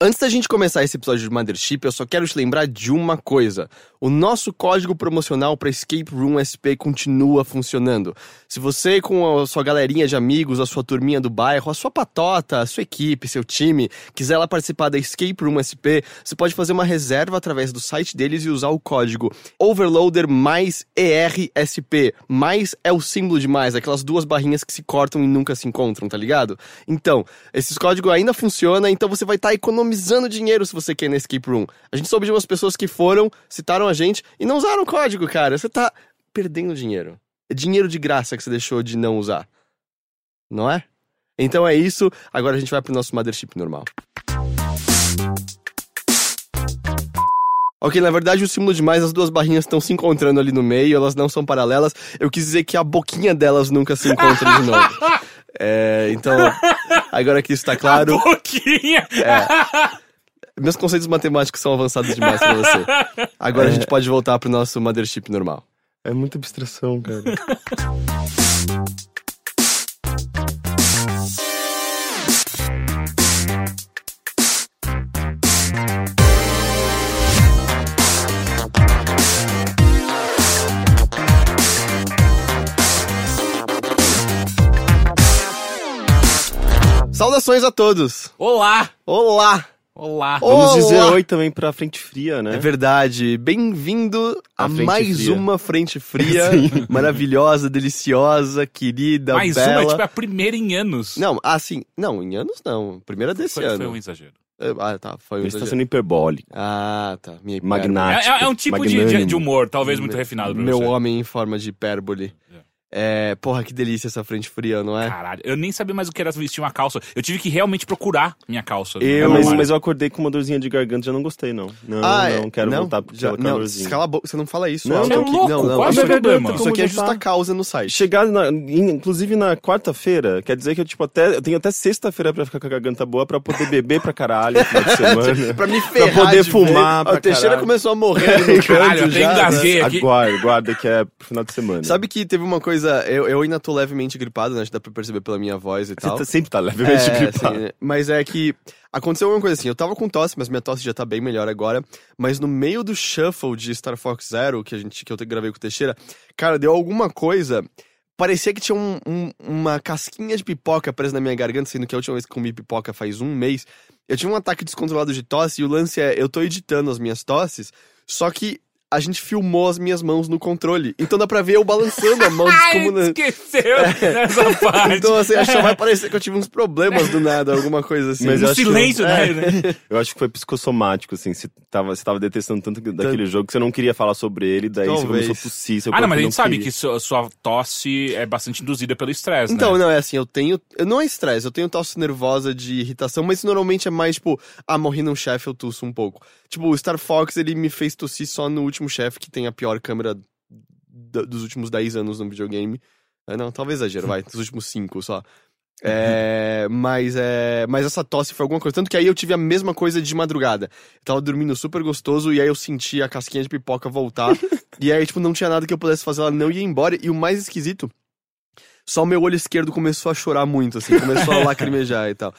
Antes da gente começar esse episódio de Mothership, eu só quero te lembrar de uma coisa. O nosso código promocional para Escape Room SP continua funcionando. Se você, com a sua galerinha de amigos, a sua turminha do bairro, a sua patota, a sua equipe, seu time, quiser lá participar da Escape Room SP, você pode fazer uma reserva através do site deles e usar o código Overloader mais ERSP. Mais é o símbolo de mais, aquelas duas barrinhas que se cortam e nunca se encontram, tá ligado? Então, esse código ainda funciona, então você vai estar tá economizando dinheiro se você quer na Escape Room. A gente soube de umas pessoas que foram, citaram a gente e não usaram o código, cara. Você tá perdendo dinheiro. É dinheiro de graça que você deixou de não usar. Não é? Então é isso. Agora a gente vai pro nosso Mothership normal. Ok, na verdade o símbolo de mais, as duas barrinhas estão se encontrando ali no meio, elas não são paralelas. Eu quis dizer que a boquinha delas nunca se encontra de novo. É, então, agora que isso tá claro. A boquinha! É. Meus conceitos matemáticos são avançados demais pra você. Agora é... a gente pode voltar pro nosso Mothership normal. É muita abstração, cara. Saudações a todos! Olá! Olá! Olá! Vamos Olá. dizer oi também pra Frente Fria, né? É verdade. Bem-vindo a, mais Fria. uma Frente Fria. maravilhosa, deliciosa, querida, Mais bela. uma, é tipo a primeira em anos. Não, assim, não, em anos não. Primeira desse foi, ano. foi um exagero. Ah, tá, foi um Ele está sendo hiperbólico. Ah, tá. Minha Magnático. É, é- é um tipo de, de, humor, talvez muito refinado pra Meu você. homem em forma de hipérbole. É, porra, que delícia essa frente fria, não é? Caralho, eu nem sabia mais o que era vestir uma calça. Eu tive que realmente procurar minha calça. Eu- mas, mas eu acordei com uma dorzinha de garganta já não gostei, não. Não, ah, é? não, quero não? voltar pro Já, não, calorzinha. cala a boca, você não fala isso. Não, você é louco, não, não. qual é o isso, aqui- problema? isso aqui é justa tá? causa no site. Chegar, na- in- inclusive na quarta-feira, quer dizer que eu, tipo, até, eu tenho até sexta-feira pra ficar com a garganta boa pra poder beber pra caralho no final de semana. Pra me ferrar poder de fumar pra O Teixeira caralho. começou a morrer no Caralho, eu até já, né? aqui. Aguarda, guarda que é pro final de semana. Sabe que teve uma coisa, eu, eu ainda tô levemente gripado, né? Acho que Dá pra perceber pela minha voz e Você tal. tá- sempre tá levemente É, gripado. assim, né? mas é que aconteceu uma coisa assim, eu tava com tosse, mas minha tosse já tá bem melhor agora. Mas no meio do shuffle de Star Fox Zero, que a gente que eu gravei com o Teixeira, cara, deu alguma coisa. Parecia que tinha um- um- uma casquinha de pipoca presa na minha garganta, sendo que a última vez que comi pipoca faz um mês. Eu tive um ataque descontrolado de tosse e o lance é, eu tô editando as minhas tosses, só que a gente filmou as minhas mãos no controle. Então dá pra ver eu balançando a mão como na... esqueceu dessa parte. Então, assim, acho que só vai parecer que eu tive uns problemas do nada, alguma coisa assim. Mas Um que- silêncio, é. né? Eu acho que foi psicossomático, assim. Você tava, você tava detestando tanto daquele jogo que você não queria falar sobre ele, daí você Talvez. começou a tossir. seu Ah, não, mas a gente sabe queria. que sua, sua tosse é bastante induzida pelo estresse, Então, né? não, é assim, eu tenho. Não é estresse, eu tenho tosse nervosa de irritação, mas normalmente é mais tipo, ah, morri num chefe, eu tuço um pouco. Tipo, o Star Fox, ele me fez tossir só no último chefe, que tem a pior câmera dos últimos 10 anos no videogame. É, não, talvez exagero, vai, dos últimos 5 só. É, mas é, mas essa tosse foi alguma coisa. Tanto que aí eu tive a mesma coisa de madrugada. Eu tava dormindo super gostoso e aí eu senti a casquinha de pipoca voltar. e aí, tipo, não tinha nada que eu pudesse fazer, ela não ia embora. E o mais esquisito, só o meu olho esquerdo começou a chorar muito, assim, começou a lacrimejar e tal.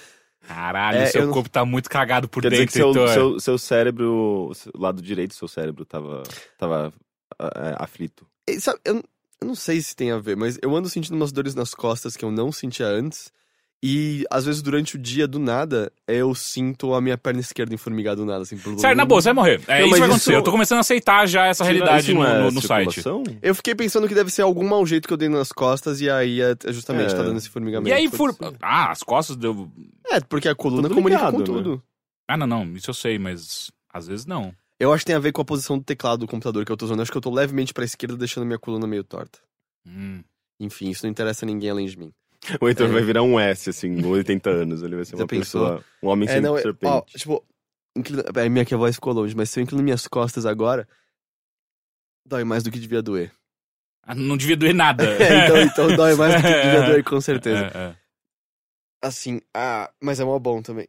Caralho, É, seu eu não- corpo tá muito cagado por Quer dizer dentro, que seu, seu, seu cérebro, o lado direito do seu cérebro tava, tava é, aflito. E, sabe, eu, eu não sei se tem a ver, mas eu ando sentindo umas dores nas costas que eu não sentia antes. E às vezes durante o dia, do nada, eu sinto a minha perna esquerda informigar do nada, assim. Blum, Sério, na boa, você vai morrer. É Não, isso vai isso- acontecer. Eu tô começando a aceitar já essa realidade Isso no, é no- no site. Eu fiquei pensando que deve ser algum mau jeito que eu dei nas costas e aí é é justamente É. tá dando esse formigamento. E aí, ser. Ah, as costas deu. É, porque a coluna comunica ligado, com né? tudo. Ah, não, não. Isso eu sei, mas às vezes não. Eu acho que tem a ver com a posição do teclado do computador que eu tô usando. Eu acho que eu tô levemente pra esquerda, deixando minha coluna meio torta. Hum. Enfim, isso não interessa a ninguém além de mim. O Heitor vai virar um S, assim, com 80 anos. Ele vai ser Já uma pensou? pessoa. Um homem É, sem não, é- serpente. ó, tipo, inclina... é, minha que a voz ficou longe, mas se eu inclino minhas costas agora, dói mais do que devia doer. Ah, Não devia doer nada. É, então, então dói mais do que devia doer, com certeza. É, é. Assim, ah, mas é mó bom também.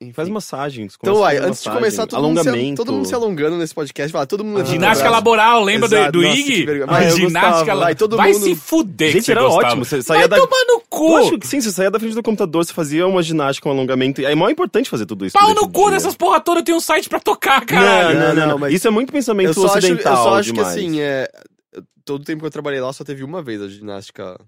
Enfim. Faz massagens. Então, uai, fazer antes de começar, todo mundo, se, todo mundo se alongando nesse podcast. Vai todo mundo o Ginástica laboral, lembra do, Exato, do nossa, Ig? que. Ah, ginástica laboral. Vai, todo Vai mundo- se fuder que Gente, era gostava. ótimo. Você saía Vai da... tomar no cu. Eu acho que sim, você saía da frente do computador, você fazia uma ginástica, um alongamento. E é mó importante fazer tudo isso. Pau no cu dia. dessas porra toda, eu tenho um site pra tocar, Não, caralho. não, não, Não, não. mas- Isso é muito pensamento Eu só acho, eu ocidental só acho que demais. assim, é, todo o tempo que eu trabalhei lá só teve uma vez a ginástica.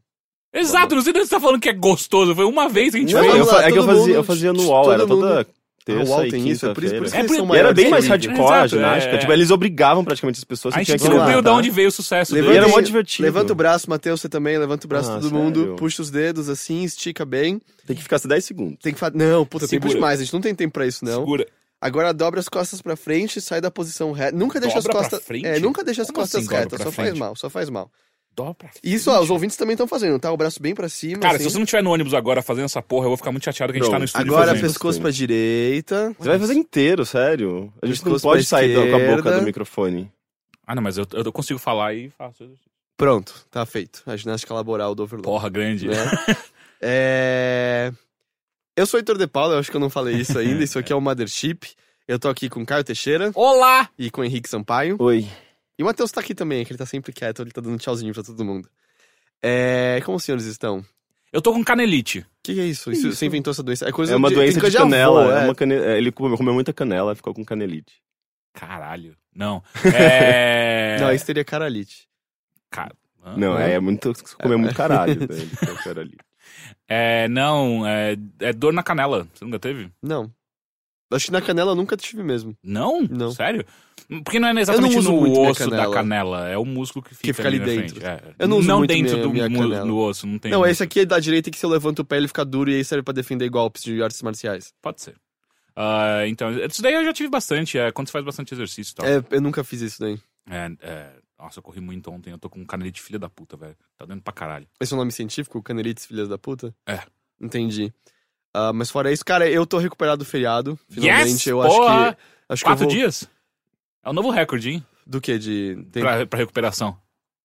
Exato, não sei onde você tá falando que é gostoso. Foi uma vez que a gente Não, fez. Eu lá, fa- é que eu todo fazia, mundo- eu fazia no UOL, era mundo- toda Ah, terça o UOL e tem isso, é por isso, por isso que É eles por- são era bem que mais hardcore a ginástica. é. Tipo, eles obrigavam praticamente as pessoas. A você gente tinha que descobriu de onde veio o sucesso Levanta- dele. E era mó Levantem- divertido. Levanta o braço, Matheus, você também. Levanta o braço Ah, todo mundo, sério? puxa os dedos assim, estica bem. Tem que ficar 10 segundos. Tem que fazer. Não, puta, tempo Segura. demais. A gente não tem tempo pra isso, não. Segura. Agora dobra as costas pra frente, sai da posição reta. Nunca deixa Dobra as pra costas. frente? É, nunca deixa as Como costas assim retas. Só faz mal, só faz mal. Dó pra Isso, ó, os ouvintes também estão fazendo, tá? O braço bem pra cima. Cara, assim. se você não estiver no ônibus agora fazendo essa porra, eu vou ficar muito chateado que a gente Bro, tá no estúdio Agora fazendo. pescoço pra direita. Você vai fazer inteiro, sério. A gente não pode sair da- com a boca do microfone. Ah, não, mas eu, eu consigo falar e faço. Pronto, tá feito. A ginástica laboral do Overlord. Porra grande. né? É... Eu sou Heitor De Paula, eu acho que eu não falei isso ainda. Isso aqui é o Mothership. Eu tô aqui com Caio Teixeira Olá! e com Henrique Sampaio. Oi. E o Matheus tá aqui também, que ele tá sempre quieto, ele tá dando tchauzinho pra todo mundo. É... Como os senhores estão? O Eu tô com canelite. que, que é isso? isso? Você inventou essa doença? É coisa É uma de, doença de coisa canela. avô, é é. uma cane- é, Ele comeu comeu muita canela, ficou com canelite. Caralho. Não. É. Não, isso teria caralite. Cara. hã? Não, É? é, muito. Comeu muito caralho. né? Canelite. É, não, é, é dor na canela. Você nunca teve? Não. Acho que na canela eu nunca tive mesmo. Não? Não. Sério? Porque não é exatamente uso no muito osso da canela. canela, é o músculo que fica, fica ali na dentro. É. Eu não uso muito dentro minha- do, minha canela. do osso, não tem. não, músculo. esse aqui é da direita que se eu levanto o pé ele fica duro e aí serve pra defender golpes de artes marciais. Pode ser. Ah, então, isso daí eu já tive bastante, é quando você faz bastante exercício e tal. É, eu nunca fiz isso daí. É, é, nossa, eu corri muito ontem, eu tô com canelite filha da puta, velho. Tá dando pra caralho. Esse é o nome científico? Canelites Filhas da Puta? É. Entendi. Ah, mas fora isso, cara, eu tô recuperado do feriado. Finalmente, Yes! eu Porra! acho que. Acho que Quatro vou... dias? É o novo recorde, hein? Do que? De. tempo? Pra, pra recuperação.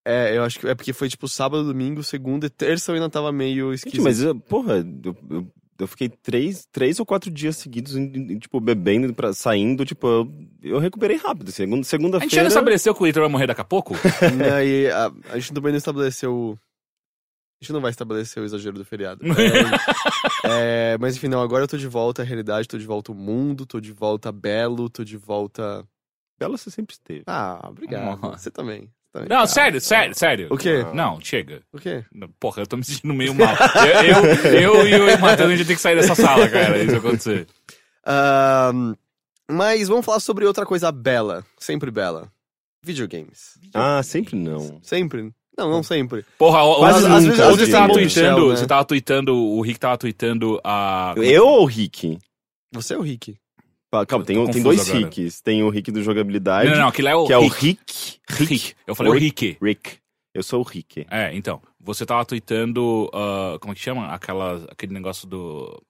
É, eu acho que é porque foi tipo sábado, domingo, segunda e terça eu ainda tava meio esquisito. Gente, mas, eu- porra, eu, eu, eu fiquei três, três ou quatro dias seguidos, em- em- tipo, bebendo, pra, saindo, tipo, eu, eu recuperei rápido. Segunda- A gente já Segunda-feira. não estabeleceu que o Heitor vai morrer daqui a pouco? E aí, a, a gente também não estabeleceu. A gente não vai estabelecer o exagero do feriado. É, é, mas enfim, não, agora eu tô de volta à realidade, tô de volta ao mundo, tô de volta a Belo, tô de volta. Bela você sempre esteve. Ah, obrigado. Nossa. Você também. também. Não, sério, sério, sério. O quê? Não, chega. O quê? Porra, eu tô me sentindo meio mal. Eu, eu, eu e o Matheus, a gente tem que sair dessa sala, cara, isso acontecer. Ahn, mas vamos falar sobre outra coisa bela. Sempre bela. Videogames. Ah, sempre não. Sempre? Não, não sempre. Porra, Quase às nunca, vezes, às hoje vezes você tava tweetando, né? você tava tweetando, o Rick tava tweetando a... Eu ou o Rick? Você é o Rick. Calma, tem, tem dois agora. Ricks. Tem o Rick do jogabilidade, Não, não, aquilo é o que é o Rick. Rick. Rick. Eu falei o Rick. Rick. Eu sou o Rick. É, então, você tava tweetando, ah, como é que chama? Aquela, aquele negócio do...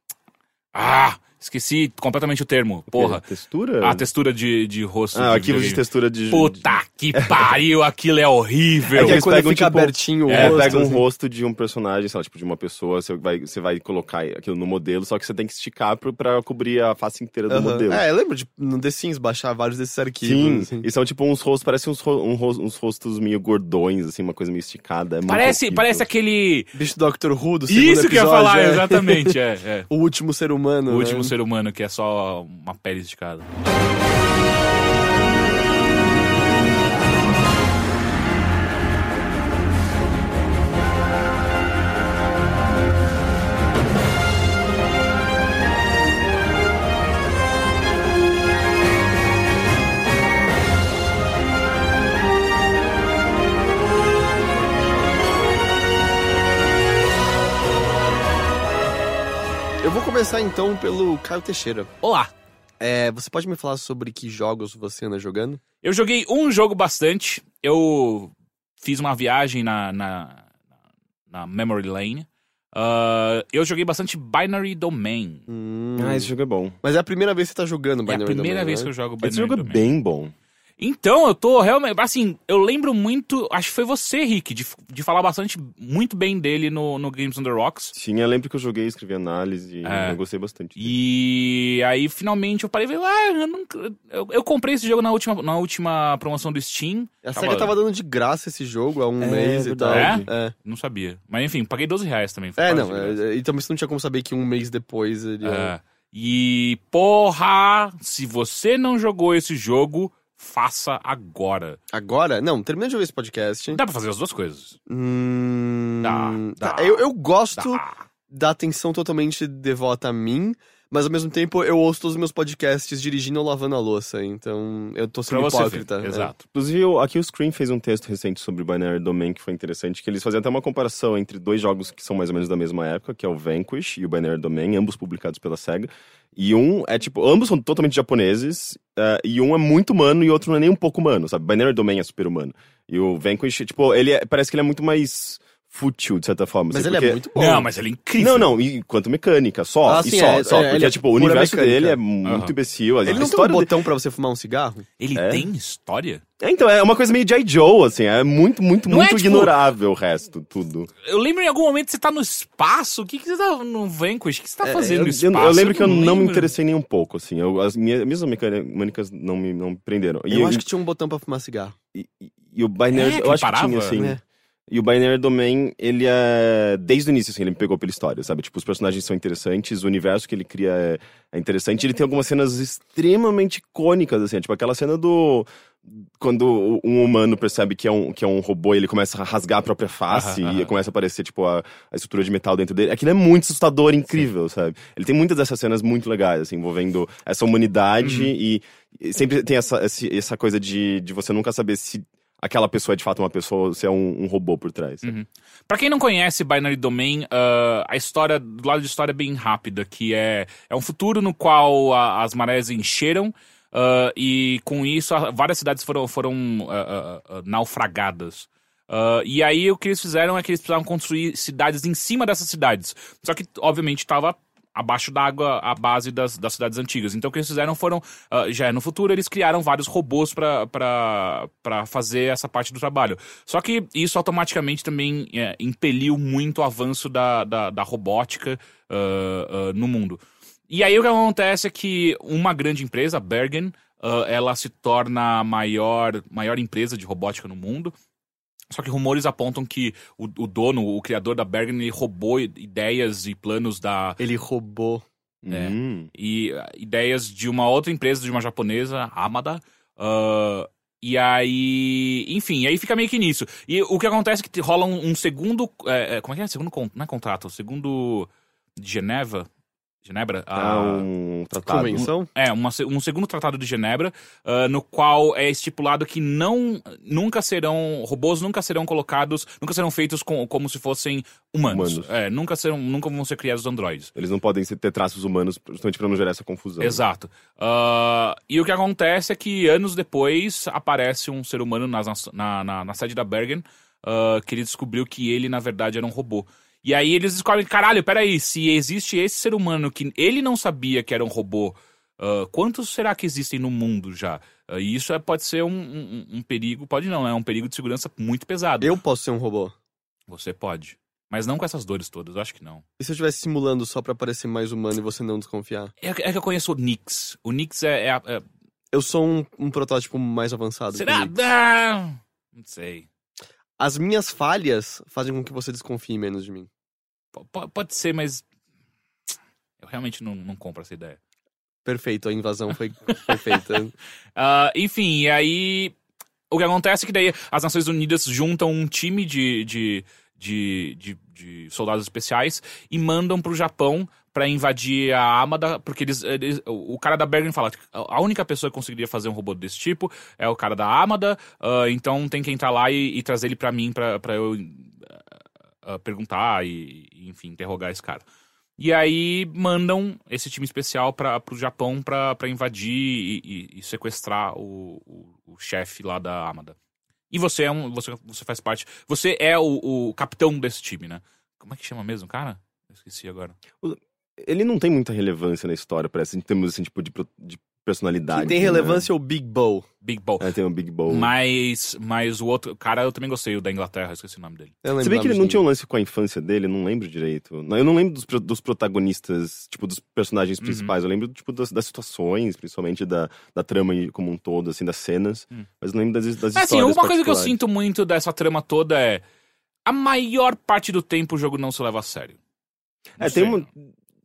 Ah, esqueci completamente o termo, porra. Textura? A textura de, de rosto. Ah, de arquivos de textura de. Puta que pariu, aquilo é horrível. É que eles quando pegam, fica tipo, abertinho o É, rosto. pega um assim. rosto de um personagem, sei lá, tipo, de uma pessoa, você vai, você vai colocar aquilo no modelo, só que você tem que esticar pro, pra cobrir a face inteira do Aham. modelo. É, eu lembro de no The Sims baixar vários desses Sim, arquivos. assim. e são tipo uns rostos, parece uns, ro- um ros- uns rostos meio gordões, assim, uma coisa meio esticada. É Parece, horrível. parece aquele... Bicho do Doctor Who do segundo Isso que eu ia falar, é. exatamente, é, é. O último ser humano. O né? último ser humano, que é só uma pele esticada. Começar então pelo Caio Teixeira. Olá! É, você pode me falar sobre que jogos você anda jogando? Eu joguei um jogo bastante. Eu fiz uma viagem na, na, na Memory Lane. Ah, eu joguei bastante Binary Domain. Ah, esse jogo é bom. Mas é a primeira vez que você tá jogando é a Binary primeira Domain, vez né? que eu jogo Binary Esse jogo é Domain. bem bom. Então, eu tô realmente. Assim, eu lembro muito. Acho que foi você, Rick, de, de falar bastante, muito bem dele no, no Games on the Rocks. Sim, eu lembro que eu joguei, escrevi análise e É. eu gostei bastante. E aí, finalmente, eu parei e falei, ah, eu, nunca, eu, eu comprei esse jogo na última, na última promoção do Steam. A SEGA tava dando de graça esse jogo há um É, mês e tal. verdade. É, Não sabia. Mas enfim, paguei 12 reais também. foi é não. graça. É, e também você não tinha como saber que um mês depois ele. É. E, porra, se você não jogou esse jogo, faça agora. Agora? Não, termina de ouvir esse podcast. Dá pra fazer as duas coisas. Hum, Dá, tá, dá. Eu, eu gosto Dá. da atenção totalmente devota a mim, mas ao mesmo tempo eu ouço todos os meus podcasts dirigindo ou lavando a louça, então eu tô sendo hipócrita. ver. é. Exato. Inclusive, o- aqui o Screen fez um texto recente sobre Binary Domain que foi interessante, que eles faziam até uma comparação entre dois jogos que são mais ou menos da mesma época, que é o Vanquish e o Binary Domain, ambos publicados pela SEGA. E um é tipo, ambos são totalmente japoneses, eh, e um é muito humano e o outro não é nem um pouco humano, sabe? Binary Domain é super humano. E o Vanquish, tipo, ele é- parece que ele é muito mais fútil, de certa forma. Mas assim, ele porque- é muito bom. Não, mas ele é incrível. Não, não, e quanto mecânica, só, Ah, e só, é, só. é, porque, é tipo, o universo mecânica. dele é muito Aham. imbecil. às Ele não tem um botão pra você fumar um cigarro? Ele É? tem história? É, então, é uma coisa meio J. Joe, assim, é muito, muito, Não é, muito tipo- ignorável o resto, tudo. Eu lembro em algum momento você tá no espaço. O que, que você tá no Vanquish? O que você tá fazendo É, eu, no eu- espaço? eu lembro que eu não me interessei nem um pouco, assim, eu, as minhas, minhas mecânicas não me, não me prenderam. E, eu acho que tinha um botão pra fumar cigarro. e, e- e o Binary, É, eu acho parava? que tinha, assim... É. E o Binary Domain, ele é. Desde o início, assim, ele me pegou pela história, sabe? Tipo, os personagens são interessantes, o universo que ele cria é, é interessante. Ele tem algumas cenas extremamente icônicas, assim, tipo aquela cena do. Quando um humano percebe que é um, que é um robô e ele começa a rasgar a própria face Aham, e aham. começa a aparecer, tipo, a, a estrutura de metal dentro dele. Aquilo é muito assustador, incrível, sabe? Ele tem muitas dessas cenas muito legais, assim, envolvendo essa humanidade Uhum. e, e sempre tem essa, essa coisa de, de você nunca saber se aquela pessoa é de fato uma pessoa se é um, um robô por trás. sabe? Pra quem não conhece Binary Domain, ah, a história, do lado de história é bem rápida, que é, é um futuro no qual a- as marés encheram ah, e com isso várias cidades foram, foram ah, ah, naufragadas. E aí o que eles fizeram é que eles precisavam construir cidades em cima dessas cidades. Só que, obviamente, estava abaixo d'água a base das, das cidades antigas. Então o que eles fizeram foram, ah, já no futuro, eles criaram vários robôs para fazer essa parte do trabalho. Só que isso automaticamente também é, impeliu muito o avanço da, da, da robótica ah, ah, no mundo. E aí o que acontece é que uma grande empresa, Bergen, ela se torna a maior, maior empresa de robótica no mundo. Só que rumores apontam que o, o dono, o criador da Bergen, ele roubou ideias e planos da, Ele roubou. É. Hum. e uh, ideias de uma outra empresa, de uma japonesa, Amada. ah, e aí, enfim, aí fica meio que nisso. E o que acontece é que rola um, um segundo. é, é, como é que é? Segundo con- não é contrato, segundo de Geneva. Genebra? Ah, um tratado. Convenção? É, uma um segundo tratado de Genebra, ah, no qual é estipulado que não, nunca serão, robôs nunca serão colocados, nunca serão feitos com- como se fossem humanos. Humanos. É, nunca, serão, nunca vão ser criados androides. Eles não podem ter traços humanos, justamente pra não gerar essa confusão. Exato. Ah, e o que acontece é que anos depois aparece um ser humano nas- na, na, na sede da Bergen, ah, que ele descobriu que ele, na verdade, era um robô. E aí eles descobrem, caralho, peraí, se existe esse ser humano que ele não sabia que era um robô, ah, quantos será que existem no mundo já? Ah, e isso é- pode ser um, um- um perigo, pode não, é um perigo de segurança muito pesado. Eu posso ser um robô. Você pode. Mas não com essas dores todas, eu acho que não. E se eu estivesse simulando só pra parecer mais humano e você não desconfiar? É, que- é que eu conheço o Nix. O Nix é- é é Eu sou um, um protótipo mais avançado. Será? Ah, não sei. As minhas falhas fazem com que você desconfie menos de mim. P- pode ser, mas. Eu realmente não, não compro essa ideia. Perfeito, a invasão foi perfeita. Ah, enfim, e aí. O que acontece é que daí as Nações Unidas juntam um time de, de, de, de, de soldados especiais e mandam pro Japão pra invadir a Amada, porque eles, eles- o cara da Bergen fala que a única pessoa que conseguiria fazer um robô desse tipo é o cara da Amada, ah, então tem que entrar lá e, e trazer ele pra mim pra eu ah, perguntar e, enfim, interrogar esse cara. E aí mandam esse time especial para pro Japão pra invadir e, e- e sequestrar o, o, o chefe lá da Amada. E você é um. Você, você faz parte. Você é o, o capitão desse time, né? Como é que chama mesmo, cara? Eu esqueci agora. Ele não tem muita relevância na história, parece, em termos assim, tipo, de, de personalidade. Quem tem né? relevância é o Big Bow. Big Ball. É, tem o Big Bowl. Mas, mas o outro cara eu também gostei, o da Inglaterra, eu esqueci o nome dele. Se bem que ele não tinha um lance com a infância dele, eu não lembro direito. Não, Eu não lembro dos, dos protagonistas, tipo, dos personagens Uhum. principais. Eu lembro, tipo, das, das situações, principalmente da, da trama como um todo, assim, das cenas. Mas não lembro das, das Mas, assim, uma coisa que eu sinto muito dessa trama toda é. A maior parte do tempo o jogo não se leva a sério. Não É, tem sei. uma...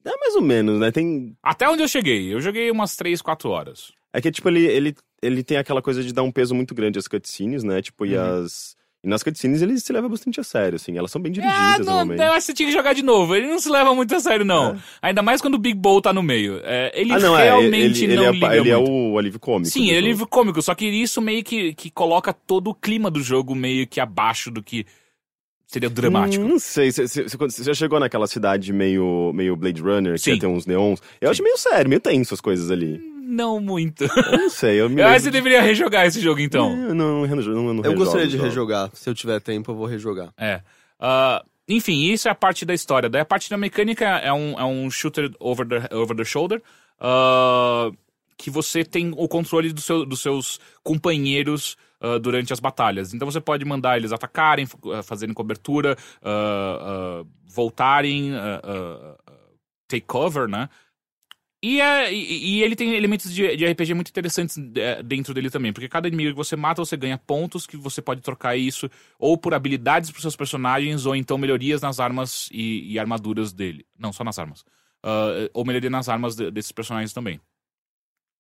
É mais ou menos, né? Tem... Até onde eu cheguei. Eu joguei umas 3, 4 horas. É que, tipo, ele, ele, ele tem aquela coisa de dar um peso muito grande às cutscenes, né? Tipo, e Uhum. as... E nas cutscenes ele se leva bastante a sério, assim. Elas são bem dirigidas, não, normalmente. eu acho que você tinha que jogar de novo. Ele não se leva muito a sério, não. Ainda mais quando o Big Bowl tá no meio. É, ele ah, não, é. realmente Ele, ele, não é, liga ele é muito. o alívio cômico. Sim, ele é livro cômico, só que isso meio que, que coloca todo o clima do jogo meio que abaixo do que seria dramático. Hum, não sei, você já chegou naquela cidade meio, meio Blade Runner, Sim. que tem uns neons? Eu acho meio sério, meio tenso as coisas ali. Não muito. Eu não sei, eu me lembro você de- deveria rejogar esse jogo, então. Eu não, não, não, não Eu gostaria de rejogar. Se eu tiver tempo, eu vou rejogar. É. Ah, enfim, isso é a parte da história. Daí a parte da mecânica é um, é um shooter over the, over the shoulder. ah, que você tem o controle do seu- dos seus companheiros ah, durante as batalhas. Então você pode mandar eles atacarem, ah, fazerem cobertura, ah, ah, voltarem, take cover, né? E, é, e, e ele tem elementos de, de RPG muito interessantes é, dentro dele também, porque cada inimigo que você mata, você ganha pontos que você pode trocar isso ou por habilidades para seus personagens, ou então melhorias nas armas e, e armaduras dele. Não, só nas armas. Ah, ou melhoria nas armas de- desses personagens também.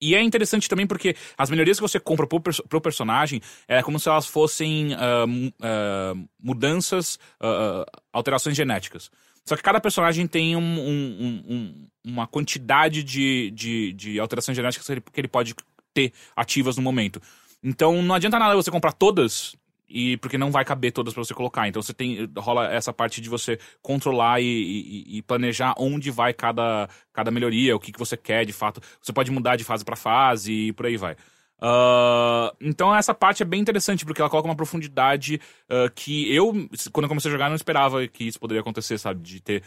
E é interessante também porque as melhorias que você compra pro, perso- pro personagem é como se elas fossem mu- ah, mudanças, ah, alterações genéticas. Só que cada personagem tem um- um- um- uma quantidade de, de, de alterações genéticas que ele, que ele pode ter ativas no momento. Então não adianta nada você comprar todas, e porque não vai caber todas pra você colocar. Então você tem rola essa parte de você controlar e, e- e planejar onde vai cada, cada melhoria, o que, que você quer de fato. Você pode mudar de fase pra fase e por aí vai. Ah, então essa parte é bem interessante porque ela coloca uma profundidade ah, que eu, quando eu comecei a jogar, não esperava que isso poderia acontecer, sabe? De ter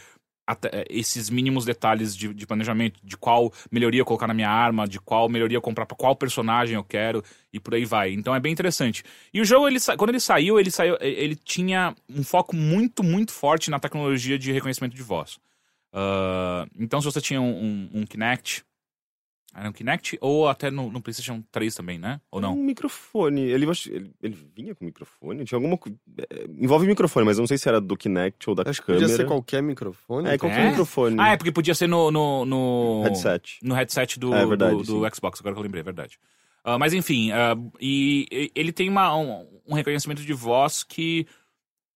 esses mínimos detalhes de, de planejamento, de qual melhoria colocar na minha arma, de qual melhoria comprar pra qual personagem eu quero e por aí vai. Então é bem interessante. E o jogo, ele, quando ele saiu, ele saiu, ele tinha um foco muito, muito forte na tecnologia de reconhecimento de voz. Ah, então se você tinha um, um, um Kinect, era um Kinect ou até no, no PlayStation 3 também, né? Ou não? Um microfone. Ele, ele, ele vinha com microfone? Tinha alguma. é, Envolve microfone, mas eu não sei se era do Kinect ou da Acho câmera. podia ser qualquer microfone. É, qualquer É? microfone. Ah, é porque podia ser no. no, no... Headset. No headset do, É verdade, do, do. Xbox, agora que eu lembrei, é verdade. Ah, mas enfim, ah, e, e ele tem uma, um, um reconhecimento de voz que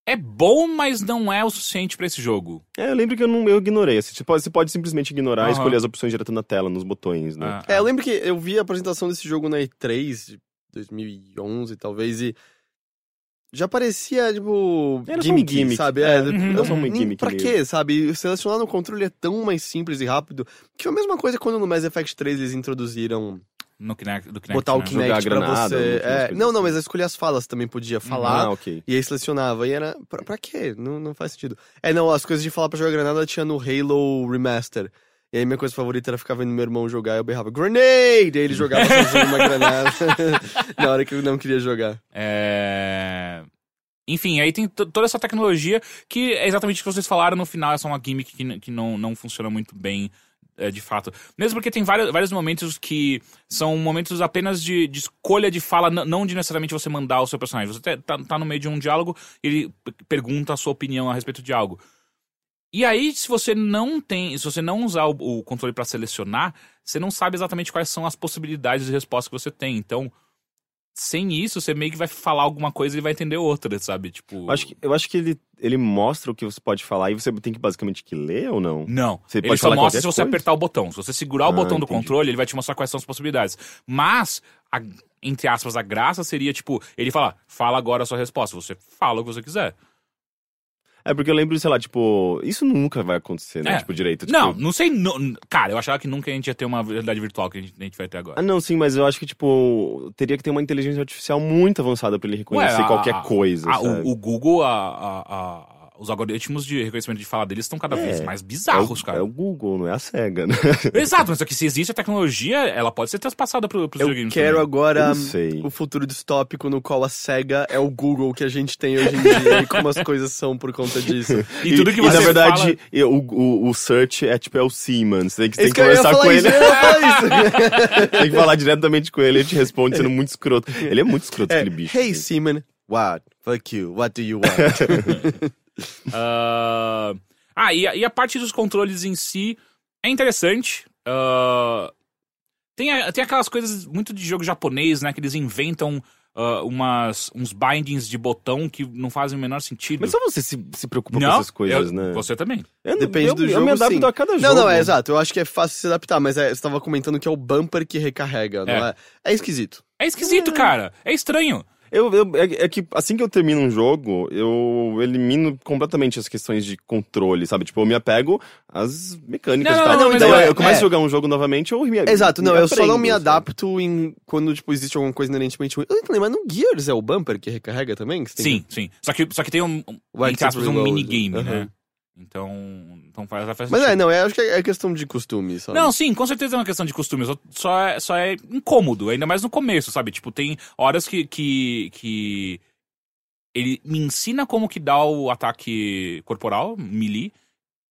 é bom, mas não é o suficiente pra esse jogo. É, eu lembro que eu, não, eu ignorei. Assim, Você pode, você pode simplesmente ignorar Aham. e escolher as opções direto na tela, nos botões, né? Ah, É, eu lembro que eu vi a apresentação desse jogo na E3 de 2011, talvez, e já parecia, tipo, Era só um gimmick, gimmick. sabe? É, tipo, uhum. não só um nem- gimmick Pra meio- quê, sabe? Selecionar no controle é tão mais simples e rápido, que foi a mesma coisa quando no Mass Effect 3 eles introduziram no Kinect, do Kinect, botar o né? Kinect Jogar pra granada, você... É, coisas não, não, assim. mas escolher as falas também podia falar, Ah, ok. e aí selecionava, e era... Pra, pra quê? Não, não faz sentido. É, não, as coisas de falar pra jogar granada tinha no Halo Remaster. E aí minha coisa favorita era ficar vendo meu irmão jogar e eu berrava Grenade! E aí ele jogava sozinho uma granada na hora que eu não queria jogar. É... Enfim, aí tem to- toda essa tecnologia que é exatamente o que vocês falaram no final, é só uma gimmick que, que não, não funciona muito bem é, de fato. Mesmo porque tem vários, vários momentos que são momentos apenas de, de escolha de fala, não de necessariamente você mandar o seu personagem. Você te- tá, tá no meio de um diálogo, ele pergunta a sua opinião a respeito de algo. E aí, se você não tem, se você não usar o, o controle para selecionar, você não sabe exatamente quais são as possibilidades de resposta que você tem. Então, sem isso, você meio que vai falar alguma coisa e vai entender outra, sabe? Tipo. Eu acho que, eu acho que ele, ele mostra o que você pode falar e você tem que basicamente que ler ou não? Não. Você ele pode só mostra se você coisa? apertar o botão. Se você segurar o Ah, botão do entendi. controle, ele vai te mostrar quais são as possibilidades. Mas, a- entre aspas, a graça seria, tipo, ele falar, fala agora a sua resposta. Você fala o que você quiser. É porque eu lembro, sei lá, tipo, isso nunca vai acontecer, né? É. Tipo, direito. Tipo, Não, não sei. nu- Cara, eu achava que nunca a gente ia ter uma realidade virtual que a gente, a gente vai ter agora. Ah, não, sim, mas eu acho que, tipo, teria que ter uma inteligência artificial muito avançada pra ele reconhecer Ué, a- qualquer coisa. a- sabe? o, o Google, a, os algoritmos de reconhecimento de fala deles estão cada É, vez mais É o, bizarros, cara. é o Google, não é a SEGA, né? Exato, mas só que se existe a tecnologia, ela pode ser traspassada pro, pros Eu videogames. quero também. agora Eu o futuro distópico no qual a SEGA é o Google que a gente tem hoje em dia e como as coisas são por conta disso. E tudo que e, você na verdade, fala- e o, o, o search é tipo é o Siemens. Tem que, tem que eu conversar com isso, ele. eu tem que falar diretamente com ele, ele te responde sendo muito escroto. Ele é muito escroto, É, aquele bicho. hey, Seaman, what? Fuck you, what do you want? Ah, ah, e, a, e a parte dos controles em si é interessante. Ah, tem, a- tem aquelas coisas muito de jogo japonês, né? Que eles inventam ah, umas, uns bindings de botão que não fazem o menor sentido. Mas só você se, se preocupa não, com essas coisas, eu- né? Você também. Eu- Depende eu, do eu jogo, me adapto sim. a cada Não, jogo. não, é exato. Eu acho que é fácil se adaptar, mas é, você tava comentando que é o bumper que recarrega, não É. é? É esquisito. É esquisito, cara. É estranho. Eu, eu- é, é que assim que eu termino um jogo, eu elimino completamente as questões de controle, sabe? Tipo, eu me apego às mecânicas Não, e não, tal. não, mas então é- eu começo é. a jogar um jogo novamente, eu me Exato, me não, eu só não aprendo, me sabe? adapto em quando, tipo, existe alguma coisa inerentemente ruim. Eu não lembro, mas no Gears é o bumper que recarrega também? Que você tem Sim, sim. Só que, só que tem um, um, um minigame, né? Então, então faz, faz Mas é, não, é, acho que é questão de costume, sabe? Não, sim, com certeza é uma questão de costume. Só, só, é, só é incômodo, ainda mais no começo, sabe? Tipo, tem horas que, que, que ele me ensina como que dá o ataque corporal, melee.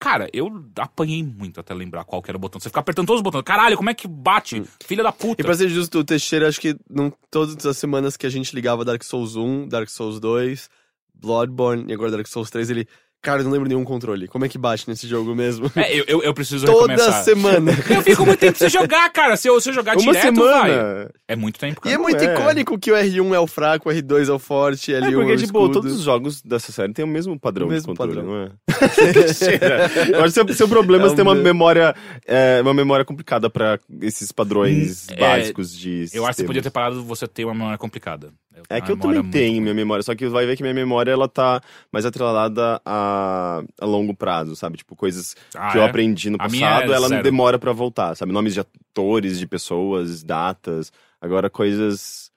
Cara, eu apanhei muito até lembrar qual era o botão. Você fica apertando todos os botões. Caralho, como é que bate? Filha da puta. E pra ser justo, o Teixeira, acho que não, todas as semanas que a gente ligava Dark Souls 1, Dark Souls 2, Bloodborne e agora Dark Souls 3, ele. Cara, eu não lembro nenhum controle. Como é que bate nesse jogo mesmo? É, eu, eu, eu preciso Toda recomeçar. semana. Eu fico muito tempo sem jogar, cara. Se eu, se eu jogar Uma direto, vai. semana! É muito tempo, E é cara. muito é. icônico que o R1 é o fraco, o R2 é o forte, L1 É é, porque, o tipo, escudo. todos os jogos dessa série têm o mesmo padrão O mesmo de controle, padrão. não é? Cheira. Eu acho que seu, seu problema é É você ter um uma me- memória, é, uma memória complicada pra esses padrões é, básicos de Eu acho que você podia ter sistemas. parado você ter uma memória complicada. É que eu também tenho minha memória, só que vai ver que minha memória ela tá mais atrelada a, a longo prazo, sabe? Tipo, coisas Ah, que eu é? aprendi no passado, é ela não demora pra voltar, sabe? Nomes de atores, de pessoas, datas. Agora, coisas,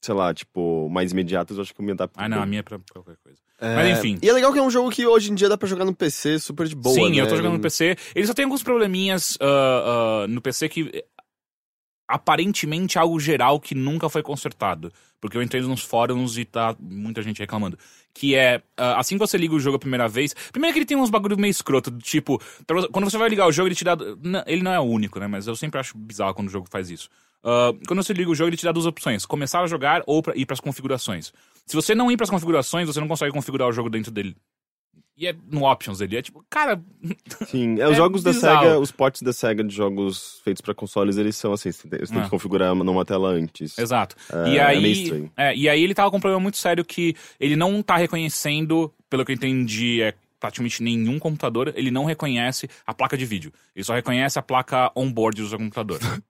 sei lá, tipo, mais imediatas, eu acho que eu me adapto. Ah, não, a minha é pra qualquer coisa. É, Mas enfim. E é legal que é um jogo que hoje em dia dá pra jogar no PC super de boa, Sim, né? eu tô jogando no PC. Ele só tem alguns probleminhas ah, ah, no PC que aparentemente algo geral que nunca foi consertado. Porque eu entrei nos fóruns e tá muita gente reclamando. Que é, ah, assim que você liga o jogo a primeira vez. Primeiro que ele tem uns bagulho meio escroto, do tipo, quando você vai ligar o jogo, ele te dá. Ele não é o único, né? Mas eu sempre acho bizarro quando o jogo faz isso. Ah, quando você liga o jogo, ele te dá duas opções: começar a jogar ou pra, ir pras configurações. Se você não ir pras configurações, você não consegue configurar o jogo dentro dele. E é no options dele. É tipo, cara, Sim, é, os É jogos da bizarro. SEGA, os ports da SEGA de jogos feitos pra consoles, eles são assim, você tem, você tem Ah. que configurar numa tela antes. Exato. É, e é aí, é, e aí ele tava com um problema muito sério que ele não tá reconhecendo, pelo que eu entendi, é praticamente nenhum computador, ele não reconhece a placa de vídeo. Ele só reconhece a placa on-board do seu computador.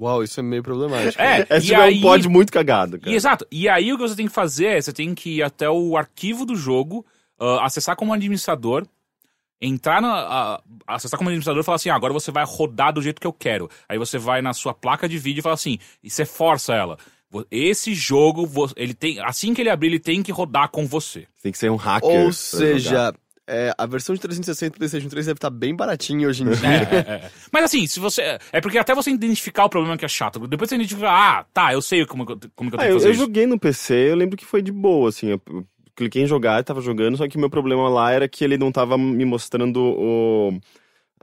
Uau, isso é meio problemático. É, É, e tipo, é aí... um pod muito cagado, E, cara. exato. E aí o que você tem que fazer é, você tem que ir até o arquivo do jogo, ah, acessar como administrador, entrar na. ah, acessar como administrador e falar assim: ah, agora você vai rodar do jeito que eu quero. Aí você vai na sua placa de vídeo e fala assim, e você força ela. Esse jogo, ele tem. Assim que ele abrir, ele tem que rodar com você. Tem que ser um hacker. Ou seja, é, a versão de 360 do PlayStation 3 deve estar bem baratinha hoje em dia. É, é, é. Mas assim, se você. É porque até você identificar o problema que é chato. Depois você identifica, ah, tá, eu sei como, que eu- como que eu Ah, tenho eu, que fazer eu isso. joguei no PC, eu lembro que foi de boa, assim. Eu eu cliquei em jogar, tava jogando, só que o meu problema lá era que ele não tava me mostrando o.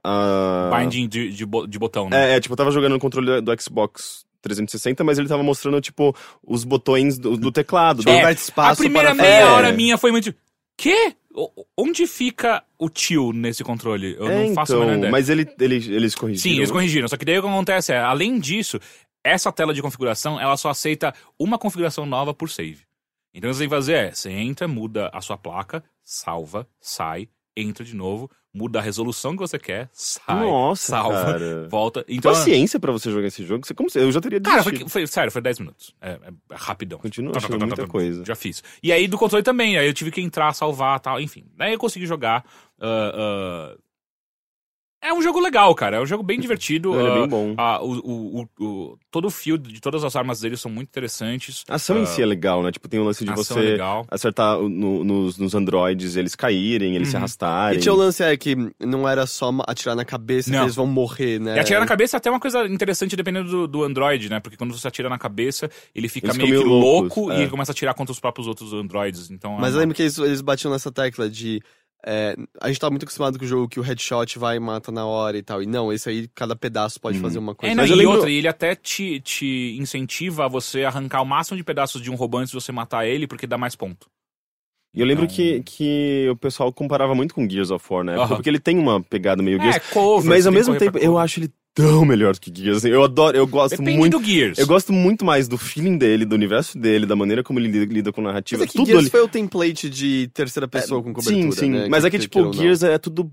a- Binding de, de, de botão, né? É, é, tipo, eu tava jogando no controle do Xbox 360, mas ele tava mostrando, tipo, os botões do, do teclado. do- É, aperta espaço a primeira para meia hora minha foi muito. Quê? O- Onde fica o tio nesse controle? Eu É, não faço a então, menor ideia. mas ele, ele, eles corrigiram. Sim, eles corrigiram. Só que daí o que acontece é, além disso, essa tela de configuração, ela só aceita uma configuração nova por save. Então o que você tem que fazer é, você entra, muda a sua placa, salva, sai, entra de novo, muda a resolução que você quer, sai, Nossa, salva, cara. volta. Então, Paciência pra você jogar esse jogo. Você, como, eu já teria Cara, desistido. foi, foi- sério, foi 10 minutos. É, é rapidão. Continua Tá, tá, tá, tá, muita tá, coisa. Já fiz. E aí do controle também, aí eu tive que entrar, salvar tal, enfim. Daí eu consegui jogar. ah, ah, É um jogo legal, cara. É um jogo bem divertido. Ele é ah, bem bom. ah, o, o, o, o- todo o fio de todas as armas dele são muito interessantes. A ação em si é legal, né? Tipo, tem o lance de você é legal. acertar no- nos, nos androides, eles caírem, eles se Uhum. arrastarem. E tinha o lance é que não era só atirar na cabeça Não. que eles vão morrer, né? E atirar na cabeça é até uma coisa interessante dependendo do, do Android, né? Porque quando você atira na cabeça, ele fica Eles meio loucos, louco é. e ele começa a atirar contra os próprios outros Androids. Então, Mas é eu lembro que eles, eles batiam nessa tecla de. É, a gente tá muito acostumado com o jogo que o headshot vai e mata na hora e tal. E não, esse aí, cada pedaço pode fazer uma coisa. É, não, Mas e lembro- outra, e ele até te, te incentiva a você arrancar o máximo de pedaços de um robô antes de você matar ele, porque dá mais ponto. E eu lembro Então- que, que o pessoal comparava muito com Gears of War, né? Aham. Porque ele tem uma pegada meio Gears. É, cover. mas ao mesmo tempo, eu acho ele tão melhor do que Gears. assim. Eu adoro, eu gosto Depende muito. do Gears. Eu gosto muito mais do feeling dele, do universo dele, da maneira como ele lida, lida com narrativa. Mas é que tudo Gears ali. foi o template de terceira pessoa com cobertura, Sim, sim. né? Mas é que, que- tipo, não. Gears é tudo.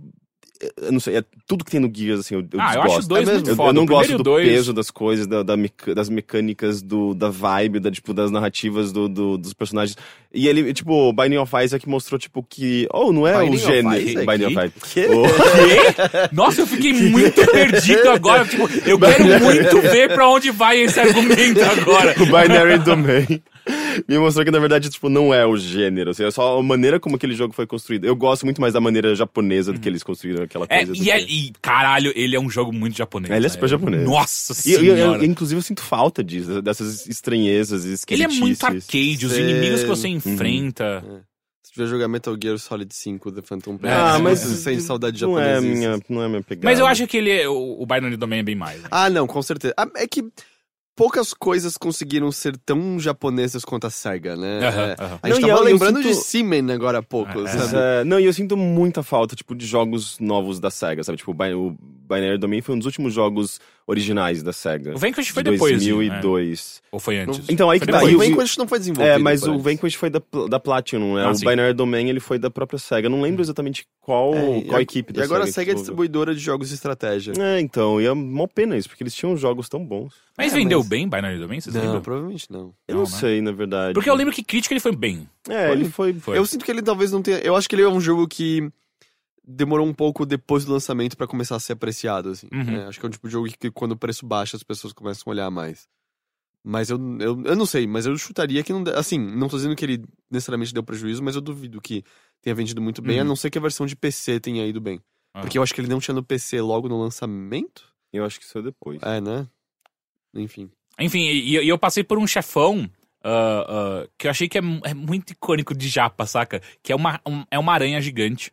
Eu não sei, é tudo que tem no Gears, assim, eu, eu Ah, eu desgosto. acho dois É muito Eu, foda. eu não O gosto o do dois- peso das coisas, da, da meca- das mecânicas, do, da vibe, da, tipo, das narrativas do, do- dos personagens. E ele, tipo, Binding of Isaac mostrou, tipo, que. Oh, não é Binding o gênero. Binding of Isaac. O- Quê? Nossa, eu fiquei muito perdido agora. Tipo, eu quero muito ver pra onde vai esse argumento agora. o Binary Domain. Me mostrou que, na verdade, tipo, não é o gênero. Assim, é só a maneira como aquele jogo foi construído. Eu gosto muito mais da maneira japonesa do que eles construíram aquela É, coisa. do e, é- e, caralho, ele é um jogo muito japonês. Ele é né? super japonês. Nossa E, eu- senhora. eu- inclusive, eu sinto falta disso, dessas estranhezas e ele é muito arcade, os inimigos que você Uhum. enfrenta. Se tiver jogar Metal Gear Solid 5, The Phantom Pain, Ah, mas sem saudade Não é, japonesa. minha, não é minha pegada. Mas eu acho que ele é, o, o Binary Domain é bem mais. né? Ah, não, com certeza. Ah, é que poucas coisas conseguiram ser tão japonesas quanto a SEGA, né? É. A gente Não, tava eu- eu lembrando sinto- de Seaman agora há pouco, É, sabe? É, não, e eu sinto muita falta, tipo, de jogos novos da SEGA, sabe? Tipo, o Binary Domain foi um dos últimos jogos originais da SEGA. O Vanquish foi de depois. 2002. Né? Ou foi antes? Então, aí Foi que tá, depois. o e o- Vanquish não foi desenvolvido. É, mas por o. Vanquish foi da, da Platinum, né? Ah, o sim. Binary Domain, ele foi da própria SEGA. Eu não lembro exatamente qual, É, qual e, equipe E da agora a SEGA SEGA é distribuidora de jogos de estratégia. É, então, e é uma pena isso, porque eles tinham jogos tão bons. Mas É, vendeu mas- bem Binary Domain? Vocês Não, lembram? provavelmente não. Eu Não, não né? sei, na verdade. Porque eu lembro que crítica ele foi bem. É, ele foi... Foi. Eu sinto que ele talvez não tenha. Eu acho que ele é um jogo que demorou um pouco depois do lançamento pra começar a ser apreciado, assim. Uhum. É, acho que é um tipo de jogo que quando o preço baixa as pessoas começam a olhar mais. Mas eu, eu, eu não sei, mas eu chutaria que não. Assim, não tô dizendo que ele necessariamente deu prejuízo, mas eu duvido que tenha vendido muito bem, a Uhum. não ser que a versão de PC tenha ido bem. Ah. Porque eu acho que ele não tinha no PC logo no lançamento. Eu acho que isso é depois. É, né? Enfim. Enfim, e, e eu passei por um chefão ah, ah, que eu achei que é, é muito icônico de japa, saca? Que é uma, um- é uma aranha gigante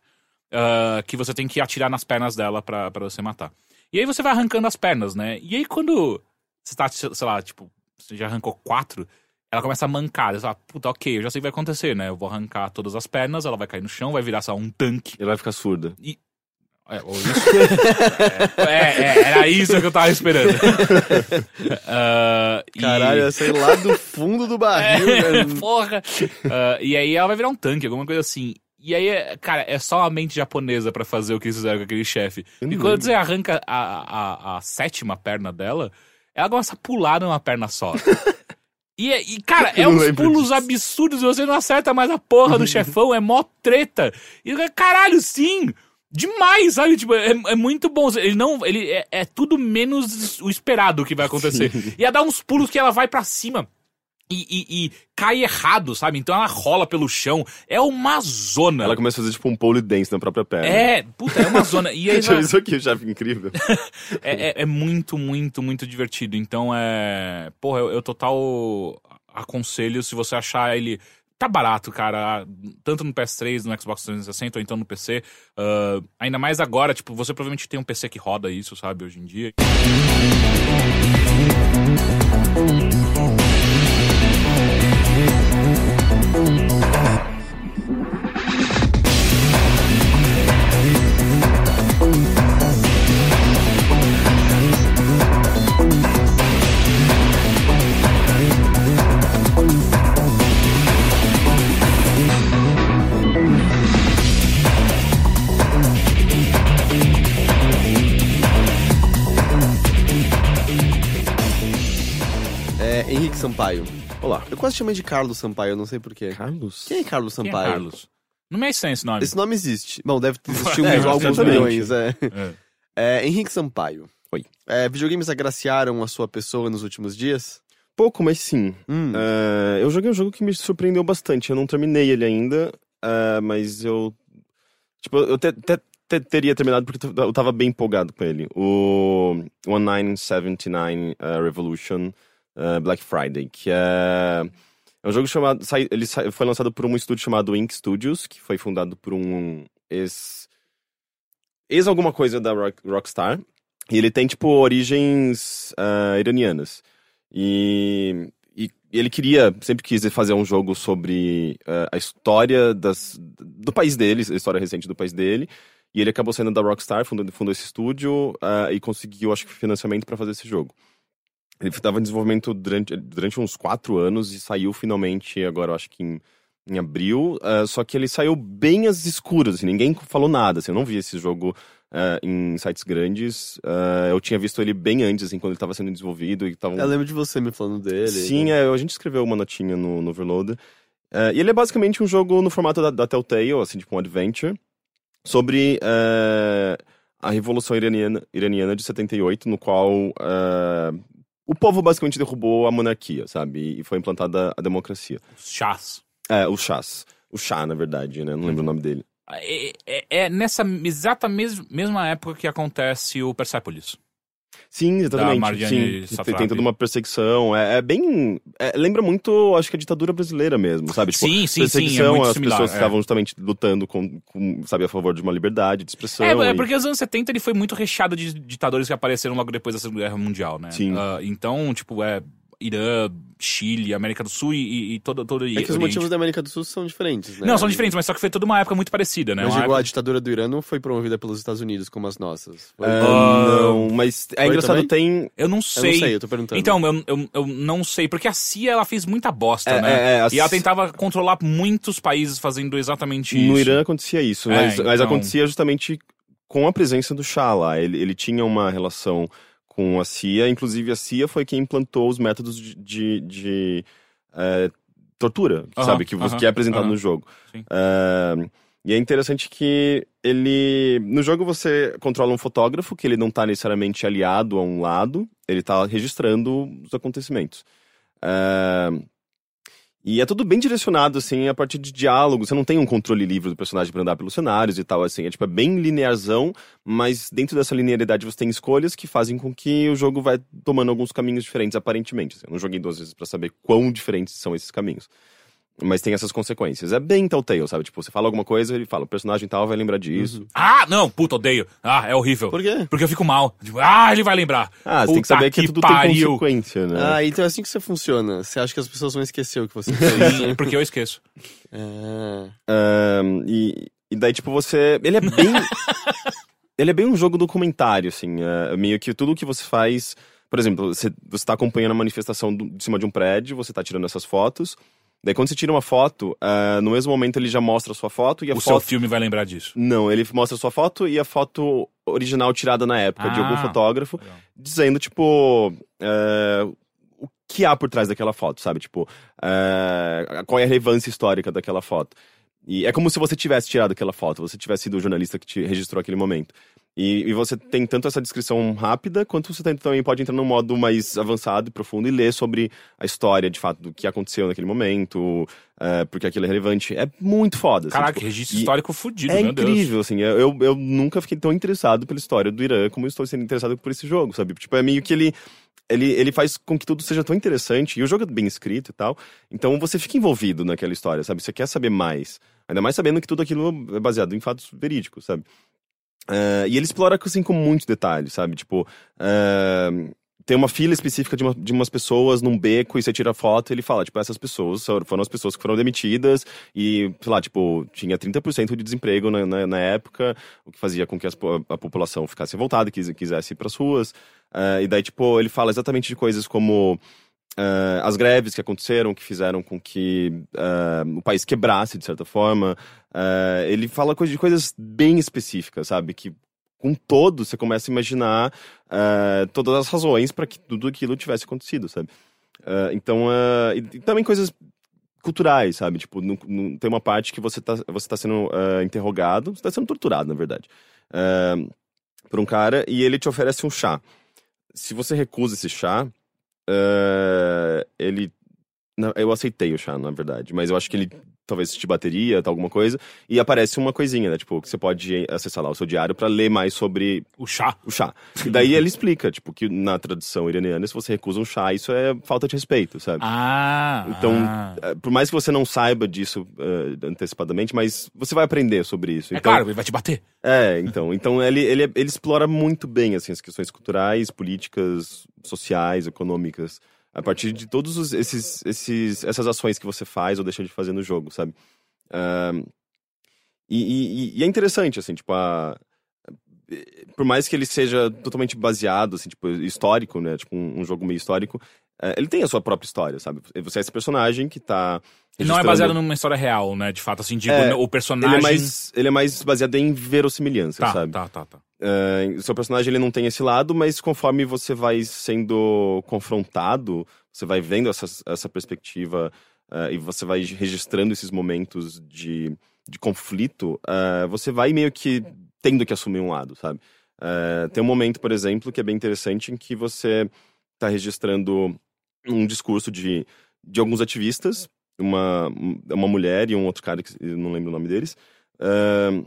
ah, que você tem que atirar nas pernas dela pra, pra você matar. E aí você vai arrancando as pernas, né? E aí quando você tá, sei lá, tipo, você já arrancou quatro, ela começa a mancar. Você fala, puta, ok, eu já sei o que vai acontecer, né? Eu vou arrancar todas as pernas, ela vai cair no chão, vai virar só um tanque. Ele vai ficar surda. É, ou isso. é, é, era isso que eu tava esperando. E- Caralho, eu sei lá do fundo do barril. é, né? porra! Ah, e aí ela vai virar um tanque, alguma coisa assim. E aí, é- cara, é só a mente japonesa pra fazer o que eles fizeram com aquele chefe. E não quando você arranca a, a, a sétima perna dela, ela começa a pular numa perna só. E, é- e, cara, é Eu uns pulos disso. absurdos, você não acerta mais a porra do chefão, é mó treta. E caralho, sim! Demais, sabe? Tipo, é, é muito bom. Ele não. Ele é, é tudo menos o esperado que vai acontecer. E ela dá uns pulos que ela vai pra cima. E, e- e cai errado, sabe? Então ela rola pelo chão. É uma zona. Ela começa a fazer tipo um pole dance na própria perna. É, puta, é uma zona. E aí Já vai- isso aqui, chefe incrível. é, é- é muito, muito, muito divertido. Então é. Porra, eu, eu total aconselho se você achar ele. Tá barato, cara. Tanto no PS3, no Xbox 360 ou então no PC. Ah, ainda mais agora, tipo, você provavelmente tem um PC que roda isso, sabe, hoje em dia. Sampaio. Olá. Eu quase chamei de Carlos Sampaio, eu não sei porquê. Carlos? Quem é Carlos Quem é Sampaio? Carlos? Não me é estranho esse nome. Esse nome existe. Bom, deve existir É, uns alguns milhões, é. É. É, Henrique Sampaio. Oi. É, videogames agraciaram a sua pessoa nos últimos dias? Pouco, mas sim. Hum. É, eu joguei um jogo que me surpreendeu bastante. Eu não terminei ele ainda, é, mas eu. Tipo, eu te- te- te- teria terminado porque eu tava bem empolgado com ele. O 1979 uh, Revolution uh, Black Friday, que é. É um jogo chamado. ele foi lançado por um estúdio chamado Ink Studios, que foi fundado por um ex. ex alguma coisa da Rock- Rockstar. E ele tem, tipo, origens ah, iranianas. E, e ele queria, sempre quis fazer um jogo sobre ah, a história das, do país dele, a história recente do país dele. E ele acabou saindo da Rockstar, fundou, fundou esse estúdio ah, e conseguiu, acho que, financiamento para fazer esse jogo. Ele estava em desenvolvimento durante, durante uns quatro anos e saiu finalmente, agora eu acho que em, em abril. ah, só que ele saiu bem às escuras, assim, ninguém falou nada. Assim, eu não vi esse jogo ah, em sites grandes. Ah, eu tinha visto ele bem antes, assim, quando ele estava sendo desenvolvido. E tavam... Eu lembro de você me falando dele. Sim, é, a gente escreveu uma notinha no, no Overload. É, e ele é basicamente um jogo no formato da, da Telltale, assim, tipo um adventure, sobre a Revolução Iraniana, Iraniana de 78, no qual o povo basicamente derrubou a monarquia, sabe? E foi implantada a democracia. Chás. É, o Chás. O Shah, na verdade, né? Não lembro o nome dele. É, é- é nessa exata mes- mesma época que acontece o Persepolis. Sim, exatamente. Sim, tem, Satrapi. tem toda uma perseguição. É, é bem. é, lembra muito, acho que a ditadura brasileira mesmo, sabe? Tipo, Sim, sim, sim, é perseguição às similar, pessoas é. estavam justamente lutando com, com, sabe, a favor de uma liberdade de expressão. É, é e- porque os anos 70 ele foi muito recheado de ditadores que apareceram logo depois da Segunda Guerra Mundial, né? Sim. Ah, então, tipo, é Irã, Chile, América do Sul e, e todo, todo É que os Oriente. motivos da América do Sul são diferentes, né? Não, são diferentes, mas só que foi toda uma época muito parecida, né? Mas digo, a época- ditadura do Irã não foi promovida pelos Estados Unidos como as nossas. Foi- Ah, não, mas é engraçado, também? tem. Eu não Eu sei. não sei, eu tô perguntando. Então, eu, eu, eu não sei, porque a CIA ela fez muita bosta, É, né? é, é, a E ela tentava controlar muitos países fazendo exatamente isso. No Irã acontecia isso, É, mas, mas então- acontecia justamente com a presença do Shah lá. Ele, ele tinha uma relação com a CIA, inclusive a CIA foi quem implantou os métodos de, de, de, eh, tortura, Aham, sabe? Que, você, aham, que é apresentado aham. no jogo. Eh, e é interessante que ele. No jogo você controla um fotógrafo que ele não tá necessariamente aliado a um lado, ele tá registrando os acontecimentos. Eh, e é tudo bem direcionado, assim, a partir de diálogo. Você não tem um controle livre do personagem pra andar pelos cenários e tal, assim. É, tipo, é bem linearzão, mas dentro dessa linearidade você tem escolhas que fazem com que o jogo vai tomando alguns caminhos diferentes, aparentemente. assim. Eu não joguei duas vezes pra saber quão diferentes são esses caminhos. Mas tem essas consequências. É bem Telltale, sabe? Tipo, você fala alguma coisa, ele fala, o personagem tal vai lembrar disso. Ah, não, puta, odeio. Ah, é horrível. Por quê? Porque eu fico mal. Tipo, ah, ele vai lembrar. Ah, você tem que Puta saber que, tudo pariu. tem consequência, né? Ah, então é assim que você funciona. Você acha que as pessoas vão esquecer o que você fez? Sim, porque eu esqueço. ah. Ahn, e, e daí, tipo, você. Ele é bem. ele é bem um jogo documentário, assim. é, meio que tudo que você faz. Por exemplo, você, você tá acompanhando a manifestação do- de cima de um prédio, você tá tirando essas fotos. Daí, quando você tira uma foto, ah, no mesmo momento ele já mostra a sua foto e a O seu foto. filme vai lembrar disso. Não, ele mostra a sua foto e a foto original tirada na época de algum Ah, fotógrafo, legal. dizendo, tipo, é, o que há por trás daquela foto, sabe? Tipo, é, qual é a relevância histórica daquela foto. E é como se você tivesse tirado aquela foto, você tivesse sido o jornalista que te registrou aquele momento. E, e você tem tanto essa descrição rápida, quanto você tem- também pode entrar num modo mais avançado e profundo e ler sobre a história, de fato, do que aconteceu naquele momento, é, porque aquilo é relevante. É muito foda. assim, Caraca, tipo, registro histórico fudido, é meu Deus. incrível, assim. Eu, eu, nunca fiquei tão interessado pela história do Irã como eu estou sendo interessado por esse jogo, sabe? Tipo, é meio que ele. Ele, ele faz com que tudo seja tão interessante, e o jogo é bem escrito e tal. Então você fica envolvido naquela história, sabe? Você quer saber mais. Ainda mais sabendo que tudo aquilo é baseado em fatos verídicos, sabe? Eh, e ele explora assim com muitos detalhes, sabe? Tipo, eh, tem uma fila específica de, uma- de umas pessoas num beco e você tira foto e ele fala, tipo, essas pessoas foram as pessoas que foram demitidas e, sei lá, tipo, tinha 30% de desemprego na, na, na época, o que fazia com que as a população ficasse revoltada, quis, quisesse ir pras ruas. Eh, e daí, tipo, ele fala exatamente de coisas como eh, as greves que aconteceram, que fizeram com que eh, o país quebrasse, de certa forma. Eh, ele fala de coisas bem específicas, sabe? Que com todo você começa a imaginar todas as razões para que tudo aquilo tivesse acontecido, sabe? Então, e, e também coisas culturais, sabe? Tipo, no- no- tem uma parte que você tá, você tá sendo interrogado, você tá sendo torturado, na verdade. Por um cara e ele te oferece um chá. Se você recusa esse chá, eh, ele. não, eu aceitei o chá, na verdade, mas eu acho que ele talvez te bateria, tal, alguma coisa, e aparece uma coisinha, né? Tipo, que você pode acessar lá o seu diário pra ler mais sobre O chá. o chá. E daí ele explica, tipo, que na tradição iraniana, se você recusa um chá, isso é falta de respeito, sabe? Ah. Então, ah. eh, por mais que você não saiba disso eh, antecipadamente, mas você vai aprender sobre isso. É Então, claro, ele vai te bater. é, então, então ele, ele, ele explora muito bem assim, as questões culturais, políticas, sociais, econômicas, a partir de todos os- esses, esses, essas ações que você faz ou deixa de fazer no jogo, sabe? Ahn, e, e- e é interessante, assim, tipo, a, por mais que ele seja totalmente baseado, assim, tipo, histórico, né? Tipo, um, um jogo meio histórico, eh, ele tem a sua própria história, sabe? Você é esse personagem que tá. E não é registrando- baseado numa história real, né? De fato, assim, digo, É, o personagem. Ele é, mais, ele é mais baseado em verossimilhança, Tá, sabe? tá, tá, tá. É, o seu personagem ele não tem esse lado, mas conforme você vai sendo confrontado, você vai vendo essa, essa perspectiva é, e você vai registrando esses momentos de, de conflito, é, você vai meio que tendo que assumir um lado, sabe? É, tem um momento, por exemplo, que é bem interessante em que você está registrando um discurso de, de alguns ativistas, uma, uma mulher e um outro cara que não lembro o nome deles. É,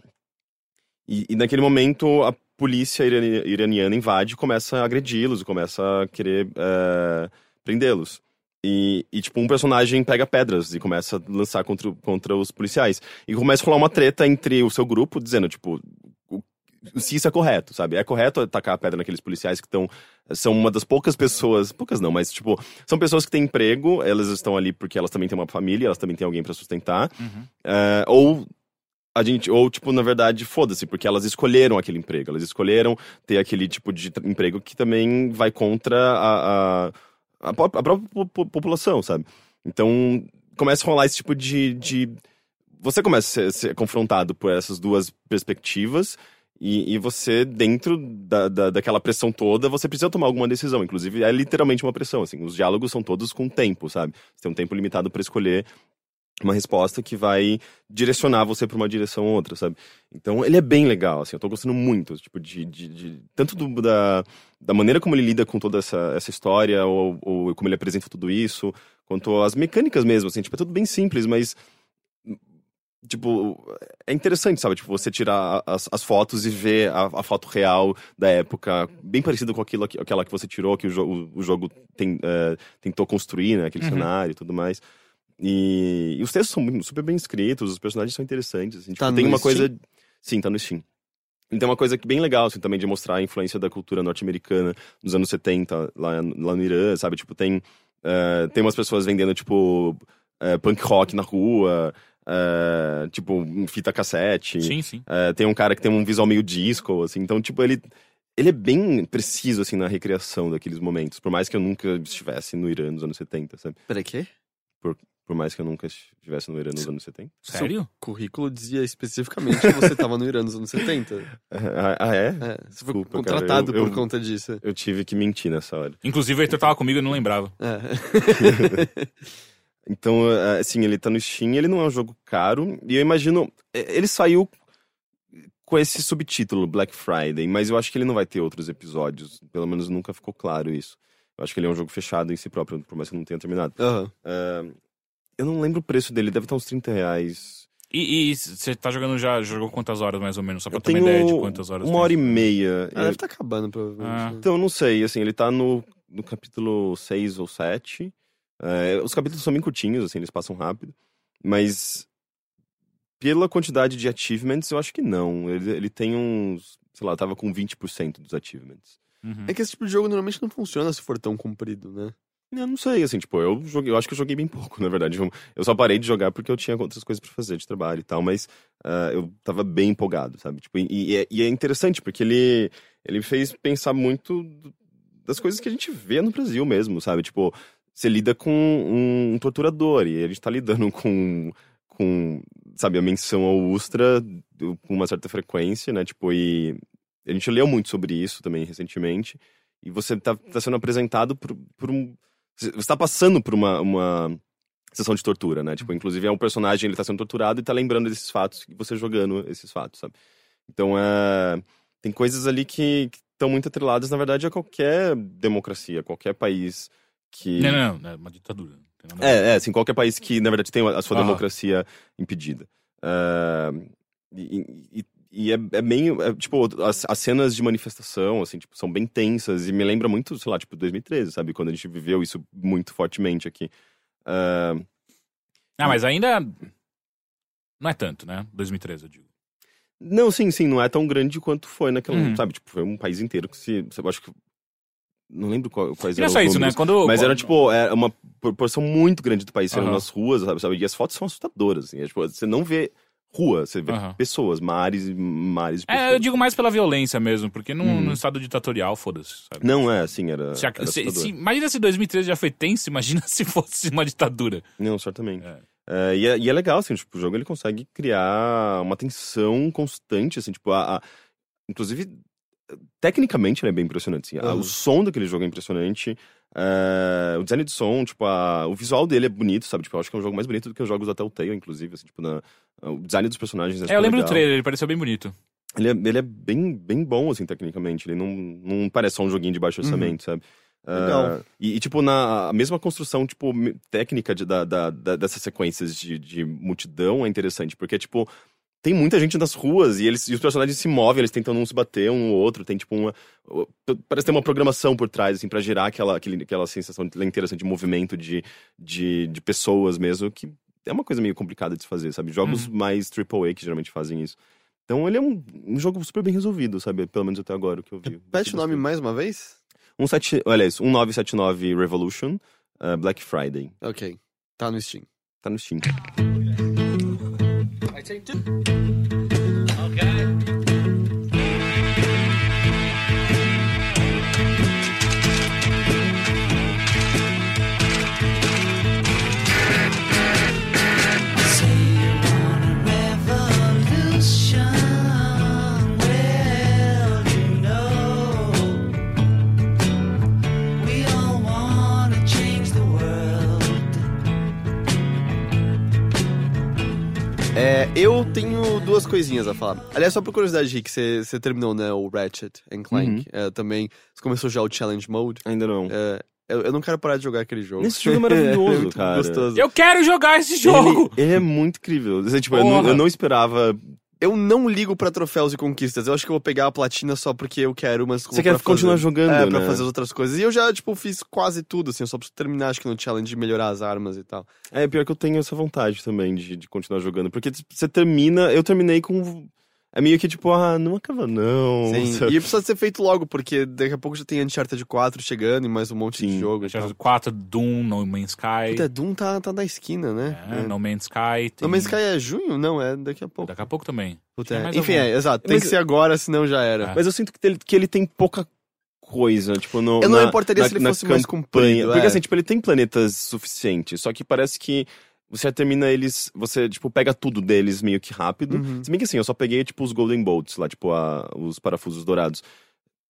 e, e naquele momento a polícia irani- iraniana invade e começa a agredi-los, começa a querer é, prendê-los. E, e, tipo, um personagem pega pedras e começa a lançar contra, contra os policiais. E começa a rolar uma treta entre o seu grupo, dizendo, tipo, se isso é correto, sabe? É correto atacar a pedra naqueles policiais que estão. São uma das poucas pessoas. Poucas não, mas, tipo, são pessoas que têm emprego, elas estão ali porque elas também têm uma família, elas também têm alguém pra sustentar. É, ou a gente, ou, tipo, na verdade, foda-se, porque elas escolheram aquele emprego, elas escolheram ter aquele tipo de emprego que também vai contra a, a, a, a própria po- po- população, sabe? Então, começa a rolar esse tipo de. de... Você começa a ser, ser confrontado por essas duas perspectivas. E, e você, dentro da, da, daquela pressão toda, você precisa tomar alguma decisão. Inclusive, é literalmente uma pressão. Assim, os diálogos são todos com tempo, sabe? Você tem um tempo limitado para escolher uma resposta que vai direcionar você para uma direção ou outra, sabe? Então ele é bem legal, assim, eu tô gostando muito, tipo, de. de, de- tanto do- da, da maneira como ele lida com toda essa, essa história, ou, ou como ele apresenta tudo isso, quanto as mecânicas mesmo, assim, tipo, é tudo bem simples, mas. Tipo, é interessante, sabe? Tipo, você tirar as, as fotos e ver a, a foto real da época, bem parecida com aquilo, que- aquela que você tirou, que o, jogo o jogo tem, eh, tentou construir, né? Aquele cenário e tudo mais. E, e os textos são super bem escritos, os personagens são interessantes. Assim, Tá tipo, tem no uma Steam? coisa. Sim, tá no Steam. E tem uma coisa que bem legal, assim, também de mostrar a influência da cultura norte-americana nos anos 70, lá, lá no Irã, sabe? Tipo, tem, eh, tem umas pessoas vendendo, tipo, eh, punk rock na rua, eh, tipo, fita cassete. Sim, sim. É, tem um cara que tem um visual meio disco, assim, então, tipo, ele, ele é bem preciso, assim, na recriação daqueles momentos, por mais que eu nunca estivesse no Irã nos anos 70, sabe? Peraí, quê? Por mais que eu nunca estivesse no Irã nos anos 70. Sério? Currículo dizia especificamente que você tava no Irã nos anos 70. Ah, ah, é? É, você foi Desculpa, contratado cara, eu- por eu- conta disso. Eu tive que mentir nessa hora. Inclusive, o Heitor tava comigo e eu não lembrava. É. Então, é, assim, ele tá no Steam, ele não é um jogo caro, e eu imagino. é, Ele saiu com esse subtítulo, Black Friday, mas eu acho que ele não vai ter outros episódios. Pelo menos nunca ficou claro isso. Eu acho que ele é um jogo fechado em si próprio, por mais que eu não tenha terminado. Aham. É, eu não lembro o preço dele, deve estar uns 30 reais. E você tá jogando já, jogou quantas horas mais ou menos? Só pra Eu ter uma ideia de quantas horas uma hora e meia. Ah, Eu- deve estar acabando, provavelmente. Ah. né? Então, eu não sei, assim, ele tá no, no capítulo 6 ou 7. É, os capítulos são bem curtinhos, assim, eles passam rápido. Mas pela quantidade de achievements, eu acho que não. Ele, ele tem uns, sei lá, tava com 20% dos achievements. Uhum. É que esse tipo de jogo normalmente não funciona se for tão comprido, né? Eu não sei, assim, tipo, eu joguei, eu acho que eu joguei bem pouco, na verdade. Eu, eu só parei de jogar porque eu tinha outras coisas pra fazer de trabalho e tal, mas ah, eu tava bem empolgado, sabe? Tipo, e, e é, e é interessante porque ele, ele me fez pensar muito das coisas que a gente vê no Brasil mesmo, sabe? Tipo, você lida com um, torturador e a gente tá lidando com, com sabe, a menção ao Ustra com uma certa frequência, né? Tipo, e a gente leu muito sobre isso também recentemente. E você tá, tá sendo apresentado por, por um. Você está passando por uma, uma sessão de tortura, né? Tipo, inclusive é um personagem, ele tá sendo torturado e tá lembrando desses fatos e você jogando esses fatos, sabe? Então é. tem coisas ali que estão muito atreladas, na verdade, a qualquer democracia, qualquer país que. Não, não, não, é uma ditadura. É, é, assim, qualquer país que, na verdade, tem a sua Aham. democracia impedida. Ah, e e- e é, é bem, é, tipo, as, as cenas de manifestação, assim, tipo, são bem tensas e me lembra muito, sei lá, tipo, 2013, sabe? Quando a gente viveu isso muito fortemente aqui. Ah, Ah, mas ainda. Não é tanto, né? 2013, eu digo. não, sim, sim, não é tão grande quanto foi naquela, Uhum. sabe? Tipo, foi um país inteiro que se, eu acho que não lembro qual, quais E não é eram só os isso, né? números, Quando. Mas quando- era, tipo, é uma proporção muito grande do país Aham. nas ruas, sabe, sabe? E as fotos são assustadoras, assim. É, tipo, você não vê rua, você vê Aham. pessoas, mares e mares de pessoas. É, eu digo mais pela violência mesmo, porque num, Hum. num estado ditatorial, foda-se, sabe? Não, é, assim, era, Se era se- se- imagina se 2013 já foi tenso, imagina se fosse uma ditadura. Não, certamente. É. É, e, é, e é legal, assim, tipo, o jogo ele consegue criar uma tensão constante, assim, tipo, a... a- inclusive, tecnicamente ele é bem impressionante, assim. Uhum. O som daquele jogo é impressionante, é, o design de som, tipo, a- o visual dele é bonito, sabe? Tipo, eu acho que é um jogo mais bonito do que os jogos da Telltale, inclusive, assim, tipo, na- o design dos personagens é É, eu lembro do legal. trailer, ele pareceu bem bonito. Ele é, ele é bem, bem bom, assim, tecnicamente. Ele não, não parece só um joguinho de baixo orçamento, sabe? Legal. Ah, e, e, tipo, na a mesma construção, tipo, técnica de, da, da- da- dessas sequências de, de multidão é interessante, porque, tipo, tem muita gente nas ruas e, eles, e os personagens se movem, eles tentam não se bater um no outro, tem, tipo, uma... Parece ter uma programação por trás, assim, pra gerar aquela, aquele, aquela sensação inteira, assim, de movimento de, de, de pessoas mesmo, que é uma coisa meio complicada de se fazer, sabe? Jogos mais AAA que geralmente fazem isso. Então ele é um, um jogo super bem resolvido, sabe? Pelo menos até agora o que eu vi. Repete o nome mais uma vez? Um sete, aliás, 1979 Revolution, uh, Black Friday. Ok. Tá no Steam. Tá no Steam. I take two. É, eu tenho duas coisinhas a falar. Aliás, só por curiosidade, Rick, você terminou, né, o Ratchet and Clank. Uhum. É, também, você começou já o Challenge Mode. Ainda não. É, eu, eu não quero parar de jogar aquele jogo. Esse jogo é maravilhoso, cara. gostoso. Eu quero jogar esse jogo! Ele, ele é muito incrível. Tipo, eu, não, eu não esperava. Eu não ligo pra troféus e conquistas. Eu acho que eu vou pegar a platina só porque eu quero, mas... Você quer continuar jogando, É, pra né? fazer as outras coisas. E eu já, tipo, fiz quase tudo, assim. Eu só preciso terminar, acho que no challenge, de melhorar as armas e tal. É, pior que eu tenho essa vontade também de, de continuar jogando. Porque você termina. Eu terminei com. É meio que tipo, ah, não acaba não. Sim, sabe? e precisa ser feito logo, porque daqui a pouco já tem Uncharted 4 chegando e mais um monte de Sim. jogo. e tal. Uncharted 4, Doom, No Man's Sky. Puta, Doom tá, tá na esquina, né? É, No Man's Sky. No tem- Man's Sky é junho? Não, é daqui a pouco. Daqui a pouco também. Puta, é. mais Enfim, algum. é, exato. Tem Mas- que ser agora, senão já era. É. Mas eu sinto que ele, que ele tem pouca coisa, tipo, no, Eu não na- importaria na- se ele fosse mais campanha. comprido, Porque é. assim, tipo, ele tem planetas suficientes, só que parece que você termina eles, você, tipo, pega tudo deles meio que rápido. Uhum. Se bem que assim, eu só peguei, tipo, os Golden Bolts lá, tipo, a- os parafusos dourados.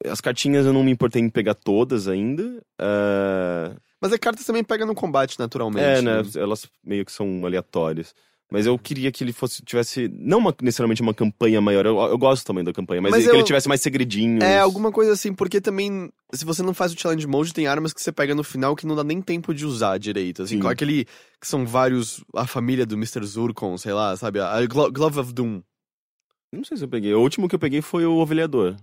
As cartinhas eu não me importei em pegar todas ainda. ah, Mas a carta também pega no combate, naturalmente. é, né? Elas meio que são aleatórias. Mas eu queria que ele fosse tivesse não uma- necessariamente uma campanha maior. Eu, eu gosto também da campanha, mas, Mas que eu- ele tivesse mais segredinhos. É, alguma coisa assim, porque também, se você não faz o challenge mode, tem armas que você pega no final que não dá nem tempo de usar direito. Assim, Sim. com aquele que são vários, a família do Mr. Zurkon, sei lá, sabe? A Glo- Glove of Doom. Não sei se eu peguei. O último que eu peguei foi o Ovelhador.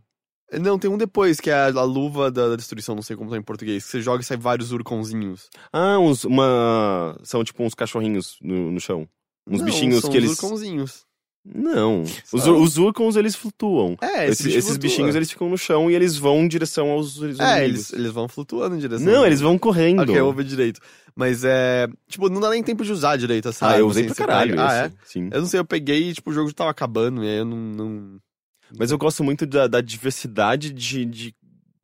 Não, tem um depois, que é a, a luva da, da destruição, não sei como tá em português. Que você joga e sai vários urconzinhos. Ah, uns, uma. São tipo uns cachorrinhos no, no chão. Uns Não, bichinhos que eles. urconzinhos. Não. Os, os Urcons, eles flutuam. É, Esse- esse bicho esses flutua. bichinhos, eles ficam no chão e eles vão em direção aos, É, inimigos. eles, eles vão flutuando em direção. Não, eles vão correndo. Ok, eu ouvi direito. Mas é. Tipo, não dá nem tempo de usar direito essa Ah, arma, eu usei assim, pra você caralho pega- Ah, é? esse. Sim. Eu não sei, eu peguei e tipo, o jogo já tava acabando, e aí eu não. não... Mas eu gosto muito da, da diversidade de, de,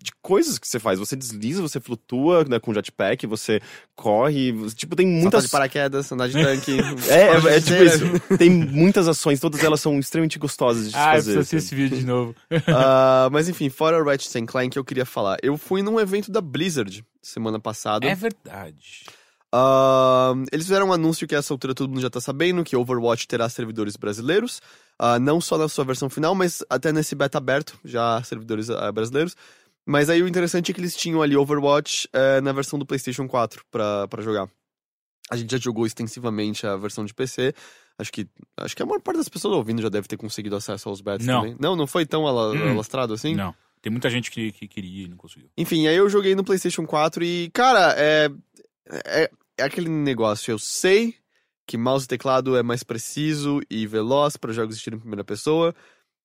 de coisas que você faz. Você desliza, você flutua né, com jetpack, você corre. você- tipo, tem Muitas... muitas. de paraquedas, andar de tanque. É, é, é tipo isso. Tem muitas ações, todas elas são extremamente gostosas de se Ah, fazer. preciso assistir sabe? esse vídeo de novo. Ah, mas enfim, fora o Ratchet Clank, eu queria falar. Eu fui num evento da Blizzard semana passada. É verdade. Ah, eles fizeram um anúncio que a essa altura todo mundo já tá sabendo, que Overwatch terá servidores brasileiros. Ah, não só na sua versão final, mas até nesse beta aberto, já servidores ah, brasileiros. Mas aí o interessante é que eles tinham ali Overwatch eh, na versão do PlayStation 4 pra, pra jogar. A gente já jogou extensivamente a versão de PC. Acho que, acho que a maior parte das pessoas ouvindo já deve ter conseguido acesso aos betas Não. também. Não, não foi tão ala- Hum. alastrado assim? Não. Tem muita gente que, que queria e não conseguiu. Enfim, aí eu joguei no PlayStation 4 e, cara, é, é, é aquele negócio. Eu sei que mouse e teclado é mais preciso e veloz para jogos de tiro em primeira pessoa.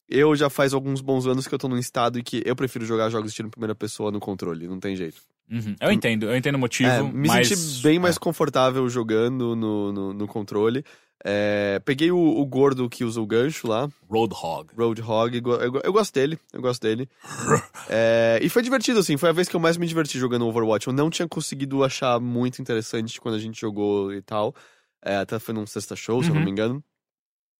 Eu já faz alguns bons anos que eu tô num estado em que eu prefiro jogar jogos de tiro em primeira pessoa no controle, não tem jeito. Uhum. Eu entendo, eu entendo o motivo, É, me mas... senti bem mais é. confortável jogando no, no, no controle. É, peguei o, o gordo que usa o gancho lá, Roadhog. Roadhog, eu, eu gosto dele, eu gosto dele. É, e foi divertido, assim, foi a vez que eu mais me diverti jogando Overwatch. Eu não tinha conseguido achar muito interessante quando a gente jogou e tal. É, até foi num sexta show, se eu não Uhum. me engano.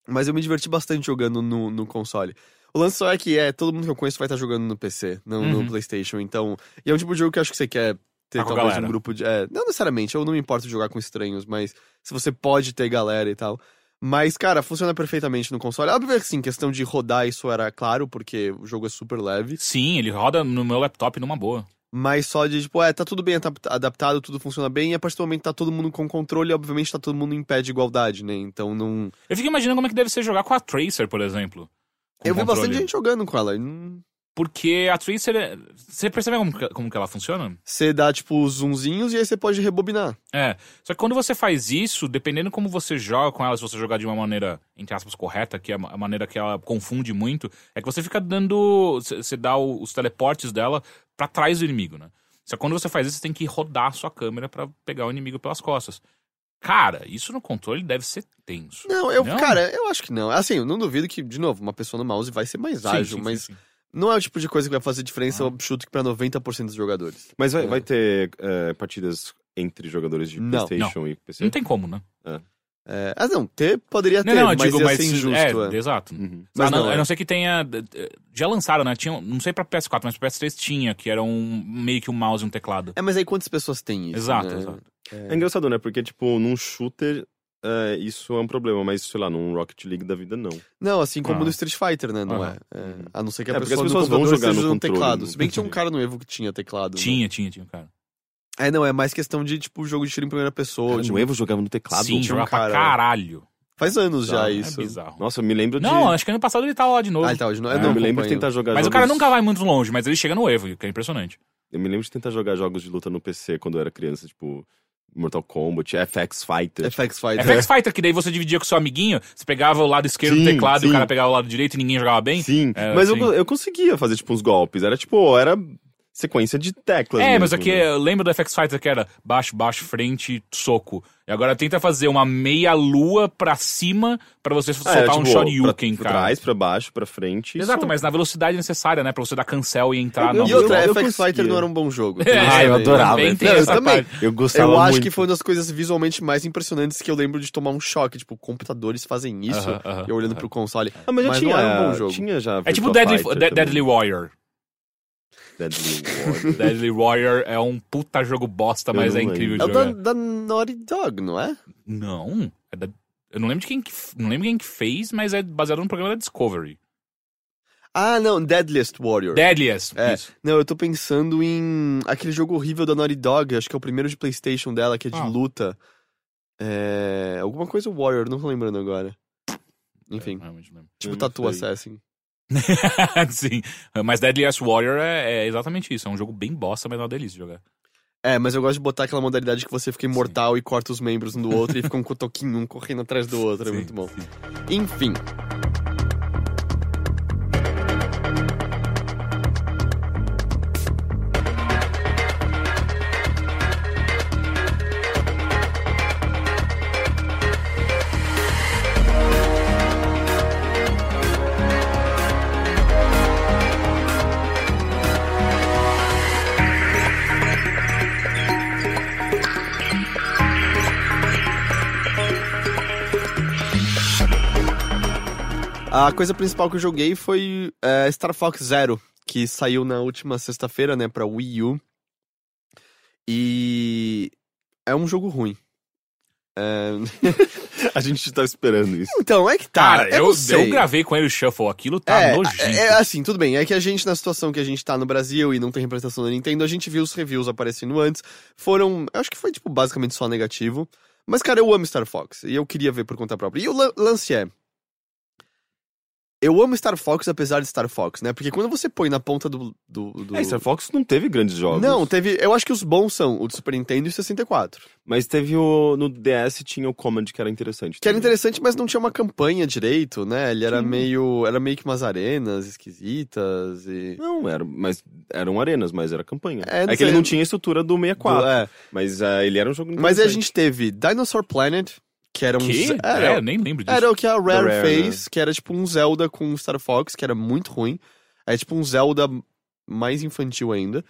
Mas eu me diverti bastante jogando no, no console. O lance só é que é, todo mundo que eu conheço vai estar jogando no PC, não no Uhum. PlayStation. Então, e é um tipo de jogo que eu acho que você quer ter Tá talvez um galera. grupo de. É, não necessariamente, eu não me importo de jogar com estranhos, mas se você pode ter galera e tal. Mas, cara, funciona perfeitamente no console. Óbvio que sim, questão de rodar isso era claro, porque o jogo é super leve. Sim, ele roda no meu laptop numa boa. Mas só de, tipo, é, tá tudo bem adap- adaptado, tudo funciona bem, e a partir do momento que tá todo mundo com controle, obviamente tá todo mundo em pé de igualdade, né? Então não. Eu fico imaginando como é que deve ser jogar com a Tracer, por exemplo. Eu vi bastante gente jogando com ela. Porque a Tracer, é- você percebe como, que- como que ela funciona? Você dá, tipo, zoomzinhos e aí você pode rebobinar. É. Só que quando você faz isso, dependendo como você joga com ela, se você jogar de uma maneira, entre aspas, correta, que é a maneira que ela confunde muito, é que você fica dando. Você dá os teleportes dela pra trás do inimigo, né? Só que quando você faz isso, você tem que rodar a sua câmera pra pegar o inimigo pelas costas. Cara, isso no controle deve ser tenso. Não, eu, Não? cara, eu acho que não. Assim, eu não duvido que, de novo, uma pessoa no mouse vai ser mais Sim, ágil, sim, mas sim. não é o tipo de coisa que vai fazer diferença, Ah. eu chuto que pra 90% dos jogadores. Mas vai, É. vai ter é, partidas entre jogadores de Não. PlayStation e PC? Não tem como, né? É, ah, não, ter poderia ter, Não, não, eu mas digo, ia mas. ser injusto. é, é. exato. Uhum. Mas a, não, não, a é. não ser que tenha. Já lançaram, né? Tinha, não sei pra PS4, mas pra PS3 tinha, que era um meio que um mouse e um teclado. É, mas aí quantas pessoas têm isso? Exato, né? exato. É engraçado, né? Porque, tipo, num shooter, é, isso é um problema, mas, sei lá, num Rocket League da vida, não. Não, assim como Ah. no Street Fighter, né? Não Aham. é. É, A não ser que a É, porque pessoa as pessoas vão jogar no teclado. Se bem que tinha um controle. cara no Evo que tinha teclado. né? Tinha, tinha, tinha, cara. É, não, é mais questão de, tipo, jogo de tiro em primeira pessoa. Cara, tipo, no Evo jogava no teclado? Sim, jogar pra cara- caralho. Faz anos já É isso. bizarro. Nossa, eu me lembro de... Não, acho que ano passado ele tava lá de novo. Ah, ele tá hoje não. É, Eu não eu me lembro de tentar jogar Mas o jogos... cara nunca vai muito longe, mas ele chega no Evo, que é impressionante. Eu me lembro de tentar jogar jogos de luta no PC quando eu era criança, tipo... Mortal Kombat, FX Fighter. FX Fighter. FX Fighter, que daí você dividia com seu amiguinho, você pegava o lado esquerdo do Sim, teclado e o sim. cara pegava o lado direito e ninguém jogava bem. Sim, É, mas eu, sim. co- eu conseguia fazer, tipo, uns golpes. Era, tipo, era sequência de teclas É, mas mesmo, aqui né? eu lembro do FX Fighter que era baixo, baixo, frente, soco. E agora tenta fazer uma meia lua pra cima pra você Ah, soltar era, um tipo, Shoryuken, pra, cara. Pra trás, pra baixo, pra frente. Exato, só. mas na velocidade necessária, né? Pra você dar cancel e entrar Eu- na E eu- outra, eu FX Fighter não era um bom jogo. É, Ah, eu adorava. Também tem Não, eu também. parte. Eu gostava Eu acho muito. que foi uma das coisas visualmente mais impressionantes que eu lembro de tomar um choque. Tipo, computadores fazem isso. Aham, aham, eu olhando aham. pro console. Ah, mas já Mas tinha, não era um bom jogo. Tinha já É tipo Deadly, também. Deadly Warrior. Deadly Warrior. Deadly Warrior é um puta jogo bosta, Eu mas é incrível É de o da, jogar. da Naughty Dog, não é? Não, é da- eu não lembro de quem que, não lembro quem que fez, mas é baseado no programa da Discovery. Ah, não, Deadliest Warrior. Deadliest, É. isso. Não, eu tô pensando em aquele jogo horrível da Naughty Dog, acho que é o primeiro de PlayStation dela, que é de Ah. luta. É. Alguma coisa Warrior, não tô lembrando agora. Enfim, É, não lembro. tipo Tattoo sei. Assassin. Sim, mas Deadliest Warrior é, é exatamente isso, é um jogo bem bosta, mas é uma delícia de jogar. É, mas eu gosto de botar aquela modalidade que você fica imortal e corta os membros um do outro e fica um cotoquinho, um correndo atrás do outro. é Sim, muito bom. sim. Enfim. A coisa principal que eu joguei foi é, Star Fox Zero, que saiu na última sexta-feira, né, pra Wii U. E É um jogo ruim. É... A gente tá esperando isso. Então, é que tá. Cara, eu, eu, eu gravei com ele o Shuffle, aquilo tá é, nojento. é, é assim, tudo bem. É que a gente, na situação que a gente tá no Brasil e não tem representação da Nintendo, a gente viu os reviews aparecendo antes. Foram. Eu acho que foi, tipo, basicamente só negativo. Mas, cara, eu amo Star Fox. E eu queria ver por conta própria. E o lan- lance é. Eu amo Star Fox apesar de Star Fox, né? Porque quando você põe na ponta do. do, do... É, Star Fox não teve grandes jogos. Não, teve. Eu acho que os bons são o do Super Nintendo e o 64. Mas teve o. No DS tinha o Command que era interessante. Que era interessante, mas não tinha uma campanha direito, né? Ele era Sim. meio. Era meio que umas arenas esquisitas e. Não, era, mas eram arenas, mas era campanha. É, É, que sei. ele não tinha a estrutura do 64. Do- é. Mas ah, ele era um jogo Mas aí a gente teve Dinosaur Planet, que era um. Que? ze- É, Era, eu nem lembro disso. era o que a Rare, Rare, fez, que era tipo um Zelda com Star Fox, que era muito ruim. É tipo um Zelda mais infantil ainda.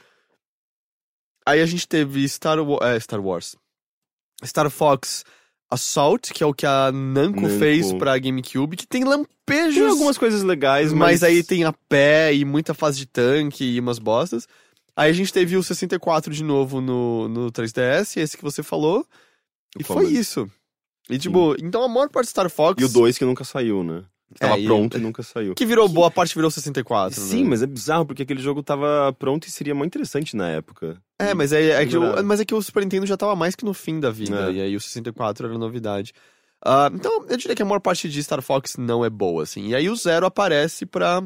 Aí a gente teve Star, é, Star Wars. Star Fox Assault, que é o que a Namco, Namco. fez pra GameCube, que tem lampejos. Tem algumas coisas legais, mas... mas... aí tem a pé e muita fase de tanque e umas bostas. Aí a gente teve o 64 de novo no, no 3DS, esse que você falou. O e foi isso. E tipo, então a maior parte do Star Fox. E o 2 que nunca saiu, né? Tava É, pronto e nunca saiu. Que virou boa parte virou 64. Sim, né? mas é bizarro, porque aquele jogo tava pronto e seria muito interessante na época. É, mas é, é que o, mas é que o Super Nintendo já tava mais que no fim da vida. É. E aí o 64 era novidade. Ah, então, eu diria que a maior parte de Star Fox não é boa, assim. E aí o Zero aparece pra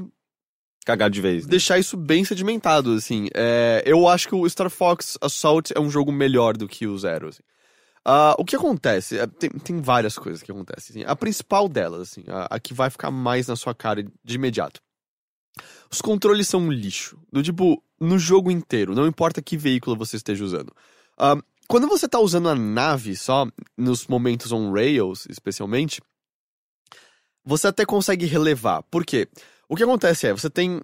Cagar de vez. né? deixar isso bem sedimentado, assim. É, eu acho que o Star Fox Assault é um jogo melhor do que o Zero, assim. Ah, o que acontece? É, Tem, tem várias coisas que acontecem. assim. A principal delas, assim, a, a que vai ficar mais na sua cara de imediato. Os controles são um lixo. Do tipo, no jogo inteiro, não importa que veículo você esteja usando. Ah, quando você tá usando a nave só, nos momentos on rails, especialmente, você até consegue relevar. Por quê? O que acontece é, você tem.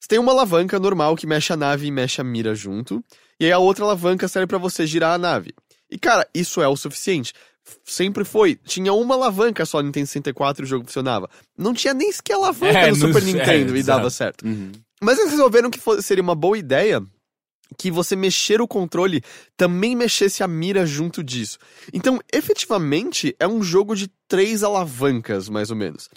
Você tem uma alavanca normal que mexe a nave e mexe a mira junto. E aí a outra alavanca serve pra você girar a nave. E cara, isso é o suficiente. Sempre foi. Tinha uma alavanca só no Nintendo 64 e o jogo funcionava. Não tinha nem sequer alavanca É, no no- Super é, Nintendo e dava certo. Uhum. Mas eles resolveram que seria uma boa ideia que você mexer o controle também mexesse a mira junto disso. Então, efetivamente, é um jogo de três alavancas, mais ou menos.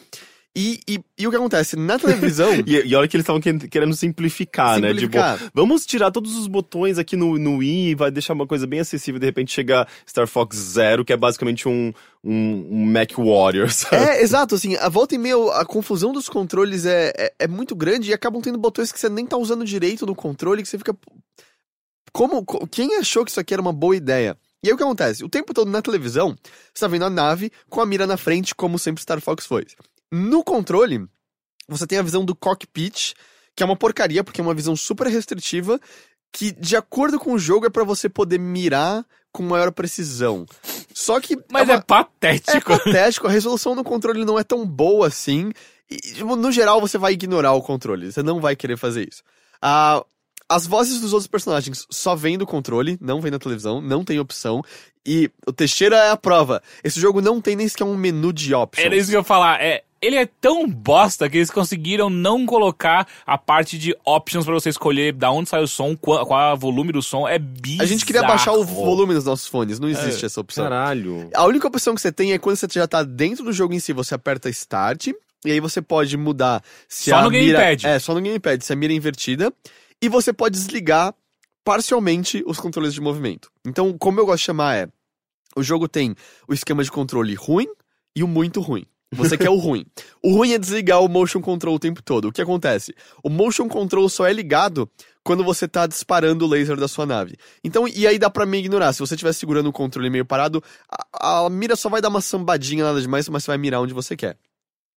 E, e, e o que acontece? Na televisão. E, e olha que eles estavam que- querendo simplificar, Simplificar. né? Tipo, vamos tirar todos os botões aqui no, no Wii, vai deixar uma coisa bem acessível. De repente chega Star Fox Zero, que é basicamente um, um, um Mac Warrior, sabe? É, exato, assim, a volta e meia, a confusão dos controles é, é, é muito grande e acabam tendo botões que você nem tá usando direito no controle, que você fica. Como. co- Quem achou que isso aqui era uma boa ideia? E aí o que acontece? O tempo todo na televisão, você tá vendo a nave com a mira na frente, como sempre Star Fox foi. No controle, você tem a visão do cockpit, que é uma porcaria, porque é uma visão super restritiva, que, de acordo com o jogo, é pra você poder mirar com maior precisão. Só que. Mas é é, uma- é patético. patético, a resolução do controle não é tão boa assim. E, tipo, no geral, você vai ignorar o controle. Você não vai querer fazer isso. Ah, as vozes dos outros personagens só vêm do controle, não vem na televisão, não tem opção. E o Teixeira é a prova. Esse jogo não tem nem sequer um menu de options. Era isso que eu ia falar. É, ele é tão bosta que eles conseguiram não colocar a parte de options pra você escolher da onde sai o som, qual, qual é o volume do som. É bizarro. A gente queria baixar o volume dos nossos fones, não existe essa opção. Caralho. A única opção que você tem é quando você já tá dentro do jogo em si, você aperta Start, e aí você pode mudar se Só a no mira... gamepad. É, só no gamepad, se a mira é invertida, e você pode desligar parcialmente os controles de movimento. Então, como eu gosto de chamar é, o jogo tem o esquema de controle ruim e o muito ruim. Você quer o ruim. O ruim é desligar o motion control o tempo todo. O que acontece? O motion control só é ligado quando você tá disparando o laser da sua nave. Então, e aí dá pra me ignorar. Se você estiver segurando o controle meio parado, a, a mira só vai dar uma sambadinha, nada demais, mas você vai mirar onde você quer.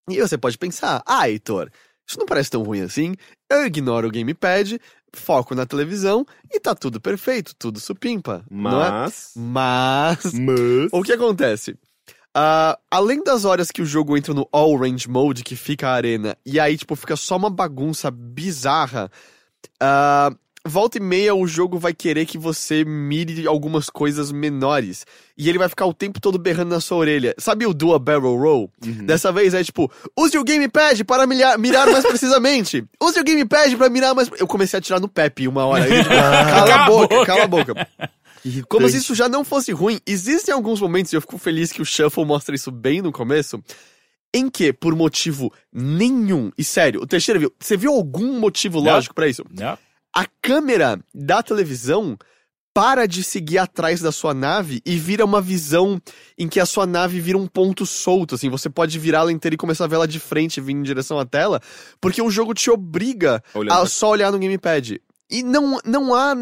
E aí você pode pensar, ah, Heitor, isso não parece tão ruim assim. Eu ignoro o gamepad, foco na televisão e tá tudo perfeito, tudo supimpa. É? Mas. Mas. Mas. O que acontece? Ah, além das horas que o jogo entra no All Range Mode, que fica a arena, e aí, tipo, fica só uma bagunça bizarra, ah, volta e meia o jogo vai querer que você mire algumas coisas menores. E ele vai ficar o tempo todo berrando na sua orelha. Sabe o Dual Barrel Roll? Dessa vez é tipo, use o gamepad para mirar, mirar mais precisamente. Use o gamepad para mirar mais. Eu comecei a tirar no Pepe uma hora. Eu, tipo, cala a Cala a boca, boca. cala a boca. Como se isso já não fosse ruim, existem alguns momentos, e eu fico feliz que o Shuffle mostra isso bem no começo, em que, por motivo nenhum, e sério, o Teixeira viu, você viu algum motivo Não. lógico pra isso? Né? A câmera da televisão para de seguir atrás da sua nave e vira uma visão em que a sua nave vira um ponto solto, assim, você pode virá-la inteira e começar a ver ela de frente, vindo em direção à tela, porque o jogo te obriga Olhando a só olhar no gamepad. E não, não há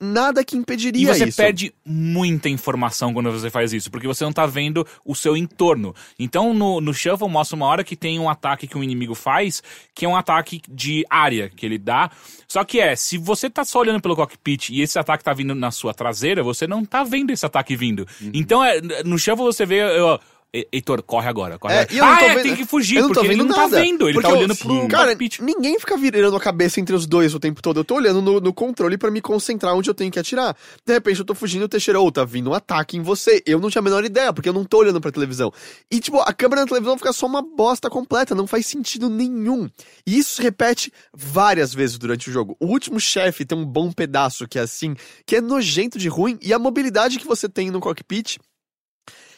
nada que E impediria você isso. perde muita informação quando você faz isso, porque você não tá vendo o seu entorno. Então, no, no Shuffle mostra uma hora que tem um ataque que um inimigo faz, que é um ataque de área que ele dá. Só que é, se você tá só olhando pelo cockpit e esse ataque tá vindo na sua traseira, você não tá vendo esse ataque vindo. Uhum. Então, é, no Shuffle você vê... ó, "E- Heitor, corre agora, corre É, agora. eu não ah, tô é, vendo- tem que fugir, eu não tô porque ele não nada. tá vendo, ele Porque tá eu- olhando pro Cara, cockpit. ninguém fica virando a cabeça entre os dois o tempo todo. Eu tô olhando no, no controle pra me concentrar onde eu tenho que atirar. De repente eu tô fugindo e o Teixeira, ô, tá vindo um ataque em você. Eu não tinha a menor ideia, porque eu não tô olhando pra televisão. E, tipo, a câmera na televisão fica só uma bosta completa, não faz sentido nenhum. E isso se repete várias vezes durante o jogo. O último chefe tem um bom pedaço que é assim, que é nojento de ruim, e a mobilidade que você tem no cockpit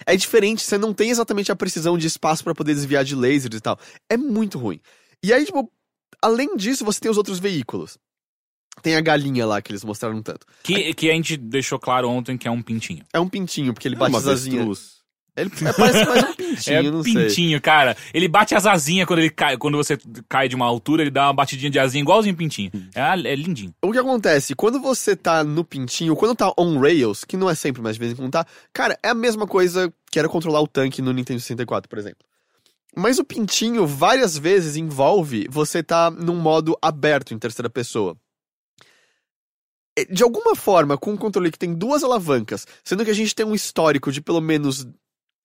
é diferente, você não tem exatamente a precisão de espaço pra poder desviar de lasers e tal. É muito ruim. E aí, tipo, além disso, você tem os outros veículos. Tem a galinha lá que eles mostraram tanto. Que, que a gente deixou claro ontem que é um pintinho. É um pintinho, porque ele É bate uma as asinhas. Ele é, parece mais um pintinho, É não sei. pintinho, cara. Ele bate as asinhas quando ele cai, quando você cai de uma altura, ele dá uma batidinha de asinha igualzinho pintinho. É, é lindinho. O que acontece? Quando você tá no pintinho, quando tá on rails, que não é sempre, mas de vez em quando tá, cara, é a mesma coisa que era controlar o tanque no Nintendo 64, por exemplo. Mas o pintinho várias vezes envolve você tá num modo aberto em terceira pessoa. De alguma forma, com um controle que tem duas alavancas, sendo que a gente tem um histórico de pelo menos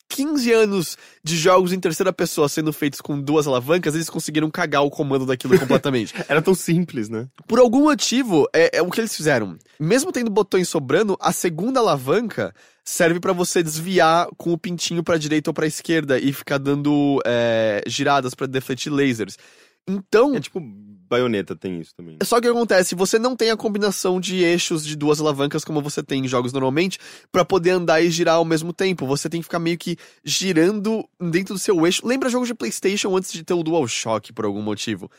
15 anos de jogos em terceira pessoa sendo feitos com duas alavancas, eles conseguiram cagar o comando daquilo completamente. Era tão simples, né? Por algum motivo, é, é o que eles fizeram. Mesmo tendo botões sobrando, a segunda alavanca serve pra você desviar com o pintinho pra direita ou pra esquerda e ficar dando é, giradas pra defletir lasers. Então, É tipo, baioneta tem isso também. só que o que acontece, você não tem a combinação de eixos de duas alavancas como você tem em jogos normalmente pra poder andar e girar ao mesmo tempo. Você tem que ficar meio que girando dentro do seu eixo. Lembra jogos de PlayStation antes de ter o DualShock por algum motivo?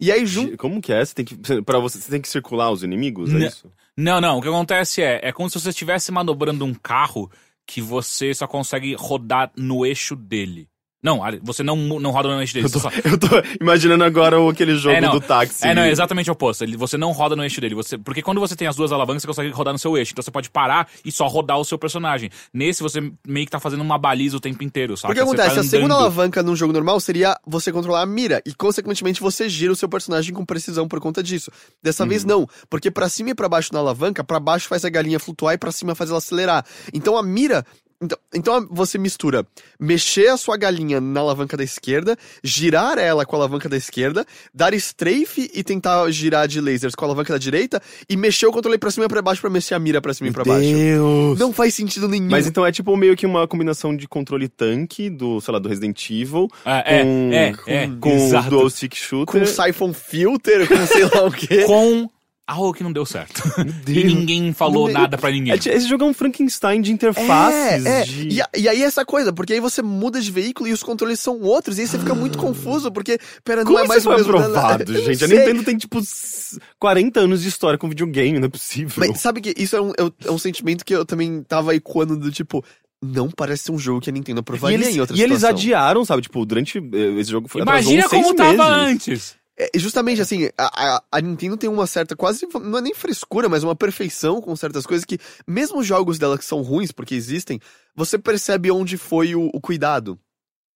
E aí junto Como que é? Você tem que, para você, você tem que circular os inimigos, Né. é isso? Não, não. O que acontece é, é como se você estivesse manobrando um carro que você só consegue rodar no eixo dele. Não, você não, não roda no eixo dele. Eu tô, só- eu tô imaginando agora o- aquele jogo É, não. do táxi. É, não, é exatamente o oposto. Ele- Você não roda no eixo dele. Você, porque quando você tem as duas alavancas, você consegue rodar no seu eixo. Então você pode parar e só rodar o seu personagem. Nesse, você meio que tá fazendo uma baliza o tempo inteiro, sabe? Porque Você acontece, tá a segunda alavanca num jogo normal seria você controlar a mira e consequentemente você gira o seu personagem com precisão por conta disso. Dessa vez Uhum. não, porque pra cima e pra baixo na alavanca, pra baixo faz a galinha flutuar e pra cima faz ela acelerar. Então a mira então, então você mistura mexer a sua galinha na alavanca da esquerda, girar ela com a alavanca da esquerda, dar strafe e tentar girar de lasers com a alavanca da direita e mexer o controle pra cima e pra baixo pra mexer a mira pra cima e pra baixo. Deus! Não faz sentido nenhum. Mas então é tipo meio que uma combinação de controle tanque do, sei lá, do Resident Evil É, é, com, é, com, é, com o exato. Dual Stick com Shooter. um Siphon Filter, com sei lá o quê. Com algo que não deu certo. e ninguém falou Meu- nada pra ninguém. É, ti- esse jogo é um Frankenstein de interfaces. É, é. de- E, e aí essa coisa, porque aí você muda de veículo e os controles são outros, e aí você fica muito confuso, porque, pera, não Como é mais isso o mesmo... aprovado, Eu não gente? A. Nintendo tem, tipo, s- 40 anos de história com videogame, não é possível. Mas sabe que isso é um, é um- é sentimento que eu também tava ecoando do tipo, não parece ser um jogo que a Nintendo e aprovaria eles, em outra e eles situação. adiaram, sabe? Tipo, durante. eh, Esse jogo foi Imagina como tava meses. antes. É, justamente assim, a, a, Nintendo tem uma certa, quase, não é nem frescura, mas uma perfeição com certas coisas que, mesmo os jogos dela que são ruins, porque existem, você percebe onde foi o, o cuidado.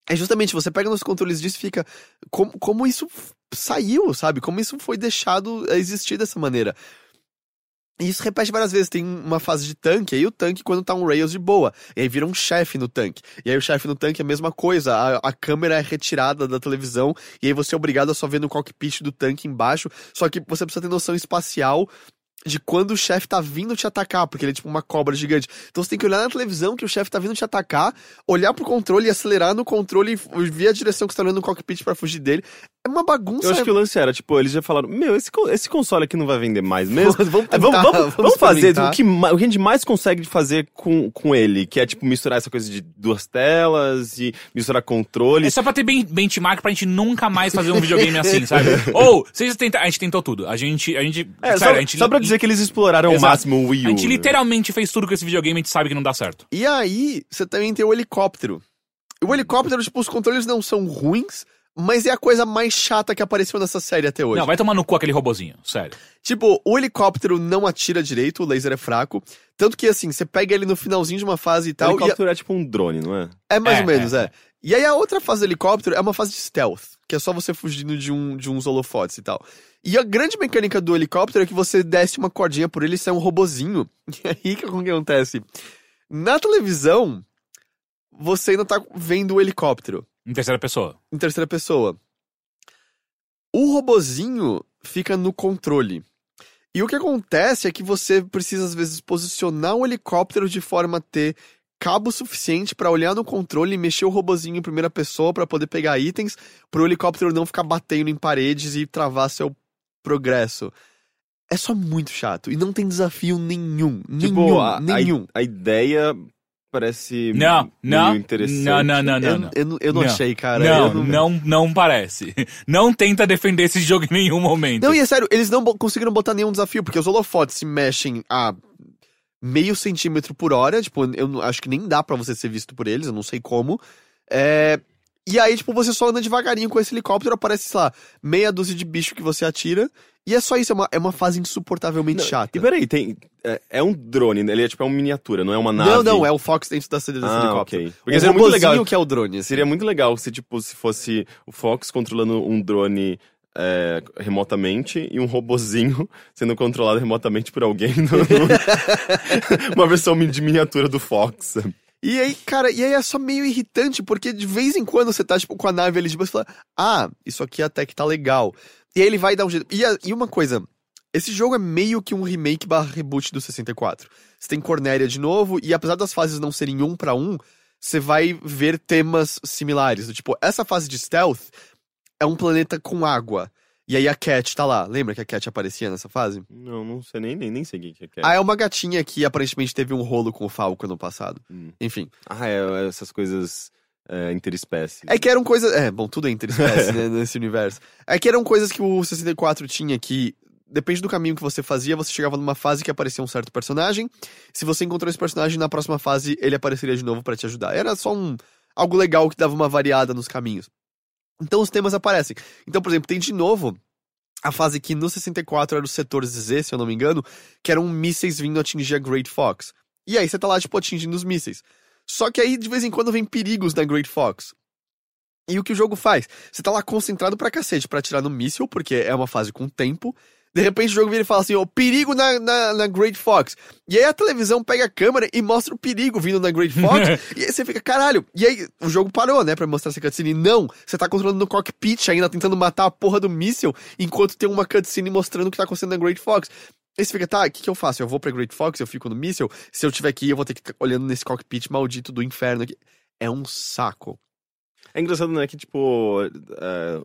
É justamente, você pega nos controles disso e fica, como, como isso saiu, sabe? Como isso foi deixado existir dessa maneira. E isso repete várias vezes. Tem uma fase de tanque, aí o tanque, quando tá um Rails de boa, e aí vira um chefe no tanque. E aí o chefe no tanque é a mesma coisa, a, a câmera é retirada da televisão, e aí você é obrigado a só ver no cockpit do tanque embaixo. Só que você precisa ter noção espacial de quando o chefe tá vindo te atacar, porque ele é tipo uma cobra gigante. Então você tem que olhar na televisão que o chefe tá vindo te atacar, olhar pro controle e acelerar no controle e ver a direção que você tá olhando no cockpit pra fugir dele. É uma bagunça. Eu acho que o lance era, tipo, eles já falaram, meu, esse, esse console aqui não vai vender mais mesmo. Vamos É, vamos, tentar, vamos, vamos vamos fazer o que, o que a gente mais consegue fazer com, com ele, que é, tipo, misturar essa coisa de duas telas e misturar É controles. só pra ter ben- benchmark pra gente nunca mais fazer um videogame assim, sabe? Ou, vocês tentaram. A gente tentou tudo. A gente. A gente. É, sério, só, a gente só pra dizer que eles exploraram ao Exato. máximo o Wii U. A gente literalmente fez tudo com esse videogame e a gente sabe que não dá certo. E aí, você também tem o helicóptero. O helicóptero, tipo, os controles não são ruins, mas é a coisa mais chata que apareceu nessa série até hoje. Não, vai tomar no cu aquele robozinho, sério. Tipo, o helicóptero não atira direito, o laser é fraco. Tanto que, assim, você pega ele no finalzinho de uma fase e O tal. e helicóptero é tipo um drone, não é? é mais É, ou menos, é, é. E aí a outra fase do helicóptero é uma fase de stealth, que é só você fugindo de, um, de uns holofotes e tal. E a grande mecânica do helicóptero é que você desce uma cordinha por ele e sai um robozinho. E aí o que acontece? Na televisão, você ainda tá vendo o helicóptero Em terceira pessoa. em terceira pessoa. O robozinho fica no controle. E o que acontece é que você precisa, às vezes, posicionar o helicóptero de forma a ter cabo suficiente pra olhar no controle e mexer o robozinho em primeira pessoa pra poder pegar itens, pro helicóptero não ficar batendo em paredes e travar seu progresso. É só muito chato. E não tem desafio nenhum. Tipo, nenhum. a, a- nenhum. A, ideia parece Não, meio não. interessante. Não, não, não, não. eu, não. eu não- eu não Não. achei, cara. não, Eu não, não, parece. Não tenta defender esse jogo em nenhum momento. Não, e é sério, eles não conseguiram botar nenhum desafio, porque os holofotes se mexem a meio centímetro por hora, tipo, eu não- acho que nem dá pra você ser visto por eles, eu não sei como. É, E aí, tipo, você só anda devagarinho com esse helicóptero, aparece, sei lá, meia dúzia de bicho que você atira, e é só isso, é uma, é uma fase insuportavelmente Não, chata. E peraí, tem, é, é um drone, né? ele é tipo é uma miniatura, não é uma nave. Não, não, é o Fox dentro da desse Ah, helicóptero. ok. Porque o seria muito legal. que é o drone. assim. Seria muito legal se, tipo, se fosse o Fox controlando um drone é, remotamente e um robozinho sendo controlado remotamente por alguém. no- no- uma versão de miniatura do Fox. E aí, cara, e aí é só meio irritante, porque de vez em quando você tá, tipo, com a nave ali, tipo, você fala, ah, isso aqui até que tá legal. E aí ele vai dar um jeito. E, a- e uma coisa, esse jogo é meio que um remake barra reboot do 64. Você tem Cornélia de novo, e apesar das fases não serem um pra um, você vai ver temas similares. Tipo, essa fase de stealth é um planeta com água. E aí a Cat tá lá. Lembra que a Cat aparecia nessa fase? Não, não sei, nem, nem, nem sei o que é. Ah, é uma gatinha que aparentemente teve um rolo com o Falco no passado. Hum. Enfim. Ah, é, essas coisas é, interespécies. É que eram coisas. É, bom, tudo é interespécie, né, nesse universo. É que eram coisas que o 64 tinha que. Depende do caminho que você fazia, você chegava numa fase que aparecia um certo personagem. Se você encontrou esse personagem, na próxima fase ele apareceria de novo pra te ajudar. Era só um algo legal que dava uma variada nos caminhos. Então os temas aparecem. Então, por exemplo, tem de novo a fase que no 64 era o setor Z, se eu não me engano, que eram mísseis vindo atingir a Great Fox. E aí você tá lá, tipo, atingindo os mísseis. Só que aí, de vez em quando, vem perigos na Great Fox. E o que o jogo faz? Você tá lá concentrado pra cacete pra atirar no míssil, porque é uma fase com tempo. De repente o jogo vira e fala assim, ó, perigo na, na, na Great Fox. E aí a televisão pega a câmera e mostra o perigo vindo na Great Fox. e aí você fica, caralho. E aí o jogo parou, né, pra mostrar essa cutscene. Não, você tá controlando no cockpit ainda, tentando matar a porra do míssil, enquanto tem uma cutscene mostrando o que tá acontecendo na Great Fox. Aí você fica, tá, o que, que eu faço? Eu vou pra Great Fox, eu fico no míssil? Se eu tiver aqui, eu vou ter que ficar olhando nesse cockpit maldito do inferno aqui. É um saco. É engraçado, né, que, tipo, é,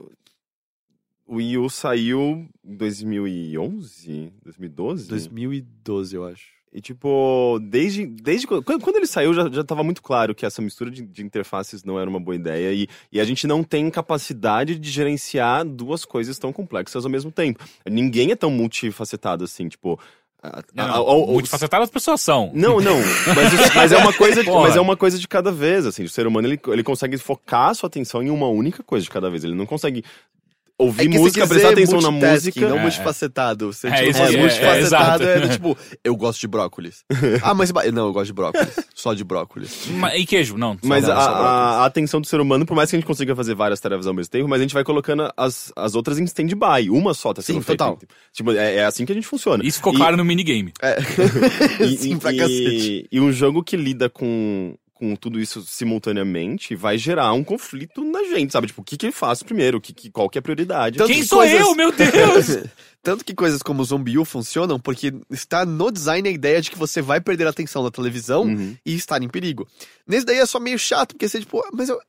o Wii U saiu em 2011? 2012? 2012, eu acho. E, tipo, desde, desde quando, quando ele saiu, já, já tava muito claro que essa mistura de, de interfaces não era uma boa ideia. E, e a gente não tem capacidade de gerenciar duas coisas tão complexas ao mesmo tempo. Ninguém é tão multifacetado assim, tipo. a- Não, a- a- multifacetado as pessoas são. Não, não. Mas, mas é uma coisa, de- mas é uma coisa de cada vez, assim. O ser humano ele, ele consegue focar a sua atenção em uma única coisa de cada vez. Ele não consegue ouvir É música, prestar atenção na música. Não É, multifacetado. Você, É, tipo, isso aí, é, multifacetado é, é, do tipo, eu gosto de brócolis. ah, mas não, eu gosto de brócolis. Só de brócolis. Ma- E queijo, não. Mas a, a- atenção do ser humano, por mais que a gente consiga fazer várias tarefas ao mesmo tempo, mas a gente vai colocando as, as outras em stand-by. Uma só tá sendo Sim, feita. total. Tipo, é, é assim que a gente funciona. Isso ficou E- claro no minigame. E, Sim, pra e- cacete. e um jogo que lida com, com tudo isso simultaneamente vai gerar um conflito na gente, sabe? Tipo, o que que eu faço primeiro? O que, que, qual que é a prioridade? Tanto Quem que sou coisas- eu, meu Deus? Tanto que coisas como o Zombie U funcionam porque está no design a ideia de que você vai perder a atenção da televisão Uhum. e estar em perigo. Nesse daí é só meio chato, porque você, tipo, "Ah, mas eu.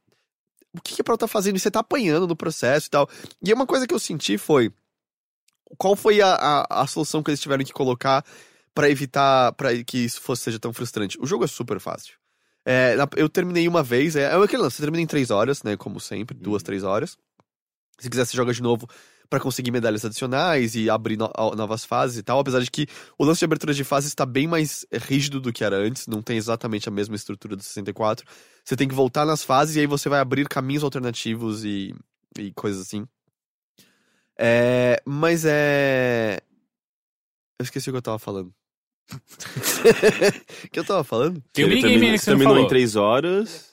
o que, que a Pro tá fazendo? E você tá apanhando no processo e tal. E uma coisa que eu senti foi. Qual foi a, a, a solução que eles tiveram que colocar pra evitar para que isso fosse seja tão frustrante? O jogo é super fácil. É, eu terminei uma vez, é, é aquele lance, você termina em três horas, né? Como sempre, duas, três horas. Se quiser, você joga de novo pra conseguir medalhas adicionais e abrir no- novas fases e tal. Apesar de que o lance de abertura de fases está bem mais rígido do que era antes, não tem exatamente a mesma estrutura do 64. Você tem que voltar nas fases e aí você vai abrir caminhos alternativos e, e coisas assim. É, mas é. Eu esqueci o que eu tava falando. O que eu tava falando? Tem um ele aí que você não terminou falou. em três horas.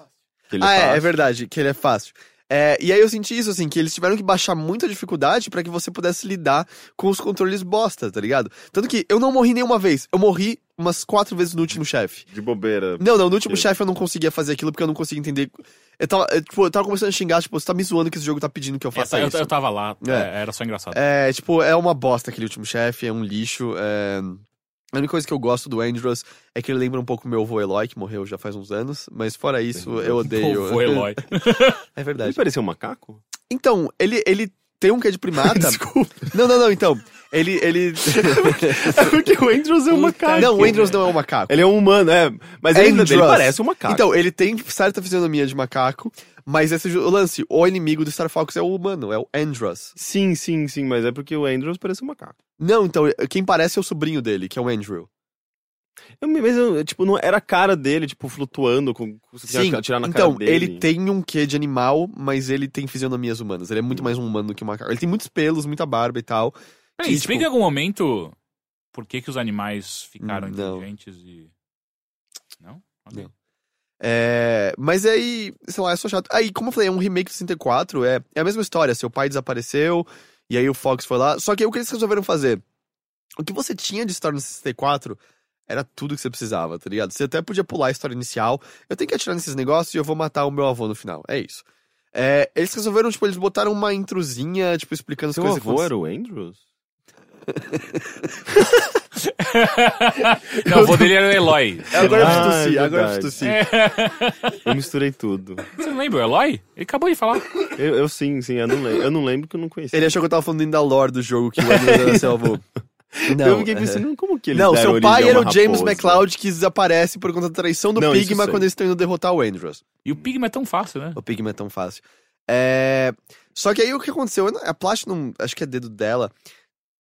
que ele ah, é, é faz. verdade, que ele é fácil. É, e aí eu senti isso, assim, que eles tiveram que baixar muita dificuldade pra que você pudesse lidar com os controles bosta, tá ligado? Tanto que eu não morri nenhuma vez. Eu morri umas quatro vezes no último chefe. De bobeira. Não, não, no último Que- chefe eu não conseguia fazer aquilo porque eu não conseguia entender. Eu tava, eu, tipo, eu tava começando a xingar, tipo, você tá me zoando que esse jogo tá pedindo que eu faça Essa, eu, isso. eu tava lá, É. é, era só engraçado. É, tipo, é uma bosta aquele último chefe, é um lixo. é. A única coisa que eu gosto do Andros é que ele lembra um pouco meu avô Eloy, que morreu já faz uns anos, mas fora isso, eu odeio. Pô, Eloy. É Ele verdade. parecia um macaco? Então, ele, ele tem um quê de primata. Desculpa. Não, não, não, então. Ele. ele... É porque o Andrews é um macaco. não, o Andros não é um macaco. Ele é um humano, é. Mas ele, ele parece um macaco. Então, ele tem certa fisionomia de macaco, mas esse o lance, o inimigo do Star Fox é o humano, é o Andros. Sim, sim, sim, mas é porque o Andrews parece um macaco. Não, então, quem parece é o sobrinho dele, que é o Andrew. Eu, mas eu, tipo, não era a cara dele, tipo, flutuando, com, com Sim, que atirar na então, cara dele. ele tem um quê de animal, mas ele tem fisionomias humanas. Ele é muito mais um humano do que um macaco. Ele tem muitos pelos, muita barba e tal. Peraí, que, explica em tipo, algum momento por que, que os animais ficaram Hum, não. inteligentes e. Não? Ok. Não. É, mas aí, sei lá, é só chato. Aí, como eu falei, é um remake do 64, é, é a mesma história. Seu pai desapareceu, e aí o Fox foi lá. Só que aí o que eles resolveram fazer? O que você tinha de história no 64 era tudo que você precisava, tá ligado? Você até podia pular a história inicial. Eu tenho que atirar nesses negócios e eu vou matar o meu avô no final. É isso. É, eles resolveram, tipo, eles botaram uma intrusinha, tipo, explicando as Seu coisas que avô era o Andrews? Não, o vô dele era o Eloy. Agora eu Ah, tossir, é agora eu preciso tossir. Eu misturei tudo. Você não lembra o Eloy? Ele acabou de falar. Eu, eu sim, sim, eu não lembro. Eu não lembro que eu não conhecia. Ele achou que eu tava falando ainda da lore do jogo, que o seu avô. Não, eu fiquei é. pensando, como que eles Não, seu pai era o James? McLeod que desaparece por conta da traição do Não, Pigma quando eles estão indo derrotar o Andros. E o Pigma é tão fácil, né? O Pigma é tão fácil. É... Só que aí o que aconteceu? A Platinum, acho que é dedo dela,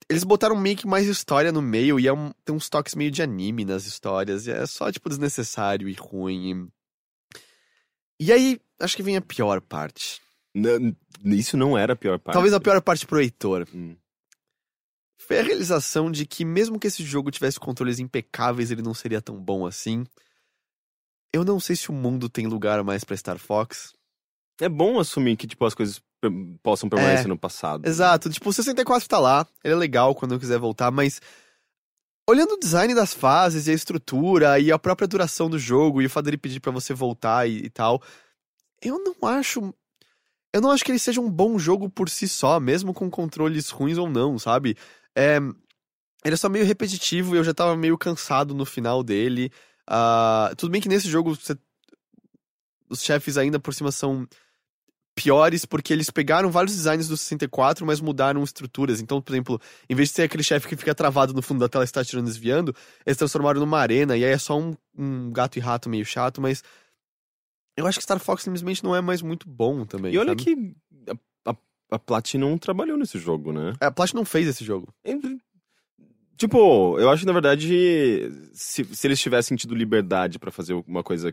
eles botaram meio que mais história no meio e é um- tem uns toques meio de anime nas histórias. E é só, tipo, desnecessário e ruim. E aí, acho que vem a pior parte. Não, isso não era a pior parte. Talvez a pior parte pro Heitor. Hum. Foi a realização de que mesmo que esse jogo tivesse controles impecáveis, ele não seria tão bom assim. Eu não sei se o mundo tem lugar mais pra Star Fox. É bom assumir que, tipo, as coisas possam permanecer É. no passado. Exato, tipo, o 64 tá lá, ele é legal quando eu quiser voltar, mas olhando o design das fases e a estrutura e a própria duração do jogo e o fato dele pedir pra você voltar e, e tal, eu não acho eu não acho que ele seja um bom jogo por si só, mesmo com controles ruins ou não, sabe? É, ele é só meio repetitivo e eu já tava meio cansado no final dele. Ah, tudo bem que nesse jogo você- os chefes ainda por cima são piores porque eles pegaram vários designs do 64, mas mudaram estruturas. Então, por exemplo, em vez de ser aquele chefe que fica travado no fundo da tela e está tirando e desviando, eles transformaram numa arena e aí é só um, um gato e rato meio chato, mas eu acho que Star Fox simplesmente não é mais muito bom também. E olha sabe? que a, a, a Platinum trabalhou nesse jogo, né? A Platinum não fez esse jogo. Tipo, eu acho que na verdade, se, se eles tivessem tido liberdade pra fazer uma coisa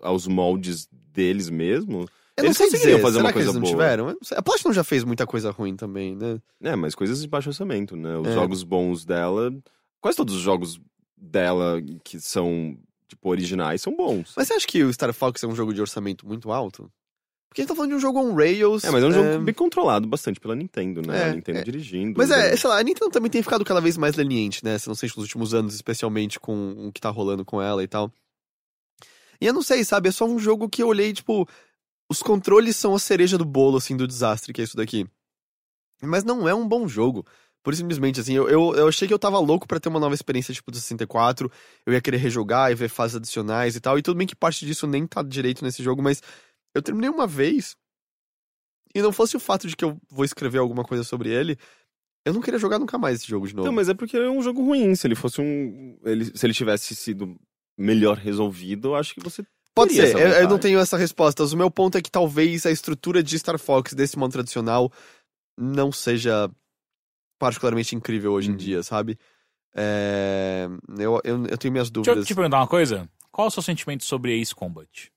aos moldes deles mesmo, Eu não Eles sei conseguiriam dizer, fazer será uma que eles coisa não boa. tiveram? Não sei. A Platinum já fez muita coisa ruim também, né? é, mas coisas de baixo orçamento, né? Os É. jogos bons dela, quase todos os jogos dela que são, tipo, originais são bons. Mas você acha que o Star Fox é um jogo de orçamento muito alto? Porque a gente tá falando de um jogo on rails. É, mas é um jogo bem controlado bastante pela Nintendo, né? É, a Nintendo é. dirigindo. Mas é, né? sei lá, a Nintendo também tem ficado cada vez mais leniente, né? Se não sei, nos últimos anos, especialmente com o que tá rolando com ela e tal. E eu não sei, sabe? É só um jogo que eu olhei, tipo. Os controles são a cereja do bolo, assim, do desastre que é isso daqui. Mas não é um bom jogo. Por simplesmente, assim, eu, eu, eu achei que eu tava louco pra ter uma nova experiência, tipo, do 64. Eu ia querer rejogar e ver fases adicionais e tal. E tudo bem que parte disso nem tá direito nesse jogo, mas eu terminei uma vez E não fosse o fato de que eu vou escrever alguma coisa sobre ele, eu não queria jogar nunca mais esse jogo de novo. Não, mas é porque é um jogo ruim. Se ele fosse um. Ele, se ele tivesse sido melhor resolvido, eu acho que você. Pode ser, eu, eu não tenho essa resposta. O meu ponto é que talvez a estrutura de Star Fox desse modo tradicional não seja particularmente incrível hoje em Uhum. dia, sabe? É, eu, eu, eu tenho minhas Deixa eu dúvidas. te perguntar uma coisa. Qual é o seu sentimento sobre Ace Combat?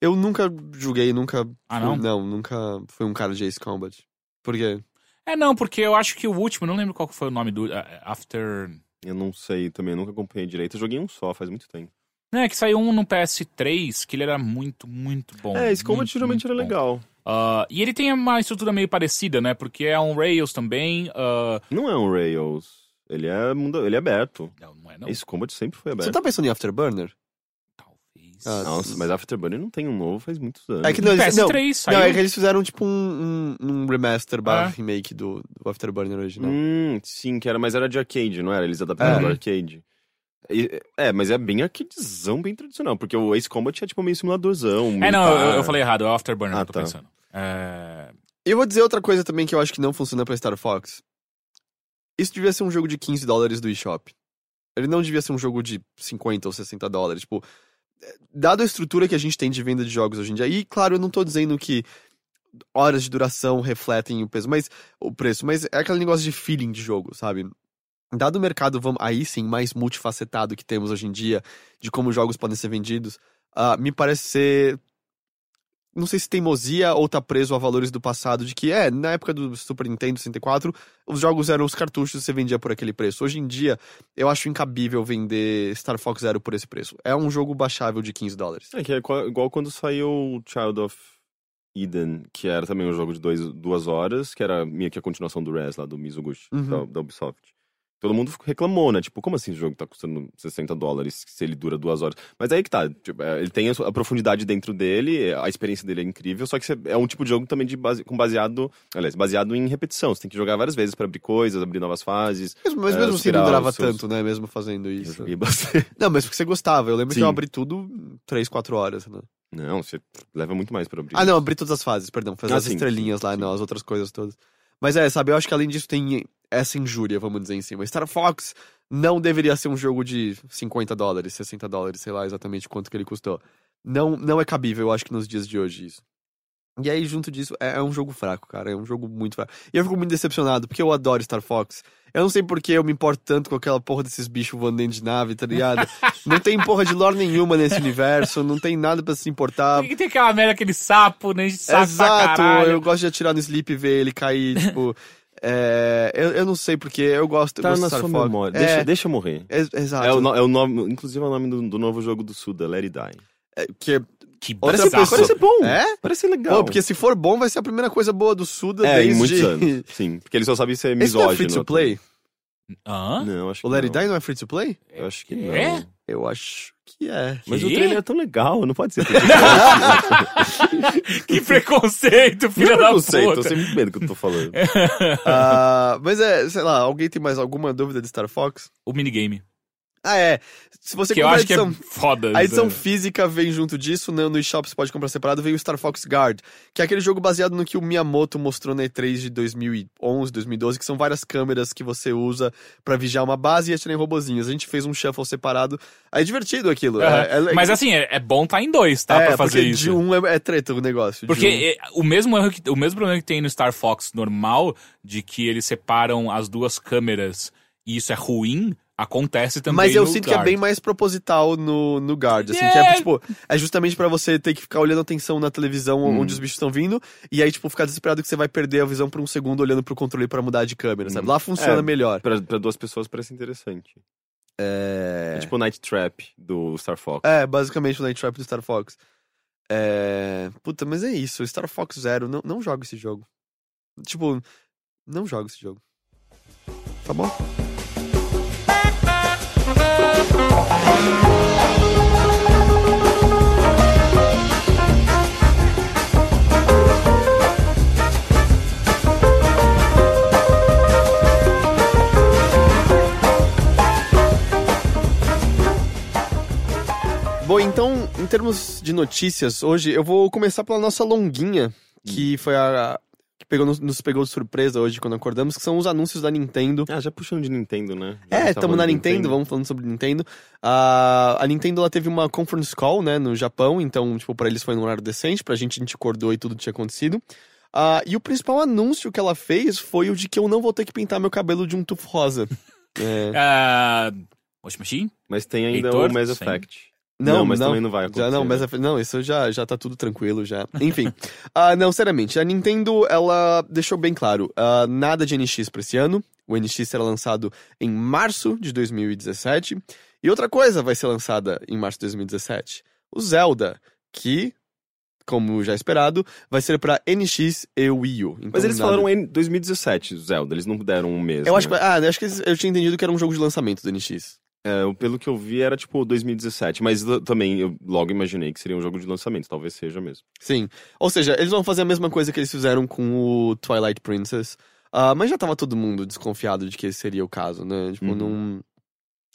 Eu nunca joguei, nunca. Ah, não? Não, nunca fui um cara de Ace Combat. Por quê? É, não, porque eu acho que o último, não lembro qual foi o nome do. eh, After. Eu não sei também, eu nunca acompanhei direito. Eu joguei um só, faz muito tempo. Não, é que saiu um no PS3 que ele era muito, muito bom. é, esse Combat geralmente era bom. legal. Ah, e ele tem uma estrutura meio parecida, né? Porque é um Rails também. ah, Não é um Rails. Ele é, mundo, ele é aberto. Não, não é não. Esse Combat sempre foi Você aberto. tá pensando em Afterburner? Talvez. Ah, Nossa, mas Afterburner não tem um novo faz muitos anos. É que não, No eles, não, PS3 saiu. não, é que eles fizeram tipo um, um, um remaster barra Ah. remake do, do Afterburner original. Hum, sim, que era, mas era de arcade, não era? Eles adaptaram É. do arcade. É, mas é bem arcadezão, bem tradicional, porque o Ace Combat é tipo meio simuladorzão. É, não, eu, eu falei errado, é o Afterburner Ah, que eu tô tá. pensando. É... E eu vou dizer outra coisa também que eu acho que não funciona pra Star Fox. Isso devia ser um jogo de 15 dólares do eShop. Ele não devia ser um jogo de 50 ou 60 dólares. Tipo, é, dado a estrutura que a gente tem de venda de jogos hoje em dia, e claro, eu não tô dizendo que horas de duração refletem o peso, mas o preço, mas é aquele negócio de feeling de jogo, sabe? Dado o mercado, vamos, aí sim, mais multifacetado que temos hoje em dia, de como jogos podem ser vendidos, ah, me parece ser não sei se teimosia ou tá preso a valores do passado, de que, é, na época do Super Nintendo 64, os jogos eram os cartuchos e você vendia por aquele preço. Hoje em dia, eu acho incabível vender Star Fox Zero por esse preço. É um jogo baixável de 15 dólares. É que é igual igual quando saiu Child of Eden, que era também um jogo de dois, duas horas, que era meio que a continuação do Res lá, do Mizuguchi, Uhum. da, da Ubisoft. Todo mundo reclamou, né? Tipo, como assim esse jogo tá custando 60 dólares se ele dura duas horas? Mas aí que tá, tipo, é, ele tem a profundidade dentro dele, a experiência dele é incrível, só que é um tipo de jogo também de base, com baseado, aliás, baseado em repetição. Você tem que jogar várias vezes pra abrir coisas, abrir novas fases. Mas, mas É, mesmo assim não durava seus- tanto, né? Mesmo fazendo Eu isso. joguei bastante. Não, mas porque você gostava. Eu lembro que Sim. eu abri tudo em 3, 4 horas, né? Não, você leva muito mais pra abrir. Ah, não, abri todas as fases, perdão. Fazer Ah, as sim, estrelinhas sim, lá, sim. não, as outras coisas todas. Mas é, sabe, eu acho que além disso tem essa injúria, vamos dizer em cima. Star Fox não deveria ser um jogo de 50 dólares, 60 dólares, sei lá exatamente quanto que ele custou. Não, não é cabível, eu acho que nos dias de hoje isso. E aí, junto disso, é, é um jogo fraco, cara. É um jogo muito fraco. E eu fico muito decepcionado, porque eu adoro Star Fox. Eu não sei porque eu me importo tanto com aquela porra desses bichos voando dentro de nave, tá ligado? não tem porra de lore nenhuma nesse universo, não tem nada pra se importar. Por que tem aquela merda, aquele sapo, né? Sapo Exato, eu gosto de atirar no sleep e ver ele cair, tipo. é, eu, eu não sei porque, eu gosto, eu Tá gosto na de Star sua Fox. memória. É, Deixa, deixa eu morrer. ex- exato. É o, é o nome, inclusive é o nome do, do novo jogo do Suda, Let It Die. É, que, Que Outra bizarro. pessoa- Parece bom. É? Parece legal. Pô, porque se for bom, vai ser a primeira coisa boa do Suda é, desde... em muitos anos. Sim, porque ele só sabe ser Esse não é misógino. free to play? Hã? Não, acho que O Let It. Die não é free to play? Eu acho que É? não. Eu acho que é. Mas Que? o trailer é tão legal, não pode ser. Que preconceito, Não filha é da preconceito, eu puta. sei muito bem do que eu tô falando. Ah, mas é, sei lá, alguém tem mais alguma dúvida de Star Fox? O minigame. Ah, é. Se você Que eu comprar a acho que é edição... foda. A edição né? física vem junto disso, né? no eShop você pode comprar separado, veio o Star Fox Guard, que é aquele jogo baseado no que o Miyamoto mostrou na E3 de 2011, 2012, que são várias câmeras que você usa pra vigiar uma base e atirar em robozinhos. A gente fez um shuffle separado, aí é divertido aquilo. Aham. é- é- Mas assim, é, é bom tá em dois, tá? é, pra fazer porque isso. de um é, é treta o negócio. Porque um. é, o, mesmo erro que, o mesmo problema que tem no Star Fox normal, de que eles separam as duas câmeras e isso é ruim, acontece também Mas eu no sinto que é Guard. bem mais proposital no, no Guard, assim, É. que é, tipo, é justamente pra você ter que ficar olhando atenção na televisão Hum. onde os bichos estão vindo, e aí, tipo, ficar desesperado que você vai perder a visão por um segundo olhando pro controle pra mudar de câmera, sabe? Lá funciona É. melhor. pra, pra duas pessoas parece interessante. É... É tipo o Night Trap do Star Fox. É, basicamente o Night Trap do Star Fox. É... Puta, mas é isso. Star Fox Zero, não, não joga esse jogo. Tipo, não joga esse jogo. Tá bom? Bom, então, em termos de notícias, hoje eu vou começar pela nossa longuinha, que foi a. que pegou, nos, nos pegou de surpresa hoje quando acordamos, que são os anúncios da Nintendo. Ah, já puxando de Nintendo, né? Já É, estamos na no Nintendo, vamos falando sobre Nintendo. Ah, a Nintendo ela teve uma conference call, né, no Japão, então, tipo, pra eles foi num horário decente, pra gente a gente acordou e tudo tinha acontecido. Ah, e o principal anúncio que ela fez foi o de que eu não vou ter que pintar meu cabelo de um tufo rosa. É. Ah, Washing Machine? Mas tem ainda Heitor, o Mass sim. Effect. Não, mas não, também não vai acontecer. Já não, mas né? a- não, isso já, já tá tudo tranquilo já. Enfim. ah não, seriamente, a Nintendo, ela deixou bem claro, ah, nada de NX pra esse ano. O NX será lançado em março de 2017. E outra coisa vai ser lançada em março de 2017. O Zelda, que, como já esperado, vai ser pra NX e Wii U. Então, Mas eles nada- falaram em 2017, Zelda, eles não deram um mês. Eu acho que, né? ah, eu acho que eles- eu tinha entendido que era um jogo de lançamento do NX. É, pelo que eu vi era tipo 2017, mas também eu logo imaginei que seria um jogo de lançamento, talvez seja mesmo. Sim. Ou seja, eles vão fazer a mesma coisa que eles fizeram com o Twilight Princess. Ah, mas já tava todo mundo desconfiado de que esse seria o caso, né? Tipo, Uhum. não.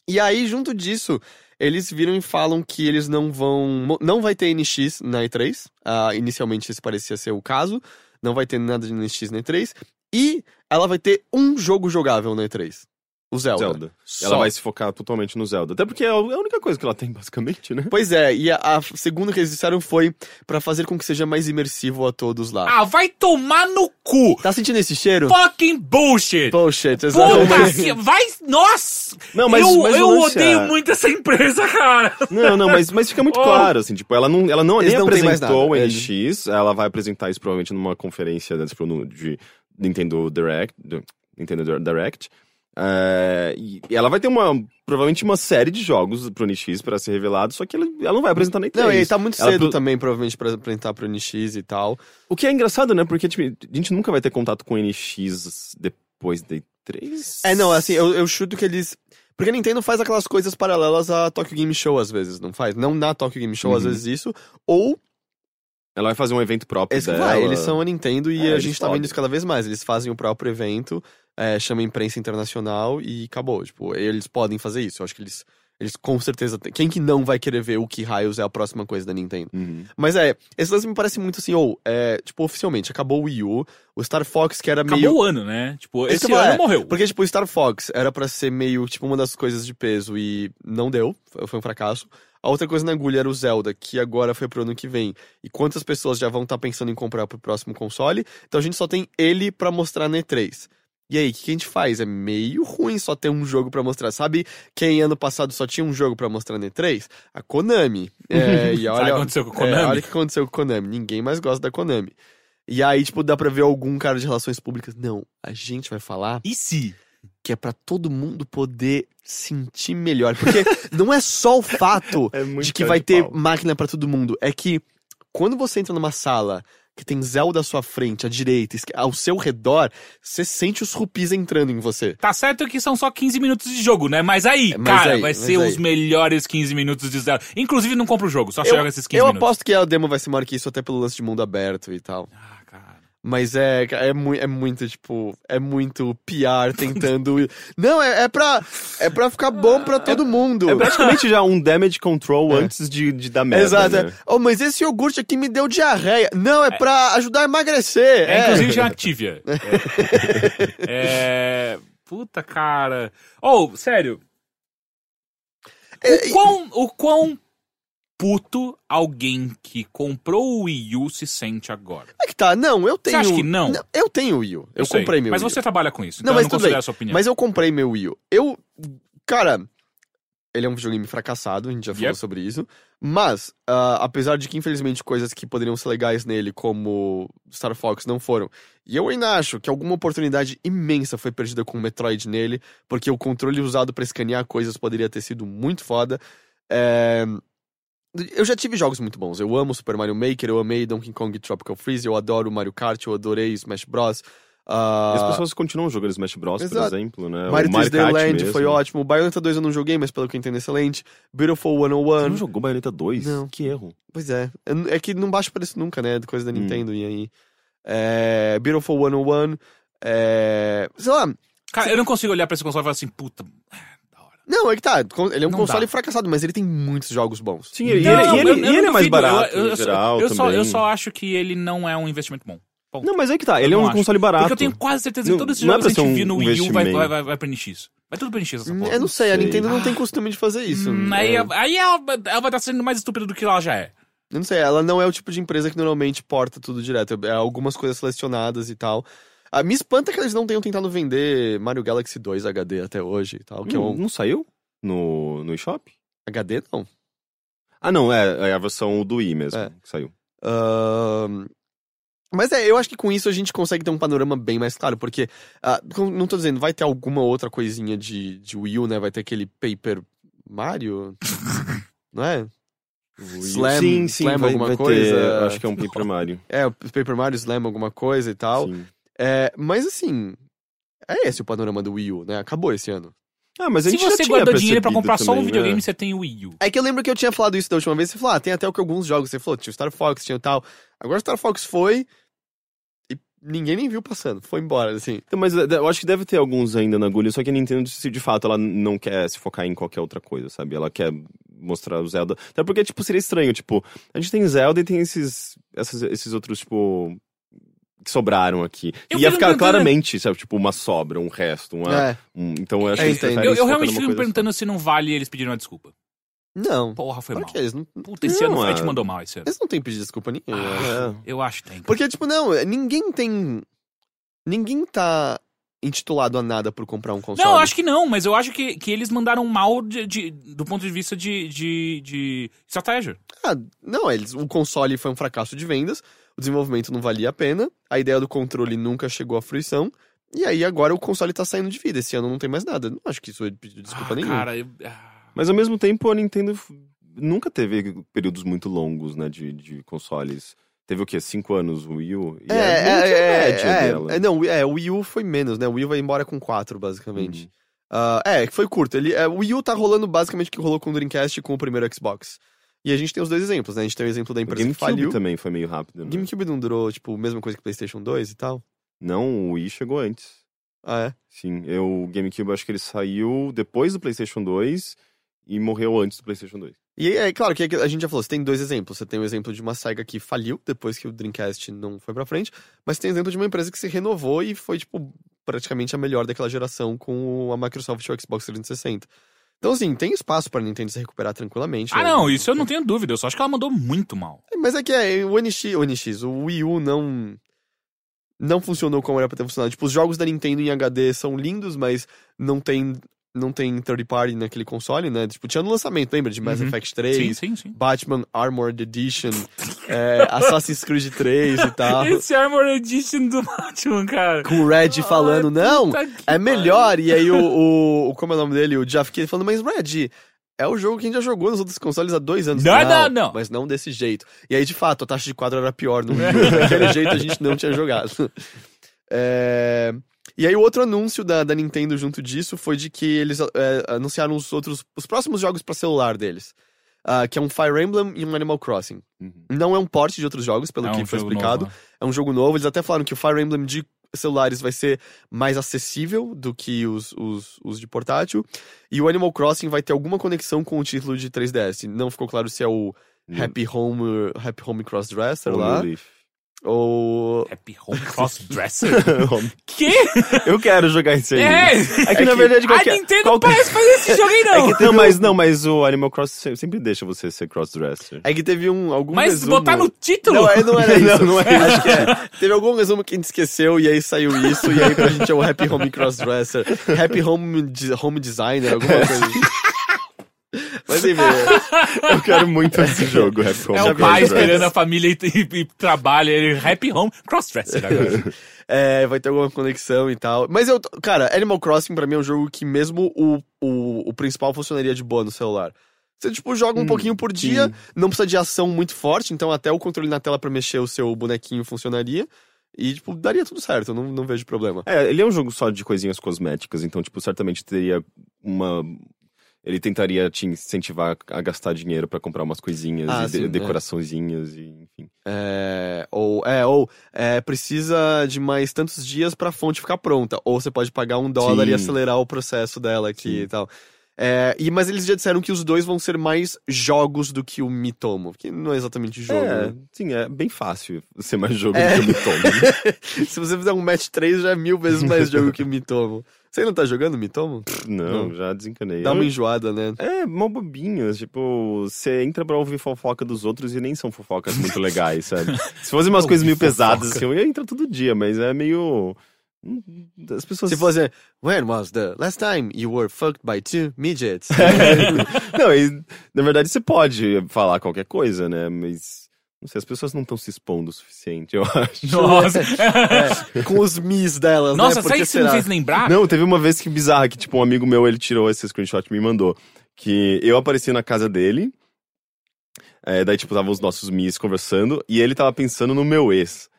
E aí, junto disso, eles viram e falam que eles não vão. Não vai ter NX na E3. Ah, inicialmente isso parecia ser o caso. Não vai ter nada de NX na E3. E ela vai ter um jogo jogável na E3. O Zelda. Zelda. Ela vai se focar totalmente no Zelda. Até porque é a única coisa que ela tem, basicamente, né? Pois é, e a, a segunda que eles disseram foi pra fazer com que seja mais imersivo a todos lá. Ah, vai tomar no cu! Tá sentindo esse cheiro? Fucking bullshit! Bullshit, exato. Puta. Vai... Nossa! Não, mas- eu mas eu odeio é- muito essa empresa, cara! Não, não, mas, mas fica muito Oh. claro, assim, tipo, ela não, ela não, Eles nem não apresentou o nada, NX, ela vai apresentar isso provavelmente numa conferência né, tipo, no- de Nintendo Direct, do- Nintendo Direct. É, e ela vai ter uma, provavelmente uma série de jogos pro NX pra ser revelado, só que ela, ela não vai apresentar nem Não, e tá muito Ela cedo pro- também, provavelmente, pra apresentar pro NX e tal. O que é engraçado, né? Porque tipo, a gente nunca vai ter contato com o NX depois da E3. É, não, assim, eu, eu chuto que eles. Porque a Nintendo faz aquelas coisas paralelas à Tokyo Game Show, às vezes, não faz? Não na Tokyo Game Show, às Uhum. vezes isso. Ou. Ela vai fazer um evento próprio Esse dela. vai, eles são a Nintendo e É, a gente tá vendo isso cada vez mais. Eles fazem o próprio evento, é, chama a imprensa internacional e acabou. Tipo, eles podem fazer isso. Eu acho que eles. Eles com certeza. têm- Quem que não vai querer ver o que raios é a próxima coisa da Nintendo? Uhum. Mas é, esse lance me parece muito assim, ou, é, tipo, oficialmente, acabou o Wii U, o Star Fox, que era Acabou meio. o ano, né? Tipo, Esse esse ano é, morreu. Porque, tipo, o Star Fox era pra ser meio, tipo, uma das coisas de peso e não deu, foi- um fracasso. A outra coisa na agulha era o Zelda, que agora foi pro ano que vem. E quantas pessoas já vão estar pensando em comprar pro próximo console? Então a gente só tem ele pra mostrar na E3. E aí, o que, que a gente faz? É meio ruim só ter um jogo pra mostrar. Sabe quem ano passado só tinha um jogo pra mostrar na E3? A Konami. É, e Sabe o olha, que aconteceu com a é, Konami? olha o que aconteceu com a Konami. Ninguém mais gosta da Konami. E aí, tipo, dá pra ver algum cara de relações públicas. Não, a gente vai falar E se? que é pra todo mundo poder sentir melhor. Porque não é só o fato É de que vai ter pau. máquina pra todo mundo. É que quando você entra numa sala que tem Zelda à sua frente, à direita, ao seu redor, você sente os rupis entrando em você. Tá certo que são só 15 minutos de jogo, né? Mas aí, É, mas cara, aí, vai ser aí. os melhores 15 minutos de Zelda. Inclusive, não compra o jogo, só Eu, joga esses 15 eu minutos. aposto que a demo vai ser maior que isso, até pelo lance de mundo aberto e tal. Ah. Mas é, é, mui- é muito, tipo, é muito PR tentando. Não, é, é, pra, é pra ficar bom pra todo mundo. É praticamente já um damage control antes de, de dar merda. Exato. né? é. Oh, mas esse iogurte aqui me deu diarreia. Não, é, pra ajudar a emagrecer. É, inclusive já Activia. É. é, Puta, cara. Ou, sério. É, O quão, o quão puto alguém que comprou o Wii U se sente agora? É que tá, não, eu tenho. acha que não? Eu tenho Wii U. Eu, sei, comprei meu Mas Wii U. você trabalha com isso, Não, então mas eu não considero bem. a sua opinião. Mas eu comprei meu Wii U. Eu. Cara. Ele é um videogame fracassado, a gente já falou Yep. sobre isso. Mas, ah, apesar de que, infelizmente, coisas que poderiam ser legais nele, como Star Fox, não foram. E eu ainda acho que alguma oportunidade imensa foi perdida com o Metroid nele, porque o controle usado pra escanear coisas poderia ter sido muito foda. É, Eu já tive jogos muito bons. Eu amo Super Mario Maker, eu amei Donkey Kong Tropical Freeze, eu adoro Mario Kart, eu adorei Smash Bros. E as pessoas continuam jogando Smash Bros, por Exato. exemplo, né? Mario o Mario 3D Kart Land mesmo. foi ótimo. Bayonetta 2 eu não joguei, mas pelo que eu entendo, excelente. Beautiful Você 101. não jogou Bayonetta 2? Não. Que erro. Pois é. É que não baixa preço nunca, né? Coisa da Hum. Nintendo. E aí. É... Beautiful 101. É... Sei lá. Cara, eu não consigo olhar pra esse console e falar assim, puta. É. Não, é que tá. Ele é um Não console dá. fracassado, mas ele tem muitos jogos bons. Sim, e ele, Não, ele, eu- eu ele é mais barato, eu, eu, geral, eu só, eu só acho que ele não é um investimento bom. Ponto. Não, mas é que tá, Eu ele é não um acho. console barato. Porque eu tenho quase certeza que Não- todos esses é jogos que a gente um no Wii U vai, vai, vai, vai pra NX. Vai tudo pra NX essa porra. Eu não sei, a sei. Nintendo não tem costume de fazer isso. Hum, Aí, É, aí ela, ela vai estar sendo mais estúpida do que ela já é. Eu não sei, ela não é o tipo de empresa que normalmente porta tudo direto. É algumas coisas selecionadas e tal. A me espanta que eles não tenham tentado vender Mario Galaxy 2 HD até hoje e tal. Que é Não, um... não saiu no, no eShop? HD não. Ah, não, é, é a versão do Wii mesmo É. que saiu. Ahn, Mas é, eu acho que com isso a gente consegue ter um panorama bem mais claro, porque, ah, com- não tô dizendo, vai ter alguma outra coisinha de, de Wii U, né? Vai ter aquele Paper Mario, não é? Slam, sim, sim, Slam vai, alguma vai coisa. ter, acho que é um Paper Mario. É, Paper Mario Slam alguma coisa e tal. Sim. É, mas assim, é esse o panorama do Wii U, né? Acabou esse ano. Ah, mas a Se gente já você guardou dinheiro pra percebido comprar só um também, videogame, né? você tem o Wii U. É que eu lembro que eu tinha falado isso da última vez, você falou, ah, tem até o que alguns jogos, você falou, tinha o Star Fox, tinha o tal. Agora o Star Fox foi e ninguém nem viu passando, foi embora, assim. Então, mas eh, eu acho que deve ter alguns ainda na agulha, só que a Nintendo, se de fato, ela não quer se focar em qualquer outra coisa, sabe? Ela quer mostrar o Zelda. Até porque, tipo, seria estranho, tipo, a gente tem Zelda e tem esses, essas- esses outros, tipo, que sobraram aqui. Eu Ia ficar tentando- claramente, sabe, tipo, uma sobra, um resto, uma... É, um- então eu acho É, que preferem Eu, eu realmente fico me perguntando se não vale eles pedirem uma desculpa. não. Porra, foi Por mal. que eles não, Puta, esse Não, ano a gente é. mandou mal esse ano. eles não têm pedido desculpa nenhuma. eu acho. É. Eu acho que tem. Porque, tipo, não, ninguém tem... Ninguém tá intitulado a nada por comprar um console. Não, eu acho que não, mas eu acho que, que eles mandaram mal de, de- do ponto de vista de, de, de estratégia. Ah, não, eles, o console foi um fracasso de vendas, o desenvolvimento não valia a pena, a ideia do controle nunca chegou à fruição, e aí agora o console tá saindo de vida. Esse ano não tem mais nada. Não acho que isso é pedido desculpa ah, nenhuma. Cara, eu- ah. Mas ao mesmo tempo, a Nintendo nunca teve períodos muito longos, né, de, de consoles. Teve o quê? Cinco anos o Wii U? E É, é, é, média é, dela. é, não, é, o Wii U foi menos, né? O Wii U vai embora com 4, basicamente. Uhum. Ah, é, que foi curto. Ele, é, o Wii U tá rolando basicamente o que rolou com o Dreamcast e com o primeiro Xbox. E a gente tem os dois exemplos, né? A gente tem o exemplo da O empresa que GameCube faliu. também foi meio rápido, né? GameCube não durou, tipo, a mesma coisa que o PlayStation 2 e tal. Não, o Wii chegou antes. Ah, é? Sim, eu, o GameCube acho que ele saiu depois do PlayStation 2 e morreu antes do PlayStation 2. E é claro que a gente já falou, você tem dois exemplos. Você tem o exemplo de uma SEGA que faliu depois que o Dreamcast não foi pra frente, mas tem o exemplo de uma empresa que se renovou e foi, tipo, praticamente a melhor daquela geração com a Microsoft e o Xbox 360. Então, assim, tem espaço pra Nintendo se recuperar tranquilamente. Ah, né? não, isso eu não tenho dúvida. Eu só acho que ela mandou muito mal. Mas é que é, o NX, o NX, o Wii U não. Não funcionou como era pra ter funcionado. Tipo, os jogos da Nintendo em HD são lindos, mas não tem. Não tem third party naquele console, né? Tipo, tinha no lançamento, lembra? De Mass Uhum. Effect 3. Sim, sim, sim. Batman Armored Edition, é, Assassin's Creed 3 e tal. Esse Armor Edition do Batman, cara. Com o Red falando, não, é melhor. E aí o, o, Como é o nome dele? O Jeff Keighley falando, mas Red, é o jogo que a gente já jogou nos outros consoles há dois anos. Não, não, não. Mas não desse jeito. E aí, de fato, a taxa de quadro era pior. No. Daquele jeito a gente não tinha jogado. É, E aí o outro anúncio da, da Nintendo junto disso foi de que eles é, anunciaram os outros, os próximos jogos para celular deles. Ah, que é um Fire Emblem e um Animal Crossing. Uhum. Não é um porte de outros jogos, pelo É que um foi explicado. novo, né? É um jogo novo. Eles até falaram que o Fire Emblem de celulares vai ser mais acessível do que os, os, os de portátil. E o Animal Crossing vai ter alguma conexão com o título de 3DS. Não ficou claro se é o Happy Home, Happy Home Crossdresser Ou lá. Leaf. Ou. Happy Home Crossdresser? que? Eu quero jogar isso aí. É! É que na verdade A qualquer... Nintendo qualquer- parece fazer esse jogo aí, É não. que, não, mas, não, mas o Animal Crossing sempre deixa você ser crossdresser. É que teve um, algum Mas resumo... botar no título? Não, é- não era isso. Não, não é Acho que é. Teve algum resumo que a gente esqueceu e aí saiu isso. E aí pra gente é o Happy Home Crossdresser. Happy Home, de- home Designer, alguma coisa assim. Mas enfim, Eu quero muito esse jogo, Happy Home É o pai esperando a família e, e- e trabalha. Ele, happy Home Crossdresser agora. é, vai ter alguma conexão e tal. Mas eu, cara, Animal Crossing pra mim é um jogo que mesmo o, o, o principal funcionaria de boa no celular. Você, tipo, joga um pouquinho por dia, sim. não precisa de ação muito forte, então até o controle na tela pra mexer o seu bonequinho funcionaria. E, tipo, daria tudo certo, eu não, não vejo problema. É, ele é um jogo só de coisinhas cosméticas, então, tipo, certamente teria uma. Ele tentaria te incentivar a gastar dinheiro pra comprar umas coisinhas Ah, e de- sim, é. decoraçõezinhas e enfim. É, ou, é, ou é, precisa de mais tantos dias pra fonte ficar pronta. Ou você pode pagar um dólar Sim. e acelerar o processo dela aqui Sim. e tal. É, e, mas eles já disseram que os dois vão ser mais jogos do que o Mitomo, que não é exatamente jogo. É, né? sim, é bem fácil ser mais jogo É. do que o Mitomo. Se você fizer um match 3, já é mil vezes mais jogo que o Mitomo. Você não tá jogando Mitomo? Não, Não. já desencanei. Dá uma enjoada, né? É, mó bobinho. Tipo, você entra pra ouvir fofoca dos outros e nem são fofocas muito legais, sabe? Se fosse umas coisas meio pesadas, assim, eu ia entrar todo dia, mas é meio. hum, As pessoas. Se fosse, when was the last time you were fucked by two midgets? não, e, na verdade você pode falar qualquer coisa, né? Mas. Não sei, as pessoas não estão se expondo o suficiente, eu acho. Nossa, É, com os mis delas, Nossa né? sabe o que você me será? fez lembrar? Não, teve uma vez que bizarra que, tipo, um amigo meu, ele tirou esse screenshot e me mandou. Que eu apareci na casa dele, é, daí, tipo, tava os nossos mis conversando, e ele tava pensando no meu ex.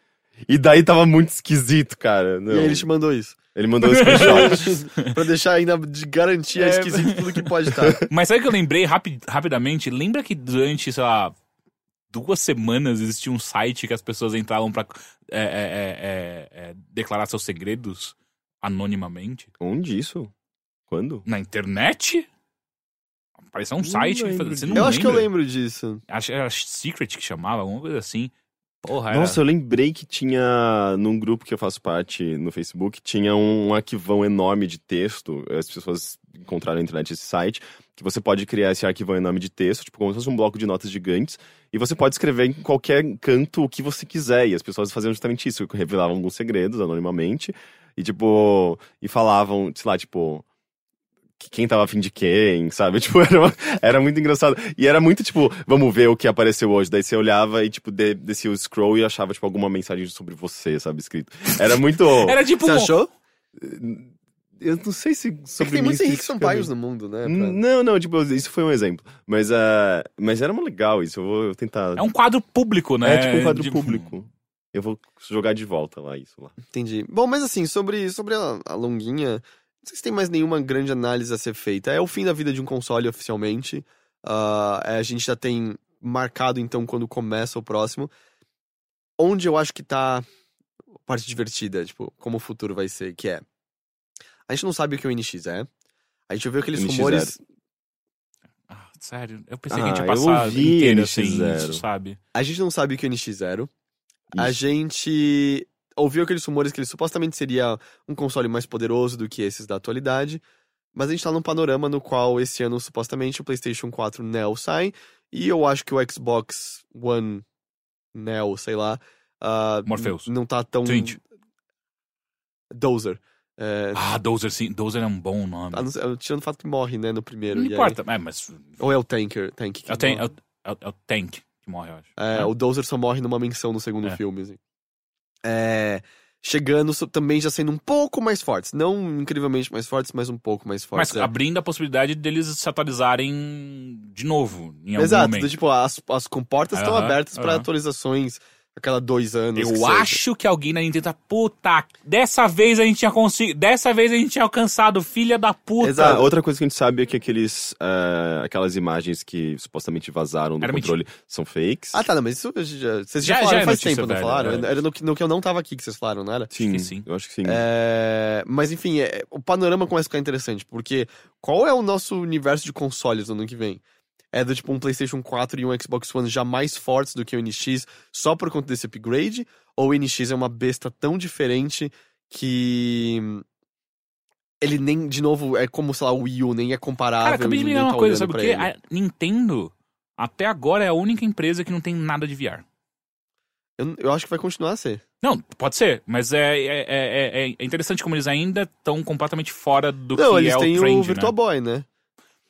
E daí tava muito esquisito, cara. Não. E aí ele te mandou isso. Ele mandou um screenshot. pra deixar ainda de garantia É. esquisito tudo que pode estar. Mas sabe o que eu lembrei rapi- rapidamente? Lembra que durante, sei lá, duas semanas existia um site que as pessoas entravam pra é, é, é, é, é, declarar seus segredos anonimamente? Onde isso? Quando? Na internet? Apareceu um site que fazia. Não eu acho que eu lembra? lembro disso. Acho que era Secret que chamava, alguma coisa assim. Porra, era... Nossa, eu lembrei que tinha, num grupo que eu faço parte no Facebook, tinha um arquivão enorme de texto. As pessoas encontraram na internet esse site, que você pode criar esse arquivão enorme de texto, tipo como se fosse um bloco de notas gigantes, e você pode escrever em qualquer canto o que você quiser. E as pessoas faziam justamente isso, revelavam alguns segredos anonimamente, e tipo, e falavam, sei lá, tipo. que Quem tava afim de quem, sabe? Tipo, era, uma- era muito engraçado. E era muito, tipo, vamos ver o que apareceu hoje. Daí você olhava e, tipo, de- descia o scroll e achava, tipo, alguma mensagem sobre você, sabe? Escrito. Era muito. Era tipo. Você achou? Eu não sei se É que sobre tem mim muitos Henrique. Sampaios no mundo, né? pra- Não, não, tipo, isso foi um exemplo. Mas, uh, mas era muito legal isso. Eu vou tentar. É um quadro público, né? É tipo um quadro De- público. Eu vou jogar de volta lá, isso lá. Entendi. Bom, mas assim, sobre, sobre a, a longuinha, não sei se tem mais nenhuma grande análise a ser feita. É o fim da vida de um console oficialmente. É, a gente já tem marcado, então, quando começa o próximo. Onde eu acho que tá a parte divertida, tipo, como o futuro vai ser, que é. A gente não sabe o que o NX é. A gente ouviu aqueles NX rumores. Ah, sério, eu pensei que a gente ia Ah, eu passar ouvi inteiro NX zero. isso, sabe? A gente não sabe o que é o NX0. A gente ouviu aqueles rumores que ele supostamente seria um console mais poderoso do que esses da atualidade. Mas a gente tá num panorama no qual esse ano supostamente o PlayStation 4 Neo sai. E eu acho que o Xbox One Neo, sei lá. ah, Morpheus. Não tá tão. Twitch. Dozer. É, Ah, Dozer, sim. Dozer é um bom nome. a não tirando o fato que morre, né, no primeiro. Não e aí- importa, é, mas. ou é o Tanker, Tank que É o, Tank, é, o, é o- é o Tank que morre, eu acho. É, Né? o Dozer só morre numa menção no segundo É. filme, assim. É, chegando também já sendo um pouco mais fortes. Não incrivelmente mais fortes, mas um pouco mais Mas fortes. é. abrindo a possibilidade deles se atualizarem de novo, em algum Exato, momento. do tipo, as, as comportas estão abertas para atualizações a cada dois anos. que Eu seja. acho que alguém na Nintendo tá, puta, dessa vez a gente tinha conseguido, dessa vez a gente tinha alcançado, filha da puta. Exato. Outra coisa que a gente sabe é que aqueles, eh, aquelas imagens que supostamente vazaram do Era controle são fakes. Ah, tá, não, mas isso já, vocês já, Já- falaram já é faz tempo, não velha, falaram? é. Era no que, no que eu não tava aqui que vocês falaram, não era? sim, que sim. eu acho que sim. É, mas enfim, é, o panorama começa a ficar interessante, porque qual é o nosso universo de consoles no ano que vem? É do tipo um PlayStation 4 e um Xbox One já mais fortes do que o NX só por conta desse upgrade? Ou o NX é uma besta tão diferente que. Ele nem, de novo, é como, sei lá, o Wii U, nem é comparável. Cara, acabei de me lembrar uma tá coisa, sabe por quê? A Nintendo, até agora, é a única empresa que não tem nada de VR. Eu, eu acho que vai continuar a ser. Não, pode ser, mas é, é, é, é- é interessante como eles ainda estão completamente fora do não, que eles é o têm trend, o Virtual né? Boy, né?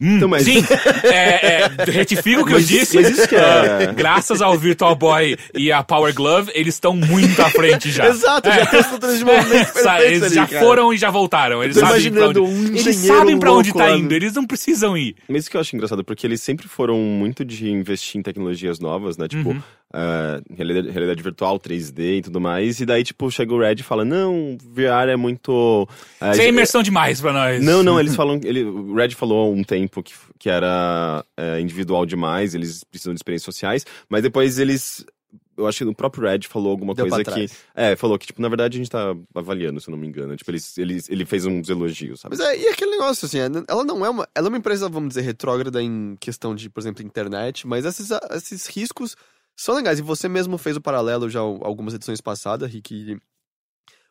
Hum, Então, mas- Sim, é, é, retifico o que eu Mas- disse. mas isso que é- Graças ao Virtual Boy e a Power Glove, eles estão muito à frente já. Exato, já tem controles de movimento É, eles ali, já cara. foram e já voltaram. Eles Tô sabem pra onde, um eles sabem pra onde tá indo, eles não precisam ir. Mas isso que eu acho engraçado, porque eles sempre foram muito de investir em tecnologias novas, né? Tipo, Uhum. Ah, realidade, realidade virtual, 3D e tudo mais. E daí, tipo, chega o Red e fala: Não, VR é muito. ah, Sem imersão demais pra nós. Não, não, eles falam. Ele, o Red falou há um tempo que, que era é, individual demais, eles precisam de experiências sociais, mas depois eles eu acho que o próprio Red falou alguma Deu coisa que. É, falou que, tipo, na verdade a gente tá avaliando, se eu não me engano. Tipo, ele, ele, ele fez uns elogios, sabe? Mas é, e aquele negócio, assim, ela não é uma. Ela é uma empresa, vamos dizer, retrógrada em questão de, por exemplo, internet, mas esses, esses riscos são legais. E você mesmo fez o paralelo já algumas edições passadas, Rick.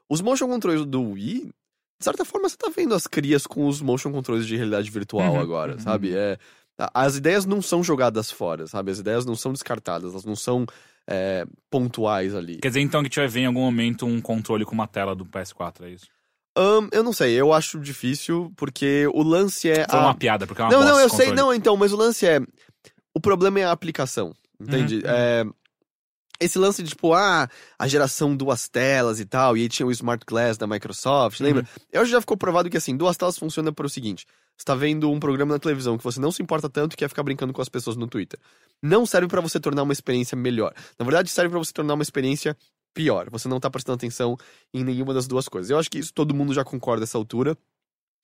Os motion controls do Wii, de certa forma, você tá vendo as crias com os motion controls de realidade virtual Uhum, agora, uhum. sabe? É, as ideias não são jogadas fora, sabe? As ideias não são descartadas, elas não são é, pontuais ali. Quer dizer, então, que vai ver em algum momento um controle com uma tela do PS4, é isso? Ahn, eu não sei, eu acho difícil, porque o lance é. Foi a- uma piada, porque é uma não, não, eu sei, não, então, mas o lance é. O problema é a aplicação, entende? Uhum, É, esse lance de, tipo, ah, a geração duas telas e tal, e aí tinha o Smart Glass da Microsoft, Uhum. lembra? Eu já ficou provado que, assim, duas telas funciona para o seguinte: você tá vendo um programa na televisão que você não se importa tanto e quer ficar brincando com as pessoas no Twitter. Não serve pra você tornar uma experiência melhor. Na verdade, serve pra você tornar uma experiência pior. Você não tá prestando atenção em nenhuma das duas coisas. Eu acho que isso todo mundo já concorda nessa altura.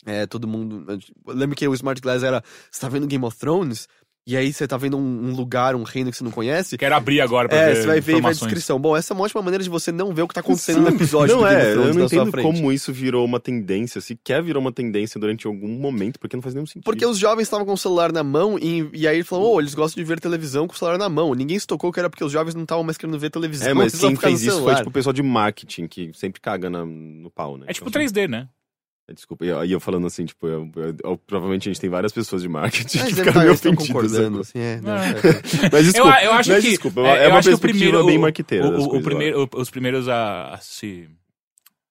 É, todo mundo. Lembra que o Smart Glass era. Você tá vendo Game of Thrones? E aí você tá vendo um, um lugar, um reino que você não conhece. Quero abrir agora pra É, ver você vai ver e vai descrição. Bom, essa é uma ótima maneira de você não ver o que tá acontecendo no episódio Não é, eu não entendo como isso virou uma tendência, se quer virou uma tendência durante algum momento, porque não faz nenhum sentido. Porque os jovens estavam com o celular na mão e, e aí ele falou, oh, eles gostam de ver televisão com o celular na mão. Ninguém se tocou que era porque os jovens não estavam mais querendo ver televisão. É, mas quem fez isso foi tipo o pessoal de marketing, que sempre caga na- no pau, né? É tipo Então, 3D, né? É, Desculpa, e eu, eu falando assim, tipo, eu- eu- eu- provavelmente a gente tem várias pessoas de marketing Mas que eles ficaram meio estão ofendidas. concordando, assim, é. não, É. é. Mas desculpa, eu, eu acho mas que. desculpa, é, é, eu uma acho que o perspectiva primeiro, bem o- marqueteira o, o, eu primeiro, o- os primeiros a, a se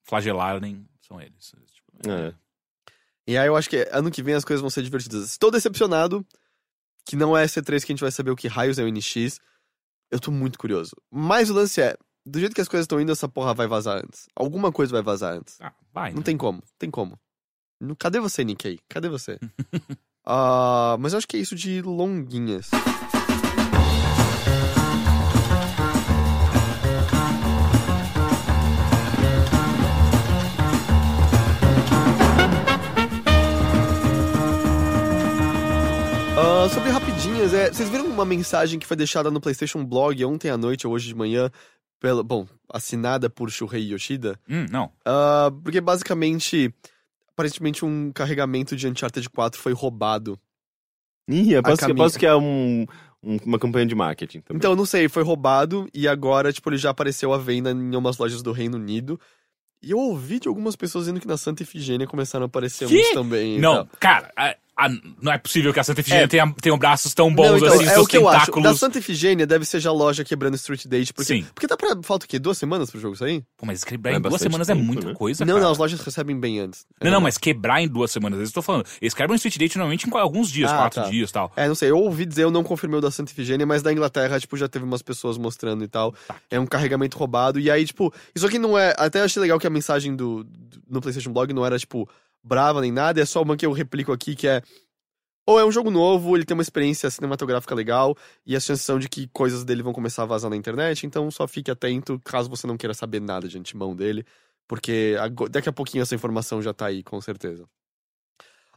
flagelarem são eles. Tipo, É. E aí eu acho que ano que vem as coisas vão ser divertidas. Estou decepcionado que não é C3 que a gente vai saber o que raios é o NX. Eu tô muito curioso. Mas o lance é, do jeito que as coisas estão indo, essa porra vai vazar antes. Alguma coisa vai vazar antes. Ah, vai. Não né? tem como, tem como. Cadê você, Nikkei? Cadê você? Ah, mas eu acho que é isso de longuinhas. Ah, sobre rapidinhas, é, vocês viram uma mensagem que foi deixada no PlayStation Blog ontem à noite ou hoje de manhã, pela, bom, assinada por Shuhei Yoshida? Hum, não. Ah, porque basicamente, aparentemente um carregamento de Uncharted 4 foi roubado. Ih, aposto, que, caminho. aposto que é um, um- uma campanha de marketing também. Então, eu não sei, foi roubado e agora, tipo, ele já apareceu à venda em umas lojas do Reino Unido. E eu ouvi de algumas pessoas dizendo que na Santa Efigênia começaram a aparecer Que? uns também. Não, tal. cara, a- a- não é possível que a Santa Efigênia É. tenha, tenha braços tão bons Não, então, assim, é seus o que eu acho. Da tentáculos. Santa Efigênia deve ser já a loja quebrando Street Date. Porque, Sim. porque tá pra. Falta o quê? Duas semanas pro jogo sair? Pô, mas quebrar É em duas semanas é tempo, muita né? coisa, não, cara. não, as lojas recebem bem antes. Não, não, mas quebrar em duas semanas. Eles estão falando. Eles quebram o Street Date normalmente em alguns dias, Ah, quatro tá. dias e tal. É, não sei, eu ouvi dizer, eu não confirmei o da Santa Efigênia, mas da Inglaterra, tipo, já teve umas pessoas mostrando e tal. Tá. É um carregamento roubado. E aí, tipo, isso aqui não é. Até achei legal que a mensagem do, do- no PlayStation Blog não era, tipo, brava nem nada, é só uma que eu replico aqui, que é. Ou é um jogo novo, ele tem uma experiência cinematográfica legal, e chances são de que coisas dele vão começar a vazar na internet, então só fique atento caso você não queira saber nada de antemão dele, porque daqui a pouquinho essa informação já tá aí, com certeza.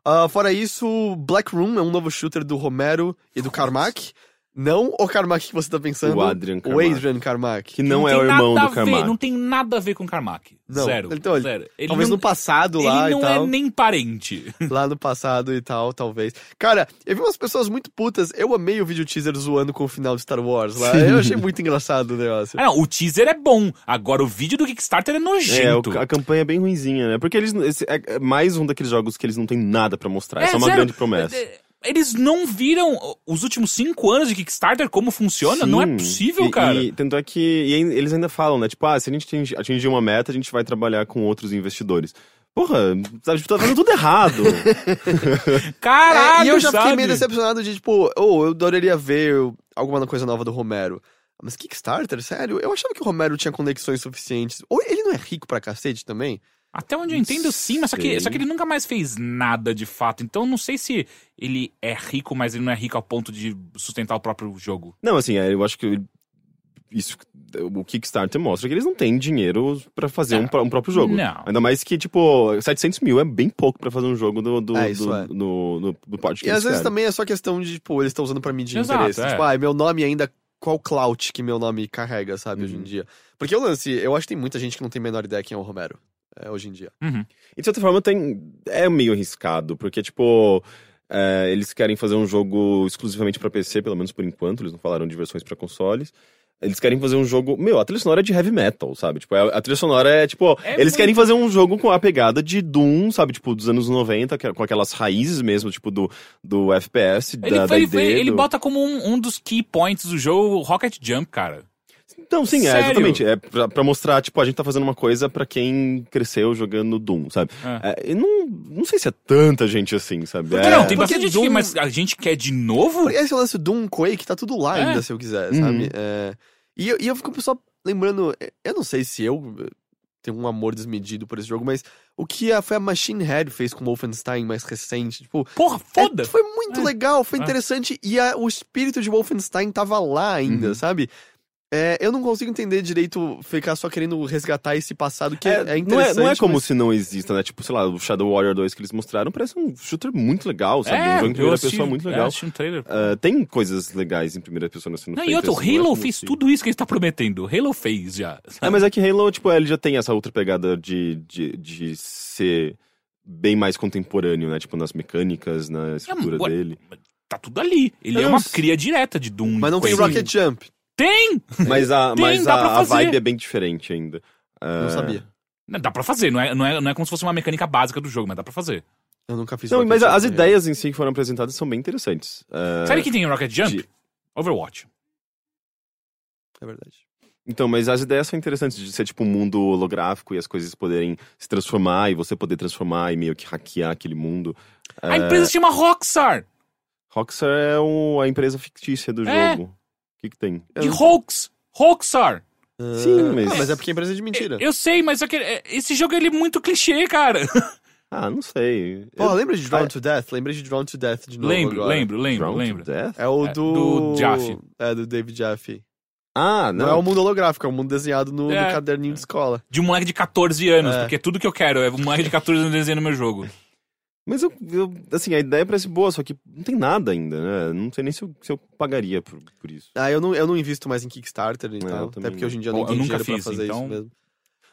Ah, fora isso, Black Room é um novo shooter do Romero e do Carmack. Não o Carmack que você tá pensando. O Adrian O Carmack. Adrian Carmack. Que não, é tem o irmão nada do a Carmack. Ver, não tem nada a ver com Carmack. Não, Zero. então, ele- zero. Ele Talvez não, no passado lá ele não e tal. é nem parente. Lá no passado e tal, talvez. Cara, eu vi umas pessoas muito putas. Eu amei o vídeo teaser zoando com o final de Star Wars lá. Eu achei muito engraçado o negócio. Ah, não, o teaser é bom. Agora o vídeo do Kickstarter é É, nojento. o- a campanha é bem ruinzinha, né? Porque eles. esse é é mais um daqueles jogos que eles não têm nada pra mostrar. É, só uma zero. grande promessa. É, Eles não viram os últimos cinco anos de Kickstarter como funciona? não é Sim. possível, E- cara. E, tanto é que e eles ainda falam, né? Tipo, ah, se a gente atingir- uma meta, a gente vai trabalhar com outros investidores. Porra, sabe, tipo, tá fazendo tudo errado. Caralho, É, e eu já fiquei sabe? meio decepcionado de, tipo, oh, eu adoraria ver alguma coisa nova do Romero. Mas Kickstarter, sério? Eu achava que o Romero tinha conexões suficientes. Ou ele não é rico pra cacete também? Até onde eu entendo, sim, mas só que, só que ele nunca mais fez nada de fato. Então não sei se ele é rico, mas ele não é rico ao ponto de sustentar o próprio jogo. não, assim, é, eu acho que isso, o Kickstarter mostra que eles não têm dinheiro pra fazer um, pró- um próprio jogo. Não. Ainda mais que, tipo, 700 mil é bem pouco pra fazer um jogo do, do, É, isso do, é. do porte que E às vezes querem. também é só questão de, tipo, eles estão usando pra medir Exato, interesse. é. Tipo, ah, meu nome ainda qual clout que meu nome carrega, sabe, hoje em dia. Porque o lance, eu acho que tem muita gente que não tem a menor ideia quem é o Romero, é, hoje em dia. Uhum. E de certa forma tem, é meio arriscado, porque, tipo, é, eles querem fazer um jogo exclusivamente pra PC, pelo menos por enquanto, eles não falaram de versões pra consoles. Eles querem fazer um jogo. Meu, a trilha sonora é de heavy metal, sabe? Tipo, a, a trilha sonora é, tipo. É eles muito- querem fazer um jogo com a pegada de Doom, sabe? Tipo, dos anos 90, que- é com aquelas raízes mesmo, tipo, do, do FPS, Ele, da, foi- da foi- ele do- bota como um, um dos key points do jogo Rocket Jump, cara. Então, sim, é, Sério? exatamente. É pra, pra mostrar, tipo, a gente tá fazendo uma coisa pra quem cresceu jogando Doom, sabe? É. É, e não, não sei se é tanta gente assim, sabe? Porque É. não, tem porque bastante gente Doom- aqui, mas a gente quer de novo? Porque esse lance Doom, Quake, tá tudo lá É. ainda, se eu quiser, Uhum. sabe? É, e, eu, e eu fico só lembrando, é, eu não sei se eu eh, tenho um amor desmedido por esse jogo, mas o que a, foi a Machine Head fez com Wolfenstein mais recente, tipo... Porra, foda! é, foi muito É. legal, foi É. interessante, e a- o espírito de Wolfenstein tava lá ainda, Uhum. sabe? É, eu não consigo entender direito ficar só querendo resgatar esse passado que é, é não, é, interessante. não é como mas- se não exista, né? Tipo, sei lá, o Shadow Warrior 2 que eles mostraram parece um shooter muito legal, sabe? um jogo em primeira assisti- pessoa muito é, legal. um trailer. Ah, tem coisas legais em primeira pessoa sendo Não, e outro, o não é Halo fez se- tudo isso que ele tá prometendo. Halo fez já. É, mas é que Halo, tipo, ele já tem essa outra pegada de, de, de ser bem mais contemporâneo, né? Tipo, nas mecânicas, na estrutura ué, dele. Tá tudo ali. Ele é não uma cria direta de Doom. Mas não tem. Rocket Jump, Tem! Mas a, Tem, mas dá pra a, a fazer. vibe é bem diferente ainda. não Ah, sabia. Não, Dá pra fazer, não é, não, é, não é como se fosse uma mecânica básica do jogo, mas dá pra fazer. Eu nunca fiz Não, Rocket mas Jump, as né? ideias em si que foram apresentadas são bem interessantes. Ah, Sabe que tem Rocket Jump? de- Overwatch. É verdade. Então, mas as ideias são interessantes de ser tipo um mundo holográfico e as coisas poderem se transformar e você poder transformar e meio que hackear aquele mundo. A empresa se chama Rockstar! Rockstar é o- a empresa fictícia do É. jogo. O que, que tem? De Hoax! Rockstar! Sim, mas. Ah, mas é porque é empresa de mentira. Eu sei, mas é que- é- esse jogo ele é muito clichê, cara. Ah, não sei. Pô, Eu- lembra de Drawn Ah, to Death? Lembrei de Drawn to Death de novo lembro, agora. lembro, lembro, Drown to lembro. Death? É o É, do... do Jaffe. É, do David Jaffe. Ah, Não, não. é o mundo holográfico, é o mundo desenhado no, no É. caderninho de escola. De um moleque de 14 anos, É. porque é tudo que eu quero é um moleque de 14 anos desenhando meu jogo. Mas eu, eu- assim, a ideia parece boa, só que não tem nada ainda, né? Não sei nem se eu, se eu pagaria por, por isso. Ah, eu não, eu não invisto mais em Kickstarter e É, Até porque hoje em dia eu não. não tenho Eu nunca dinheiro pra fiz, fazer então- isso mesmo.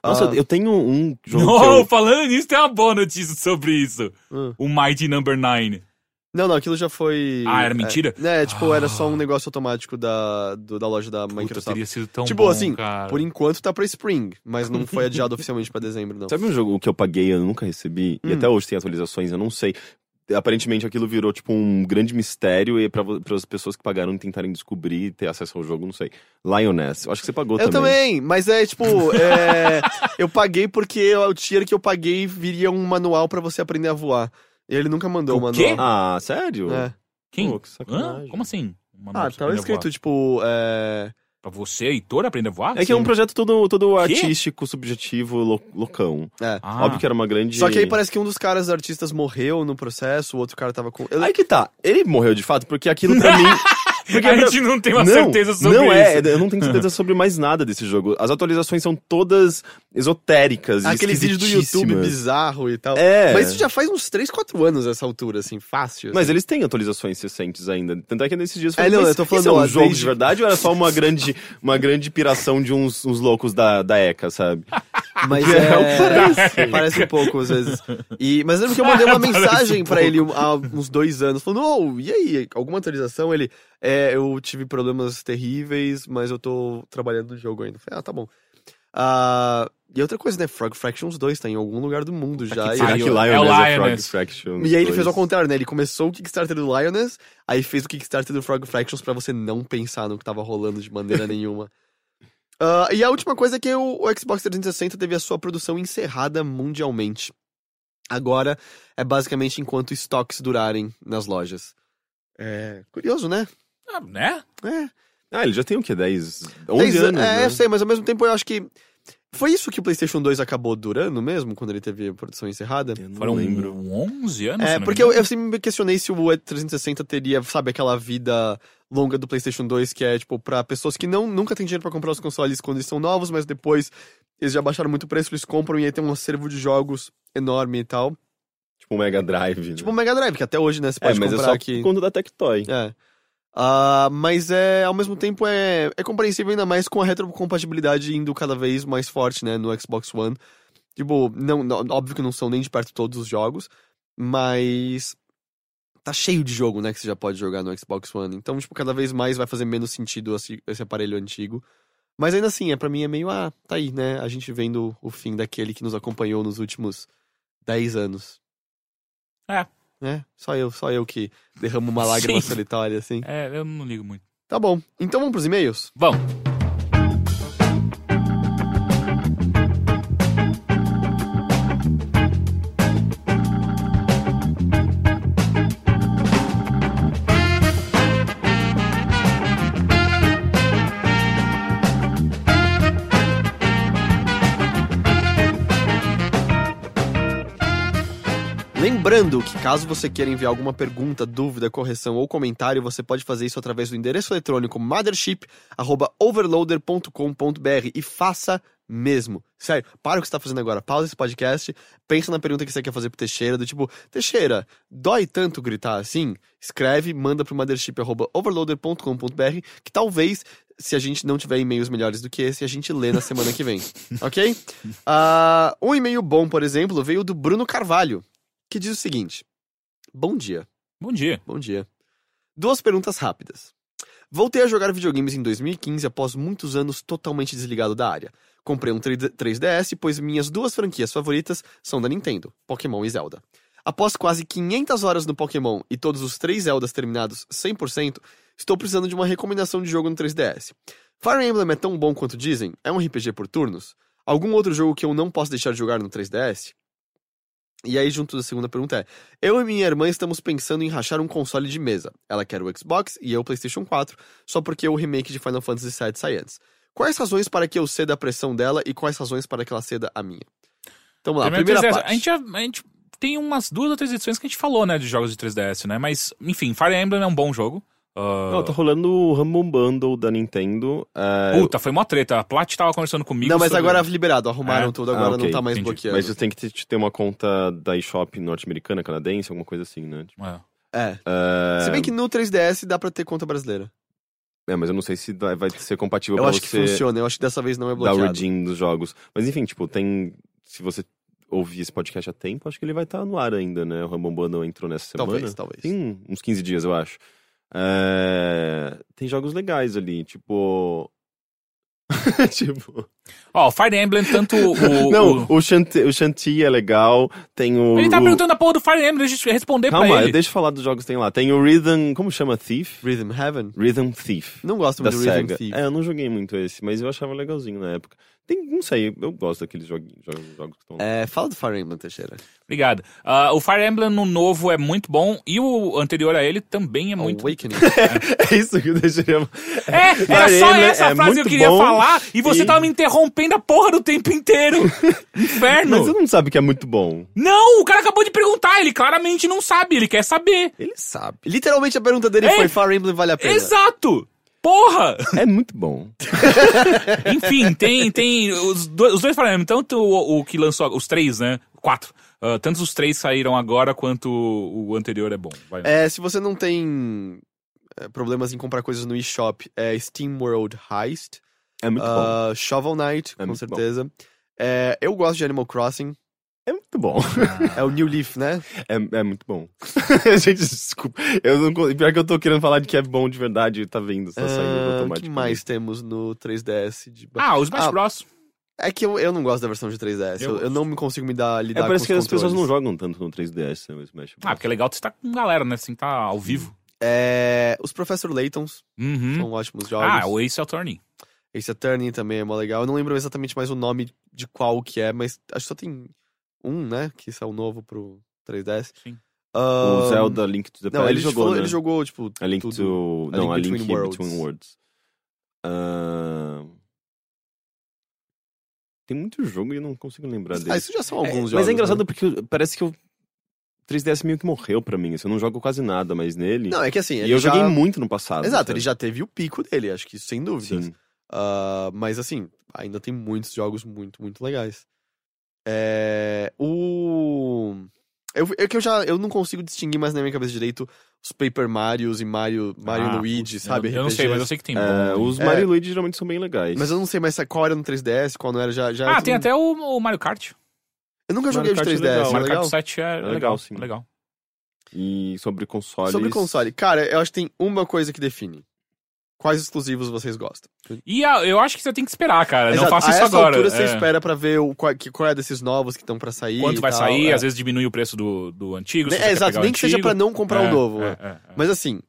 Nossa, Ah, eu tenho um jogo Não, que eu... falando nisso, tem uma boa notícia sobre isso. Hum. O Mighty Number 9. Não, não, aquilo já foi... Ah, era mentira? É, é, tipo, era Ah. só um negócio automático da, do- da loja da Puta, Microsoft. teria sido tão Tipo bom, assim, cara. por enquanto tá pra Spring, mas não foi adiado oficialmente pra dezembro, não. Sabe um jogo que eu paguei e eu nunca recebi? E Hum. até hoje tem atualizações, eu não sei. Aparentemente aquilo virou tipo um grande mistério e para as pessoas que pagaram tentarem descobrir e ter acesso ao jogo, não sei. Lioness, eu acho que você pagou Eu também. também, mas é tipo, é, eu paguei porque o tier que eu paguei viria um manual pra você aprender a voar. E ele nunca mandou o O quê? manual. Ah, sério? É. Quem? Pô, que? Como assim? Uma Ah, tava escrito, tipo, é... Pra você, Heitor, aprender a voar? É que é um Sim. projeto todo, todo artístico, subjetivo, lo- loucão. é. Ah. Óbvio que era uma grande. Só que aí parece que um dos caras artistas morreu no processo, o outro cara tava com... Eu- Aí que tá. Ele morreu de fato, porque aquilo pra mim. Porque a gente não tem uma não, certeza sobre não isso. é, eu não tenho certeza sobre mais nada desse jogo. As atualizações são todas esotéricas Aqueles vídeos do YouTube bizarro e tal. É. Mas isso já faz uns 3, 4 anos essa altura, assim, fácil. Mas assim. eles têm atualizações recentes ainda. Tanto é que nesses dias eu É, não, mas eu tô falando, isso é um jogo desde- de verdade ou era só uma grande, uma grande piração de uns, uns loucos da, da ECA, sabe? Mas É, é, parece. parece um pouco, às vezes. E, mas lembro que eu mandei uma mensagem pra ele há uns dois anos, falando, oh, e aí, alguma atualização? Ele, é, eu tive problemas terríveis, mas eu tô trabalhando no jogo ainda. Falei, ah, tá bom. Ah, e outra coisa, né, Frog Fractions 2 tá em algum lugar do mundo já. que e- Será pariu. que Lioness É o é, Frog Lioness. Fraction? E aí ele fez ao contrário, né? Ele começou o Kickstarter do Lioness, aí fez o Kickstarter do Frog Fractions pra você não pensar no que tava rolando de maneira nenhuma. Ah, e a última coisa é que o, o Xbox 360 teve a sua produção encerrada mundialmente. Agora é basicamente enquanto estoques durarem nas lojas. É curioso, né? Ah, né? É. Ah, ele já tem o quê? 10, 11 Dez anos, É, né? eu sei, mas ao mesmo tempo eu acho que. Foi isso que o PlayStation 2 acabou durando mesmo, quando ele teve a produção encerrada? Eu não Foram lembro. 11 anos? É, porque eu, eu sempre me questionei se o 360 teria, sabe, aquela vida longa do PlayStation 2, que é, tipo, pra pessoas que não, nunca têm dinheiro pra comprar os consoles quando eles são novos, mas depois eles já baixaram muito o preço, eles compram e aí tem um acervo de jogos enorme e tal. Tipo o Mega Drive. né? Tipo o Mega Drive, que até hoje, né, você é, pode mas é comprar só aqui. conta da Tectoy. É. Ah, mas é, ao mesmo tempo, é, é compreensível ainda mais com a retrocompatibilidade indo cada vez mais forte, né, no Xbox One. Tipo, não, não- óbvio que não são nem de perto todos os jogos, mas tá cheio de jogo, né, que você já pode jogar no Xbox One. Então, tipo, cada vez mais vai fazer menos sentido esse, aparelho antigo. Mas ainda assim, é para mim é meio, ah, tá aí, né, a gente vendo o fim daquele que nos acompanhou nos últimos 10 anos. É. É, só eu, só eu que derramo uma lágrima Sim. solitária, assim. É, eu não ligo muito. Tá bom, então vamos pros e-mails? Vamos. Lembrando que caso você queira enviar alguma pergunta, dúvida, correção ou comentário, você pode fazer isso através do endereço eletrônico mothership@overloader.com.br e faça mesmo. Sério, para o que você está fazendo agora, pausa esse podcast, pensa na pergunta que você quer fazer pro Teixeira, do tipo, Teixeira, dói tanto gritar assim? Escreve, manda pro mothership@overloader.com.br, que talvez se a gente não tiver e-mails melhores do que esse, a gente lê na semana que vem, ok? Ah, um e-mail bom, por exemplo, veio do Bruno Carvalho, que diz o seguinte: Bom dia. Bom dia. Bom dia. Duas perguntas rápidas. Voltei a jogar videogames em 2015 após muitos anos totalmente desligado da área. Comprei um 3D 3DS, pois minhas duas franquias favoritas são da Nintendo, Pokémon e Zelda. Após quase 500 horas no Pokémon e todos os três Zeldas terminados 100%, estou precisando de uma recomendação de jogo no 3DS. Fire Emblem é tão bom quanto dizem? É um RPG por turnos? Algum outro jogo que eu não posso deixar de jogar no 3DS? E aí, junto da segunda pergunta é: Eu e minha irmã estamos pensando em rachar um console de mesa. Ela quer o Xbox e eu o PlayStation 4, só porque o remake de Final Fantasy VII sai antes. Quais razões para que eu ceda a pressão dela e quais razões para que ela ceda a minha? Então vamos lá, primeira 3DS, parte. A gente, a gente tem umas duas ou três edições que a gente falou, né, de jogos de 3DS, né? Mas, enfim, Fire Emblem é um bom jogo. Ah, Não, tá rolando o Rumble Bundle da Nintendo. é, Puta, foi mó treta. A Plat tava conversando comigo. Não, mas sobre- agora liberado, arrumaram É? tudo, Ah, agora ok, não tá mais entendi. bloqueando. Mas você tem que ter, uma conta da eShop norte-americana, canadense, alguma coisa assim, né? Tipo, É. É. é... Se bem que no 3DS dá pra ter conta brasileira. É, mas eu não sei se vai ser compatível Eu pra acho que você funciona, eu acho que dessa vez não é bloqueado. o redeem dos jogos. Mas enfim, tipo, tem... Se você ouvir esse podcast a tempo, acho que ele vai estar no ar ainda, né? O Rumble Bundle entrou nessa semana. Talvez, talvez. Tem uns 15 dias, eu acho. É, Tem jogos legais ali, tipo... tipo... Ó, o Fire Emblem, tanto o. Não, o- o Shanti, o Shanti é legal, tem o... Ele tá o- perguntando a porra do Fire Emblem, deixa eu responder Calma, pra ele. deixa eu falar dos jogos que tem lá. Tem o Rhythm... Como chama? Thief? Rhythm Heaven? Rhythm Thief. Não gosto muito do Rhythm SEGA. Thief. É, eu não joguei muito esse, mas eu achava legalzinho na época. Tem, não sei, eu gosto daqueles joguinhos, jogos, jogos que estão. É, fala do Fire Emblem, Teixeira. Obrigado. Ah, o Fire Emblem no novo é muito bom e o anterior a ele também é muito Awakening. É isso que eu deixaria. É, era Fire só Emblem essa é frase que eu queria falar e você e- tava me interrompendo a porra do tempo inteiro. Inferno. Mas você não sabe que é muito bom. Não, o cara acabou de perguntar, ele claramente não sabe, ele quer saber. Ele sabe. Literalmente a pergunta dele É. foi Fire Emblem vale a pena. Exato! Porra! É muito bom. Enfim, tem, tem os, dois, os dois Emblem, tanto o, o que lançou, os três, né? Quatro. Ah, tanto os três saíram agora quanto o, anterior é bom. Vai. É, se você não tem é, problemas em comprar coisas no eShop, é Steam World Heist, É muito bom. ah, Shovel Knight, É com muito certeza. É, eu gosto de Animal Crossing, É muito bom. é o New Leaf, né? É, é muito bom. Gente, desculpa. Eu não, pior que eu tô querendo falar de que é bom de verdade tá vendo, tá saindo Ah, o que mais temos no 3DS? De... Ah, o Smash Ah, Bros. É que eu, eu não gosto da versão de 3DS, eu, Eu eu não me consigo me dar, É, lidar com parece os que as pessoas não controles. jogam tanto no 3DS, né? O Smash Ah, porque é legal você tá com galera, né? Assim, tá ao vivo. É, os Professor Laytons Uhum. são ótimos jogos. Ah, o Ace Attorney. Ace Attorney também é mó legal. Eu não lembro exatamente mais o nome de qual que é, mas acho que só tem um, né? Que saiu novo pro 3DS. Sim. O Ahn, Zelda Link to the Não, Past. ele, jogou, falou- né? ele jogou, tipo, A Link tudo. to... A Não, a Link Link Between Worlds. Between Worlds. Ah, Tem muito jogo e eu não consigo lembrar dele. Ah, isso já são É, alguns mas jogos. é engraçado né? porque parece que o 3DS meio que morreu pra mim. assim, Eu não jogo quase nada mais nele. Não, é que assim, e eu já... joguei muito no passado. Exato, sabe? ele já teve o pico dele, acho que isso sem dúvidas. Sim. Ah, mas assim, ainda tem muitos jogos muito, muito legais. É, o... Eu, é que eu já eu não consigo distinguir mais na minha cabeça direito os Paper Marios e Mario, Mario Ah, Luigi, eu- sabe? Eu, não sei, mas eu sei que tem. É, os É. Mario e Luigi geralmente são bem legais. Mas eu não sei mais qual era no 3DS, qual não era, já... já Ah, tudo- tem até o, o Mario Kart. Eu nunca joguei Mario de Kart é 3DS, legal. é Mario legal? Kart 7 é, legal, legal, sim. legal. E sobre consoles... Sobre console, cara, eu acho que tem uma coisa que define. Quais exclusivos vocês gostam? E a- eu acho que você tem que esperar, cara. Não Exato, faça a isso essa agora. altura você é. espera pra ver o, qual, que, qual é desses novos que estão pra sair. Quanto vai tal, sair, é. às vezes diminui o preço do, do antigo. É, você exato, nem que seja pra não comprar É, o novo. é, né? é, é. Mas assim,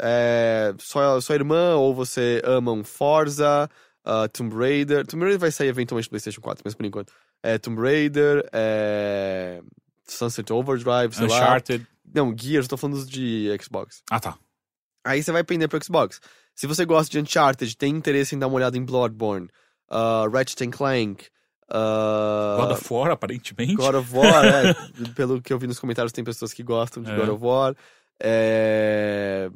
é, sua, sua irmã ou você ama um Forza, uh, Tomb Raider. Tomb Raider vai sair eventualmente no PlayStation 4, mas por enquanto. É Tomb Raider, é, Sunset Overdrive, sei lá. Uncharted. Não, Gears, tô falando de Xbox. Ah, tá. Aí você vai pender pro Xbox. Se você gosta de Uncharted, tem interesse em dar uma olhada em Bloodborne, uh, Ratchet and Clank, uh, God of War, aparentemente. God of War, é, pelo que eu vi nos comentários, tem pessoas que gostam de É. God of War. É,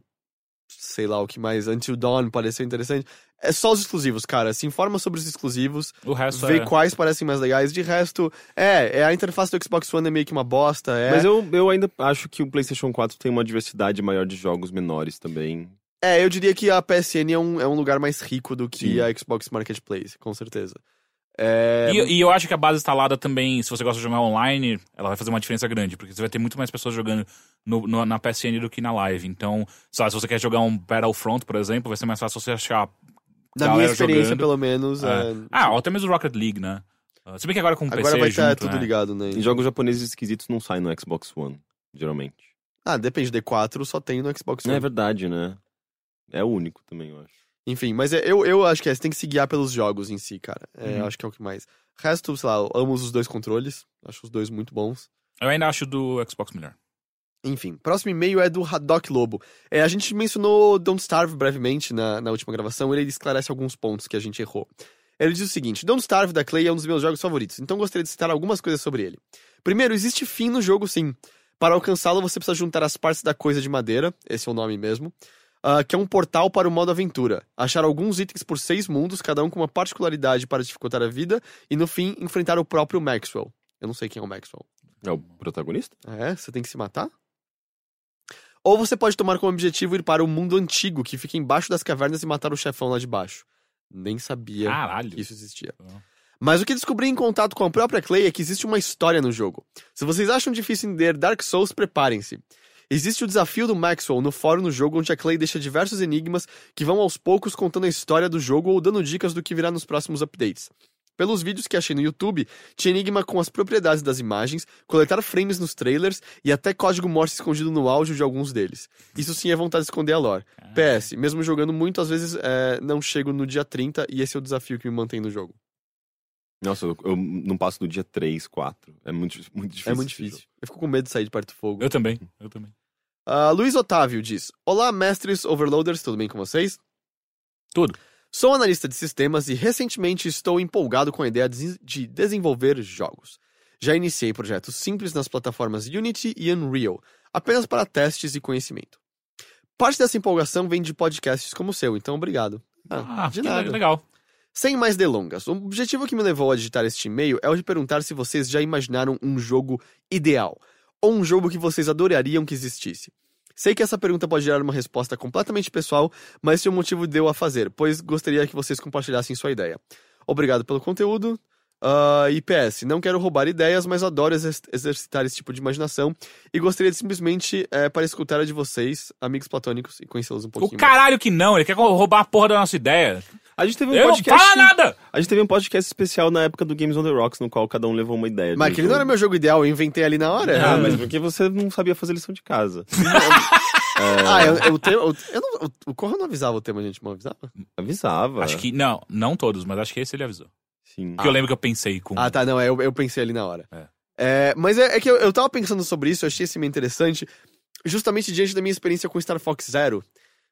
sei lá o que mais. Until Dawn pareceu interessante. É só os exclusivos, cara. Se informa sobre os exclusivos, O resto vê é... quais parecem mais legais. De resto, é, é a interface do Xbox One é meio que uma bosta. É, Mas eu, eu ainda acho que o PlayStation 4 tem uma diversidade maior de jogos menores também. É, eu diria que a PSN é um, é um lugar mais rico do que Sim. a Xbox Marketplace, com certeza. É, E, e eu acho que a base instalada também, se você gosta de jogar online, ela vai fazer uma diferença grande, porque você vai ter muito mais pessoas jogando no- no- na PSN do que na live. Então, lá, se você quer jogar um Battlefront, por exemplo, vai ser mais fácil você achar. na minha experiência, jogando. pelo menos. É. é, Ah, ou até mesmo Rocket League, né? Ah, Se bem que agora com o agora PC vai estar junto, tudo né? ligado, né? E jogos japoneses esquisitos não saem no Xbox One, geralmente. Ah, depende. D4 só tem no Xbox One. É verdade, né? É o único também, eu acho. Enfim, mas é- eu, eu acho que é, você tem que se guiar pelos jogos em si, cara. É, Uhum. eu acho que é o que mais. Resto, sei lá, eu amo os dois controles. Acho os dois muito bons. Eu ainda acho do Xbox melhor. Enfim, próximo e-mail é do Haddock Lobo. É, a gente mencionou Don't Starve brevemente na, na última gravação, ele esclarece alguns pontos que a gente errou. Ele diz o seguinte: Don't Starve da Clay é um dos meus jogos favoritos, então gostaria de citar algumas coisas sobre ele. Primeiro, existe fim no jogo sim. Para alcançá-lo, você precisa juntar as partes da coisa de madeira, esse é o nome mesmo, ah, que é um portal para o modo aventura. Achar alguns itens por seis mundos, cada um com uma particularidade para dificultar a vida, e no fim, enfrentar o próprio Maxwell. Eu não sei quem é o Maxwell. É o protagonista? É, você tem que se matar? Ou você pode tomar como objetivo ir para o mundo antigo, que fica embaixo das cavernas e matar o chefão lá de baixo. Nem sabia Caralho. que isso existia. Ah. Mas o que descobri em contato com a própria Clay é que existe uma história no jogo. Se vocês acham difícil entender Dark Souls, preparem-se. Existe o desafio do Maxwell no fórum no jogo, onde a Clay deixa diversos enigmas que vão aos poucos contando a história do jogo ou dando dicas do que virá nos próximos updates. Pelos vídeos que achei no YouTube, tinha enigma com as propriedades das imagens, coletar frames nos trailers e até código Morse escondido no áudio de alguns deles. Isso sim é vontade de esconder a lore. PS, mesmo jogando muito, às vezes é, não chego no dia 30 e esse é o desafio que me mantém no jogo. Nossa, eu, eu não passo do dia 3, 4. É muito, muito difícil. é muito difícil. Eu fico com medo de sair de perto do fogo. Eu também, eu também. Ah, Luiz Otávio diz: Olá, mestres overloaders, tudo bem com vocês? Tudo. Sou analista de sistemas e recentemente estou empolgado com a ideia de de desenvolver jogos. Já iniciei projetos simples nas plataformas Unity e Unreal, apenas para testes e conhecimento. Parte dessa empolgação vem de podcasts como o seu, então obrigado. Ah, de que nada. legal. Sem mais delongas, o objetivo que me levou a digitar este e-mail é o de perguntar se vocês já imaginaram um jogo ideal, ou um jogo que vocês adorariam que existisse. Sei que essa pergunta pode gerar uma resposta completamente pessoal, mas é o motivo de eu a fazer, pois gostaria que vocês compartilhassem sua ideia. Obrigado pelo conteúdo. PS, não quero roubar ideias, mas adoro exer- exercitar esse tipo de imaginação e gostaria de simplesmente eh, para escutar a de vocês, amigos platônicos, e conhecê-los um O pouquinho mais. caralho que não, ele quer roubar a porra da nossa ideia. A gente teve um Eu não podcast. falo nada! A gente teve um podcast especial na época do Games on the Rocks, no qual cada um levou uma ideia. de Mas aquele não jogo. era meu jogo ideal, eu inventei ali na hora. Ah, mas porque você não sabia fazer lição de casa. Ah, eu, eu, tenho- eu, eu não, o- Corra não avisava o tema, gente, não avisava? Avisava. Acho que, não, não todos, mas acho que esse ele avisou. Sim. Porque eu lembro que eu pensei com... Ah, tá, não, é, eu, eu pensei ali na hora. É. É, mas é, é que eu, eu tava pensando sobre isso, eu achei esse meio interessante, justamente diante da minha experiência com Star Fox Zero.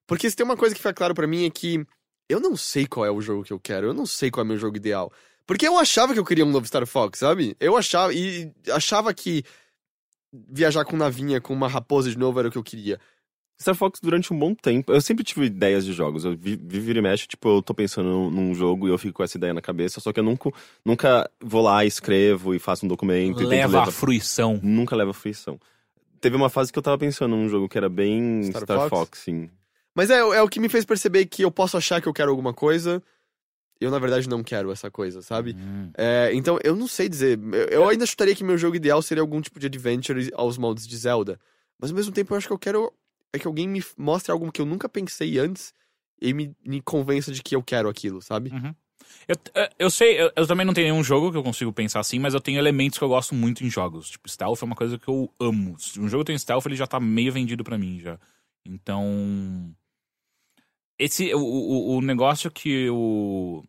Porque se tem uma coisa que fica claro pra mim é que eu não sei qual é o jogo que eu quero, eu não sei qual é o meu jogo ideal. Porque eu achava que eu queria um novo Star Fox, sabe? Eu achava, e achava que viajar com navinha, com uma raposa de novo era o que eu queria. Star Fox durante um bom tempo. Eu sempre tive ideias de jogos. Eu vi, vi vira e mexe, tipo, eu tô pensando num, jogo e eu fico com essa ideia na cabeça, só que eu nunca, nunca vou lá, escrevo e faço um documento. e Leva à levar- fruição. Nunca leva fruição. Teve uma fase que eu tava pensando num jogo que era bem Star Star, Fox? Fox? sim. Mas é, é o que me fez perceber que eu posso achar que eu quero alguma coisa, eu na verdade não quero essa coisa, sabe? Hum. É, então eu não sei dizer. Eu, eu ainda chutaria que meu jogo ideal seria algum tipo de adventure aos moldes de Zelda. Mas ao mesmo tempo eu acho que eu quero é que alguém me mostre algo que eu nunca pensei antes e me, me convença de que eu quero aquilo, sabe? Eu, eh, eu sei, eu, eu também não tenho nenhum jogo que eu consigo pensar assim, mas eu tenho elementos que eu gosto muito em jogos. Tipo, stealth é uma coisa que eu amo. Se um jogo tem stealth, ele já tá meio vendido pra mim já. Então. Esse. O, o, o negócio que o.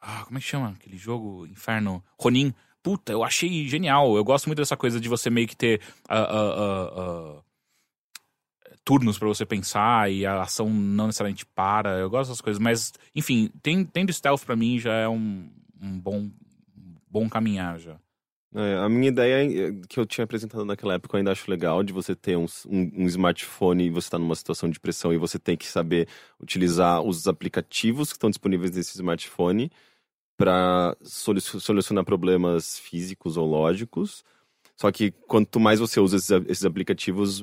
Ah, como é que chama aquele jogo? Inferno. Ronin. Puta, eu achei genial. Eu gosto muito dessa coisa de você meio que ter. ah, ah, ah, turnos pra você pensar e a ação não necessariamente para. Eu gosto dessas coisas, mas enfim, tendo stealth pra mim já é um, um bom bom caminhar já. É, a minha ideia é, que eu tinha apresentado naquela época, eu ainda acho legal, de você ter um, um, um smartphone e você está numa situação de pressão e você tem que saber utilizar os aplicativos que estão disponíveis nesse smartphone para solucionar problemas físicos ou lógicos. Só que quanto mais você usa esses, esses aplicativos,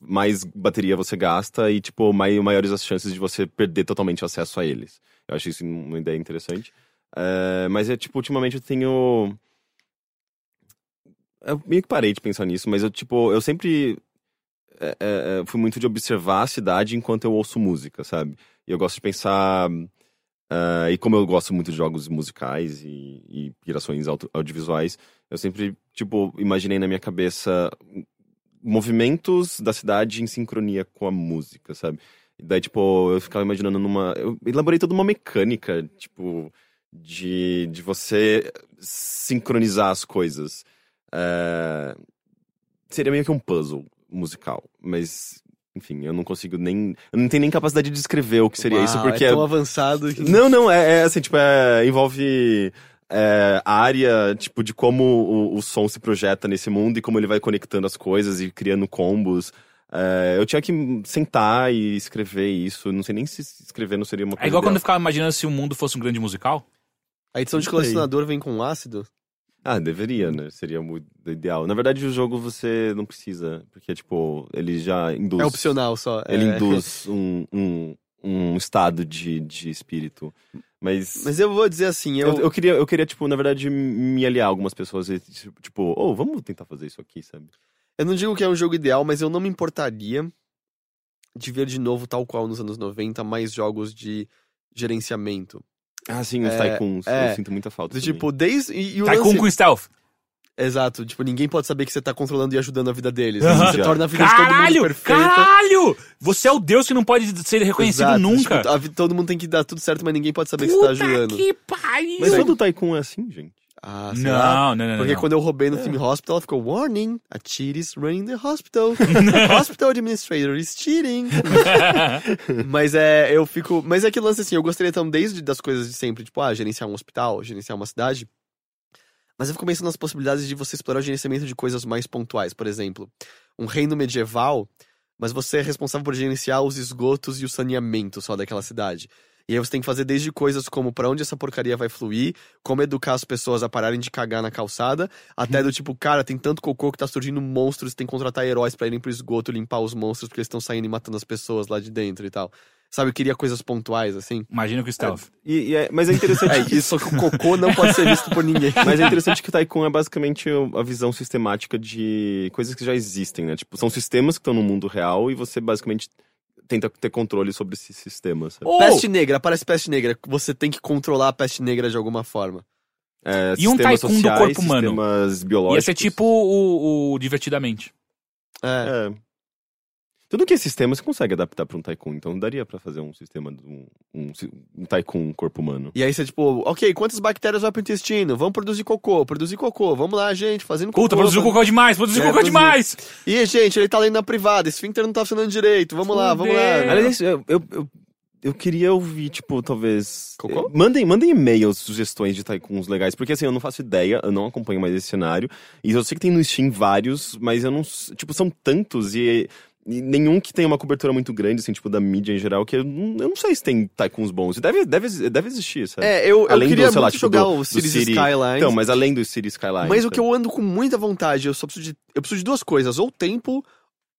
mais bateria você gasta e, tipo, mai- maiores as chances de você perder totalmente o acesso a eles. Eu acho isso uma ideia interessante. É, mas é, tipo, ultimamente eu tenho... Eu meio que parei de pensar nisso, mas eu, tipo, eu sempre é, é, é, fui muito de observar a cidade enquanto eu ouço música, sabe? E eu gosto de pensar... ah, e como eu gosto muito de jogos musicais e, e pirações auto- audiovisuais, eu sempre, tipo, imaginei na minha cabeça movimentos da cidade em sincronia com a música, sabe? E daí, tipo, eu ficava imaginando numa. Eu elaborei toda uma mecânica, tipo, de, de você sincronizar as coisas. É, Seria meio que um puzzle musical, mas. Enfim, eu não consigo nem. Eu não tenho nem capacidade de descrever o que seria isso, Uau, porque. é tão avançado que... Não, não, é, é assim, tipo, é, envolve é, a área, tipo, de como o, o som se projeta nesse mundo e como ele vai conectando as coisas e criando combos. É, eu tinha que sentar e escrever isso. Não sei nem se escrever não seria uma coisa. É igual quando eu ideal. ficava imaginando se o mundo fosse um grande musical. A edição de colecionador vem com ácido? Ah, deveria, né? Seria muito ideal. Na verdade, o jogo você não precisa, porque, tipo, ele já induz. É opcional só. Ele é. induz um, um, um estado de, de espírito. Mas. Mas eu vou dizer assim, eu... Eu, eu, queria, eu queria, tipo, na verdade, me aliar a algumas pessoas e, tipo, oh, vamos tentar fazer isso aqui, sabe? Eu não digo que é um jogo ideal, mas eu não me importaria de ver de novo, tal qual nos anos 90, mais jogos de gerenciamento. Ah, sim, os É, Tycoons. é. Eu sinto muita falta. Do tipo, desde. E, e o Tycoon lance- com stealth. Exato, tipo, ninguém pode saber que você tá controlando e ajudando a vida deles. Aham. Você torna a vida de todo mundo Caralho! perfeita. Caralho! Você é o Deus que não pode ser reconhecido Exato, nunca. tipo, todo mundo tem que dar tudo certo, mas ninguém pode saber que você tá Puta ajudando. que pariu! Mas todo Tycoon é assim, gente. Ah, sei lá. Não, não, não, Porque não. quando eu roubei no Team Hospital, ela ficou Warning, a cheat is running the hospital. hospital administrator is cheating. mas é, eu fico. Mas é que lance assim, eu gostaria então, desde das coisas de sempre, tipo, ah, gerenciar um hospital, gerenciar uma cidade. Mas eu fico pensando nas possibilidades de você explorar o gerenciamento de coisas mais pontuais. Por exemplo, um reino medieval, mas você é responsável por gerenciar os esgotos e o saneamento só daquela cidade. E aí você tem que fazer desde coisas como pra onde essa porcaria vai fluir, como educar as pessoas a pararem de cagar na calçada, até do tipo, cara, tem tanto cocô que tá surgindo monstros, tem que contratar heróis pra irem pro esgoto limpar os monstros porque eles estão saindo e matando as pessoas lá de dentro e tal. Sabe, eu queria coisas pontuais, assim. Imagina com stealth. E, e é- mas é interessante. É, isso só que o cocô não pode ser visto por ninguém. Mas é interessante que o Tycoon é basicamente a visão sistemática de coisas que já existem, né? Tipo, são sistemas que estão no mundo real e você basicamente tenta ter controle sobre esses sistemas. sabe? Oh! Peste negra, aparece peste negra. Você tem que controlar a peste negra de alguma forma. É, E um Tycoon do corpo humano? Sistemas biológicos. Ia ser tipo o, o Divertidamente. É. É. Tudo que é sistema você consegue adaptar pra um Tycoon, então daria pra fazer um sistema, de um, um, um Tycoon corpo humano. E aí você, tipo, ok, quantas bactérias vai pro intestino? Vamos produzir cocô, produzir cocô. Vamos lá, gente, fazendo cocô. Puta, produziu cocô demais, produziu É, cocô produziu. demais! Ih, gente, ele tá lendo na privada, esse esfíncter não tá funcionando direito. Vamos lá, vamos lá. Fudeu. Aliás, eu, eu, eu, eu queria ouvir, tipo, talvez. Cocô? eh, Mandem, mandem e-mails, sugestões de Tycoons legais, porque assim, eu não faço ideia, eu não acompanho mais esse cenário. E eu sei que tem no Steam vários, mas eu não. Tipo, são tantos e. nenhum que tenha uma cobertura muito grande, assim, tipo, da mídia em geral, que eu não, eu não sei se tem tycoons bons. Deve, deve, deve existir, sabe? É, eu, eu Além do, queria sei lá, muito tipo, jogar do- o do Cities City- Skylines. Então, mas além do City Skyline. Mas o que sabe? eu ando com muita vontade, eu só preciso de. Eu preciso de duas coisas, ou tempo,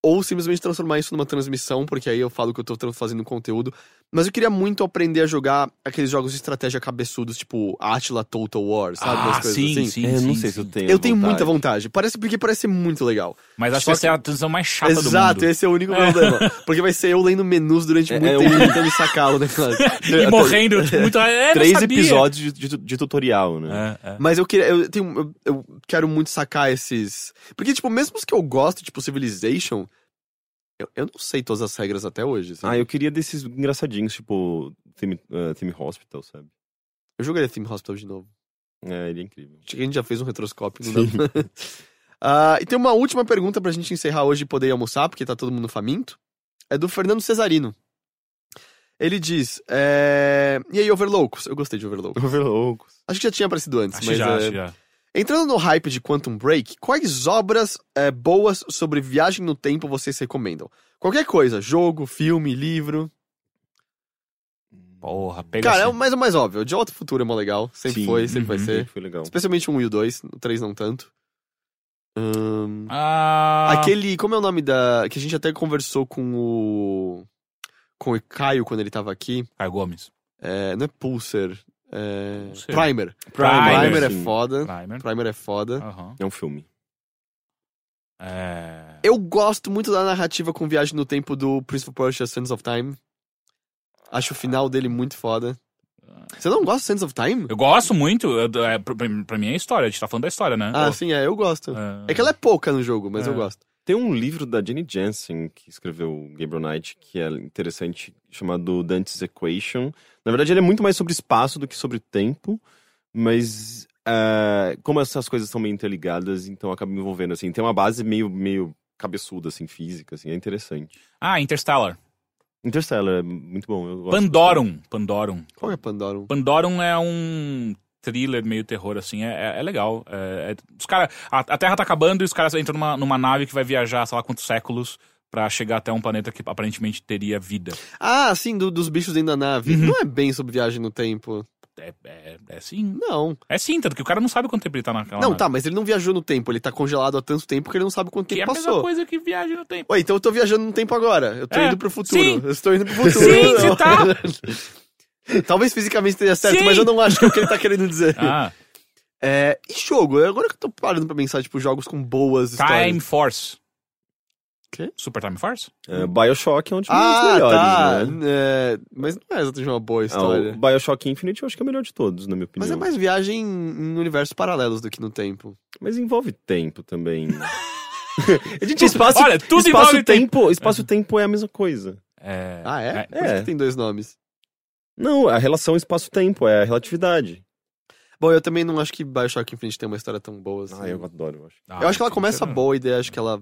ou simplesmente transformar isso numa transmissão, porque aí eu falo que eu tô fazendo conteúdo. Mas eu queria muito aprender a jogar aqueles jogos de estratégia cabeçudos, tipo Atila Total War, sabe? Umas Ah, coisas sim, assim. sim, É, eu não sim, sei se sim. eu tenho. Eu tenho vontade. muita vontade. Parece porque parece ser muito legal. Mas acho Só que essa é a transição mais chata do mundo. Exato, esse é o único problema. Porque vai ser eu lendo menus durante É, muito é tempo tentando sacar o negócio. E morrendo, tipo, muito... É, Três sabia. episódios de, de- de tutorial, né? É, é. Mas eu queria. Eu, tenho, eu, eu quero muito sacar esses. Porque, tipo, mesmo os que eu gosto, tipo Civilization, eu, eu não sei todas as regras até hoje. sabe? Ah, eu queria desses engraçadinhos, tipo Theme, uh, Theme Hospital, sabe? Eu jogaria Theme Hospital de novo. É, ele é incrível. Acho que a gente já fez um retroscópio. Pra- Ah, e tem uma última pergunta pra gente encerrar hoje e poder ir almoçar, porque tá todo mundo faminto. É do Fernando Cesarino. Ele diz: é... E aí, Overloucos? Eu gostei de Overloucos. Overloucos. Acho que já tinha aparecido antes, Acho mas. já, é, acho já. Entrando no hype de Quantum Break, quais obras é, boas sobre viagem no tempo vocês recomendam? Qualquer coisa, jogo, filme, livro. Porra, pega Cara, é o assim. mais o mais óbvio. De Volta ao Futuro é mó legal. Sempre Sim, foi, sempre vai uhum. ser. Foi legal. Especialmente o 1 e o 2, o 3 não tanto. Ahn, Ah, Aquele. Como é o nome da. Que a gente até conversou com o. Com o Caio quando ele tava aqui. Caio Gomes. É, não é Pulser. É, Pulser. Primer. Primer, Primer é foda. Primer. Primer é foda. Aham. É um filme. É... Eu gosto muito da narrativa com viagem no tempo do Prince of Persia Sands of Time. Acho o final dele muito foda. Você não gosta de Sands of Time? Eu gosto muito, eu- é, pra, pra mim é história, a gente tá falando da história, né? Ah, Eu- sim, é, eu gosto. É. É que ela é pouca no jogo, mas É. eu gosto. Tem um livro da Jenny Jensen, que escreveu Gabriel Knight, que é interessante, chamado Dante's Equation. Na verdade, ele é muito mais sobre espaço do que sobre tempo, mas é, como essas coisas são meio interligadas, então acaba me envolvendo, assim. Tem uma base meio, meio cabeçuda, assim, física, assim, é interessante. Ah, Interstellar. Interstellar é muito bom. Eu gosto Pandorum. Pandorum. Qual é Pandorum? Pandorum é um thriller meio terror, assim, é, é- é legal. É- é- os cara, a, a Terra tá acabando e os caras entram numa, numa nave que vai viajar, sei lá quantos séculos, pra chegar até um planeta que aparentemente teria vida. Ah, sim, do- dos bichos dentro da nave. Uhum. Não é bem sobre viagem no tempo. É, é, é sim. Não. É sim, tanto que o cara não sabe quanto tempo ele tá naquela não, nave. tá, mas ele não viajou no tempo. Ele tá congelado há tanto tempo que ele não sabe quanto Que é tempo a mesma passou. coisa que viagem no tempo. Ué, então eu tô viajando no tempo agora. Eu tô É, indo pro futuro. sim. Eu estou indo pro futuro. Sim, você tá. Talvez fisicamente esteja certo, Sim. mas eu não acho que é o que ele tá querendo dizer. Ah, É, e jogo? Agora que eu tô parando pra pensar, tipo, jogos com boas histórias. Time Force. Quê? Super Time Force? É, Bioshock é um dos Ah, melhores, tá. né? É, mas não é exatamente uma boa Ah, história. o Bioshock Infinite eu acho que é o melhor de todos, na minha opinião. Mas é mais viagem em universos paralelos do que no tempo. Mas envolve tempo também. Gente, espaço, Olha, tudo espaço envolve tempo, espaço tempo é a mesma coisa. É, Ah, é? é. Por isso que tem dois nomes. Não, a relação espaço-tempo é a relatividade. Bom, eu também não acho que Bioshock Infinite tem uma história tão boa assim. Ah, eu adoro, eu acho. Ah, eu acho que ela começa boa e daí acho que ela.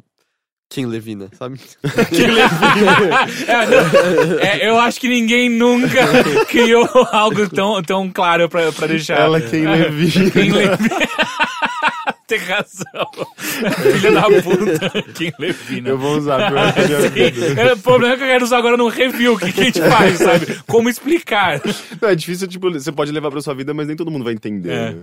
Quem Levina, sabe? É, não, é, eu acho que ninguém nunca criou algo tão, tão claro pra, pra deixar. Ela quem É, Levi. Quem Levi. Tem razão. Filha da puta. Quem Levi, né? Eu vou usar pra. É, o problema é que eu quero usar agora no review. O que, que a gente faz, sabe? Como explicar? Não, é difícil, tipo, você pode levar pra sua vida, mas nem todo mundo vai entender. É, né?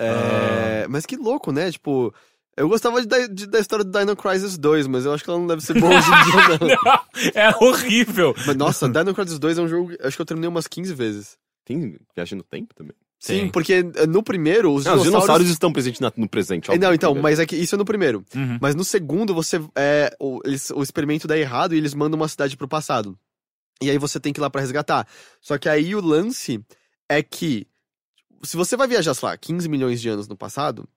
É, Mas que louco, né? Tipo, eu gostava de, da- de- da história do Dino Crisis 2, mas eu acho que ela não deve ser boa hoje em dia, não. Não, é horrível. Mas nossa, Dino Crisis 2 é um jogo. Acho que eu terminei umas 15 vezes. Tem viagem no tempo também. Sim, Tem. porque eh, no primeiro, os Não, os dinossauros. dinossauros estão presentes na- no presente. É, óbvio, Não, então, né? mas é que isso é no primeiro. Uhum. Mas no segundo, você. É, o, eles- o experimento dá errado e eles mandam uma cidade pro passado. E aí você tem que ir lá pra resgatar. Só que aí o lance é que. Se você vai viajar, sei lá, 15 milhões de anos no passado,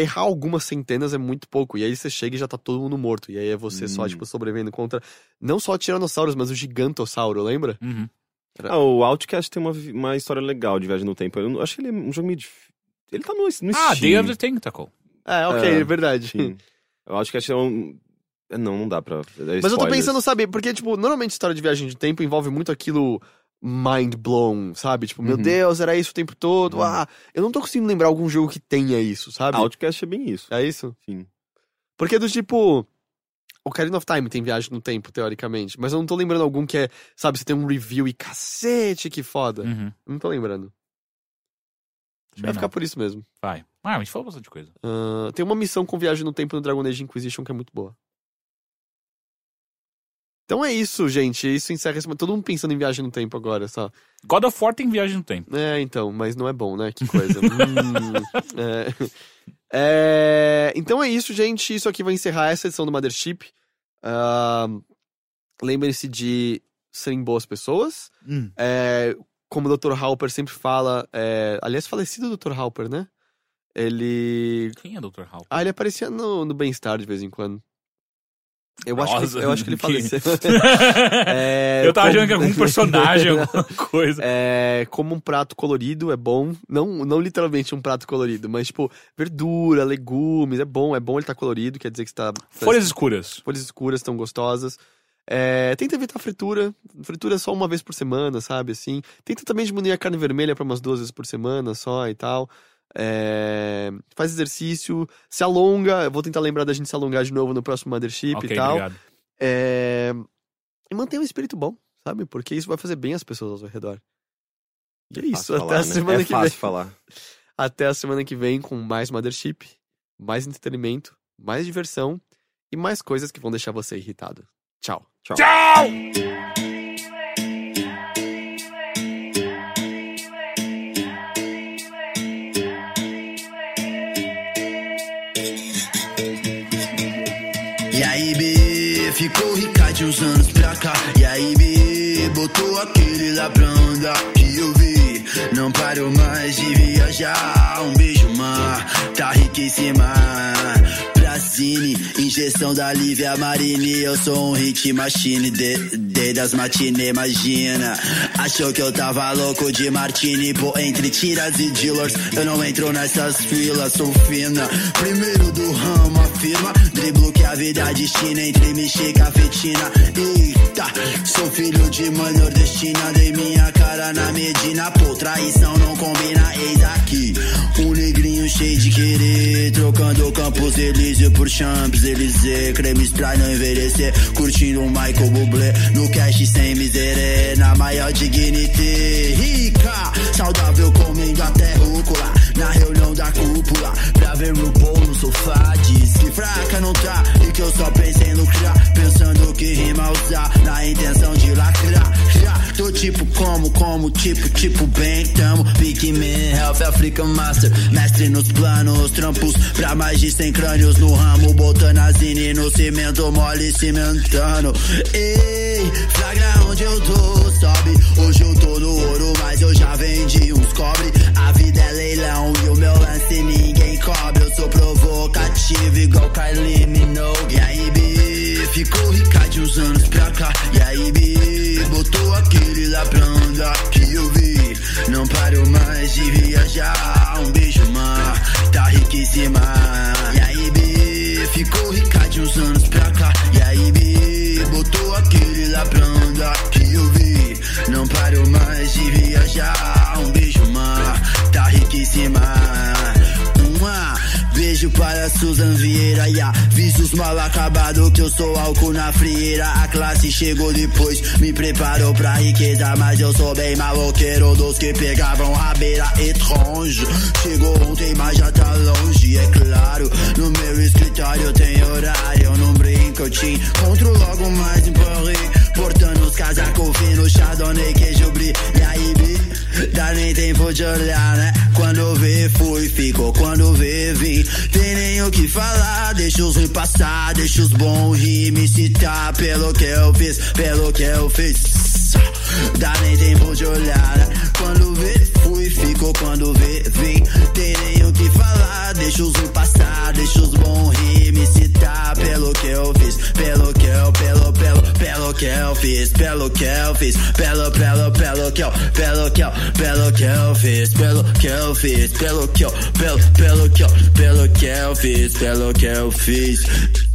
errar algumas centenas é muito pouco. E aí você chega e já tá todo mundo morto. E aí é você só, Hum. tipo, sobrevivendo contra. Não só tiranossauros, mas o gigantossauro, lembra? Uhum. Ah, o Outcast tem uma, uma história legal de viagem no tempo. Eu não- acho que ele é um jogo meio difícil. Ele tá no, no Ah, Steam. Day of the Tentacle. É, ok, É, é, verdade. Sim. O Outcast é um... é, Não, não dá pra... é Mas eu tô pensando, sabe, porque, tipo, normalmente história de viagem de tempo envolve muito aquilo mind blown, sabe? Tipo, meu Uhum. Deus, era isso o tempo todo. Uhum. Ah, eu não tô conseguindo lembrar algum jogo que tenha isso, sabe? Outcast é bem isso. É isso? Sim. Porque do tipo. Ocarina of Time tem viagem no tempo, teoricamente. Mas eu não tô lembrando algum que é, sabe, você tem um review e cacete, que foda. Uhum. Não tô lembrando. Vai Também ficar não. por isso mesmo. Vai. Ah, a gente falou bastante coisa. Ah, tem uma missão com viagem no tempo no Dragon Age Inquisition que é muito boa. Então é isso, gente. Isso encerra esse... Todo mundo pensando em viagem no tempo agora, só. God of War tem viagem no tempo. É, então, mas não é bom, né? Que coisa. Hum, é. É, Então é isso, gente. Isso aqui vai encerrar essa edição do Mothership. Ah, Lembrem-se de serem boas pessoas. Hum. É, como o Dr. Halper sempre fala. é, Aliás, falecido Dr. Halper, né? Ele. Quem é Dr. Hal? Ah, ele aparecia no, no Bem-Estar de vez em quando. Eu acho, Nossa, que, eu acho que ele que- faleceu. É, Eu tava como- achando que algum personagem, alguma coisa. É, como um prato colorido é bom. Não, não literalmente um prato colorido, mas tipo, verdura, legumes, é bom, é bom ele estar colorido, quer dizer que está. Folhas escuras. folhas escuras estão gostosas. É, tenta evitar fritura. Fritura só uma vez por semana, sabe? Assim. Tenta também diminuir a carne vermelha para umas duas vezes por semana só e tal. É, faz exercício, se alonga. Eu vou tentar lembrar da gente se alongar de novo no próximo Mothership Ok, e tal. É, E mantenha um espírito bom, sabe? Porque isso vai fazer bem às pessoas ao seu redor. E é isso, Fácil até falar, a né? semana é que fácil vem. falar. Até a semana que vem com mais Mothership, mais entretenimento, mais diversão e mais coisas que vão deixar você irritado. Tchau. Tchau. Tchau! Uns anos pra cá. E aí, B, botou aquele lá pra andar. Que eu vi, não parou mais de viajar. Um beijo, mar, tá riquíssima. Brasine, injeção da Lívia Marini. Eu sou um hit machine, de, de das matinê, imagina. Achou que eu tava louco de martini, pô, entre tiras e dealers. Eu não entro nessas filas, sou fina. Primeiro do ramo, afirma. Driblo que a vida é destina entre e cafetina. Eita, sou filho de mãe nordestina. Dei minha cara na Medina. Pô, traição não combina, eis aqui. Um negrinho cheio de querer. Trocando Campos Elísio por Champs Élysées. Creme spray não envelhecer. Curtindo um Michael Bublé. No cash sem miséria. Na maior dignity. Rica, saudável comendo até rúcula. Na reunião da cúpula. Pra ver o bom no sofá. Diz que fraca não tá. E que eu só penso em lucrar. Pensando que rima usar. Na intenção de lacrar. Tô tipo como, como, tipo, tipo bem. Tamo Big Man, Health African Master. Mestre nos planos, trampos pra mais de 100 crânios no ramo. Botando a zine no cimento, mole cimentando. Ei, flagra onde eu tô, sobe. Hoje eu tô no ouro, mas eu já vendi uns cobre. A vida é leilão e o meu lance ninguém cobre. Eu sou provocativo igual Kylie Minogue. E aí, bi, ficou rica de uns anos pra cá. E aí, bi, botou aquele lá pra andar que eu vi. Não paro mais de viajar. Um beijo, mar, tá riquíssima. E aí, bi, ficou rica de uns anos pra cá. E aí, bi, botou aquele lá pra andar que eu vi. Não paro mais de viajar. Um beijo, mar, tá riquíssima. Uma beijo para Susan Vieira e avisos mal acabado que eu sou álcool na frieira. A classe chegou depois, me preparou pra riqueza, mas eu sou bem maloqueiro dos que pegavam a beira etrange. Chegou ontem, mas já tá longe, é claro. No meu escritório tem horário, eu não brinco, eu te encontro logo mais em Paris. Portando os casacos finos, chardonnay, queijo brie. E dá nem tempo de olhar, né? Quando vê, fui, ficou. Quando vê, vim. Tem nem o que falar, deixa os ruins passar, deixa os bons rir, me citar pelo que eu fiz, pelo que eu fiz. Dá nem tempo de olhar, né? Quando vê, fui, ficou. Quando vê, vim. Tem nem o que falar, deixa os ruins passar, deixa os bons rir, me citar pelo que eu fiz, pelo que eu, pelo, pelo, pelo que eu fiz, pelo que eu fiz, pelo, pelo, pelo que eu, pelo que eu, pelo que eu fiz, pelo que eu fiz, pelo que eu, pelo, pelo que eu, pelo que eu fiz, pelo que eu fiz.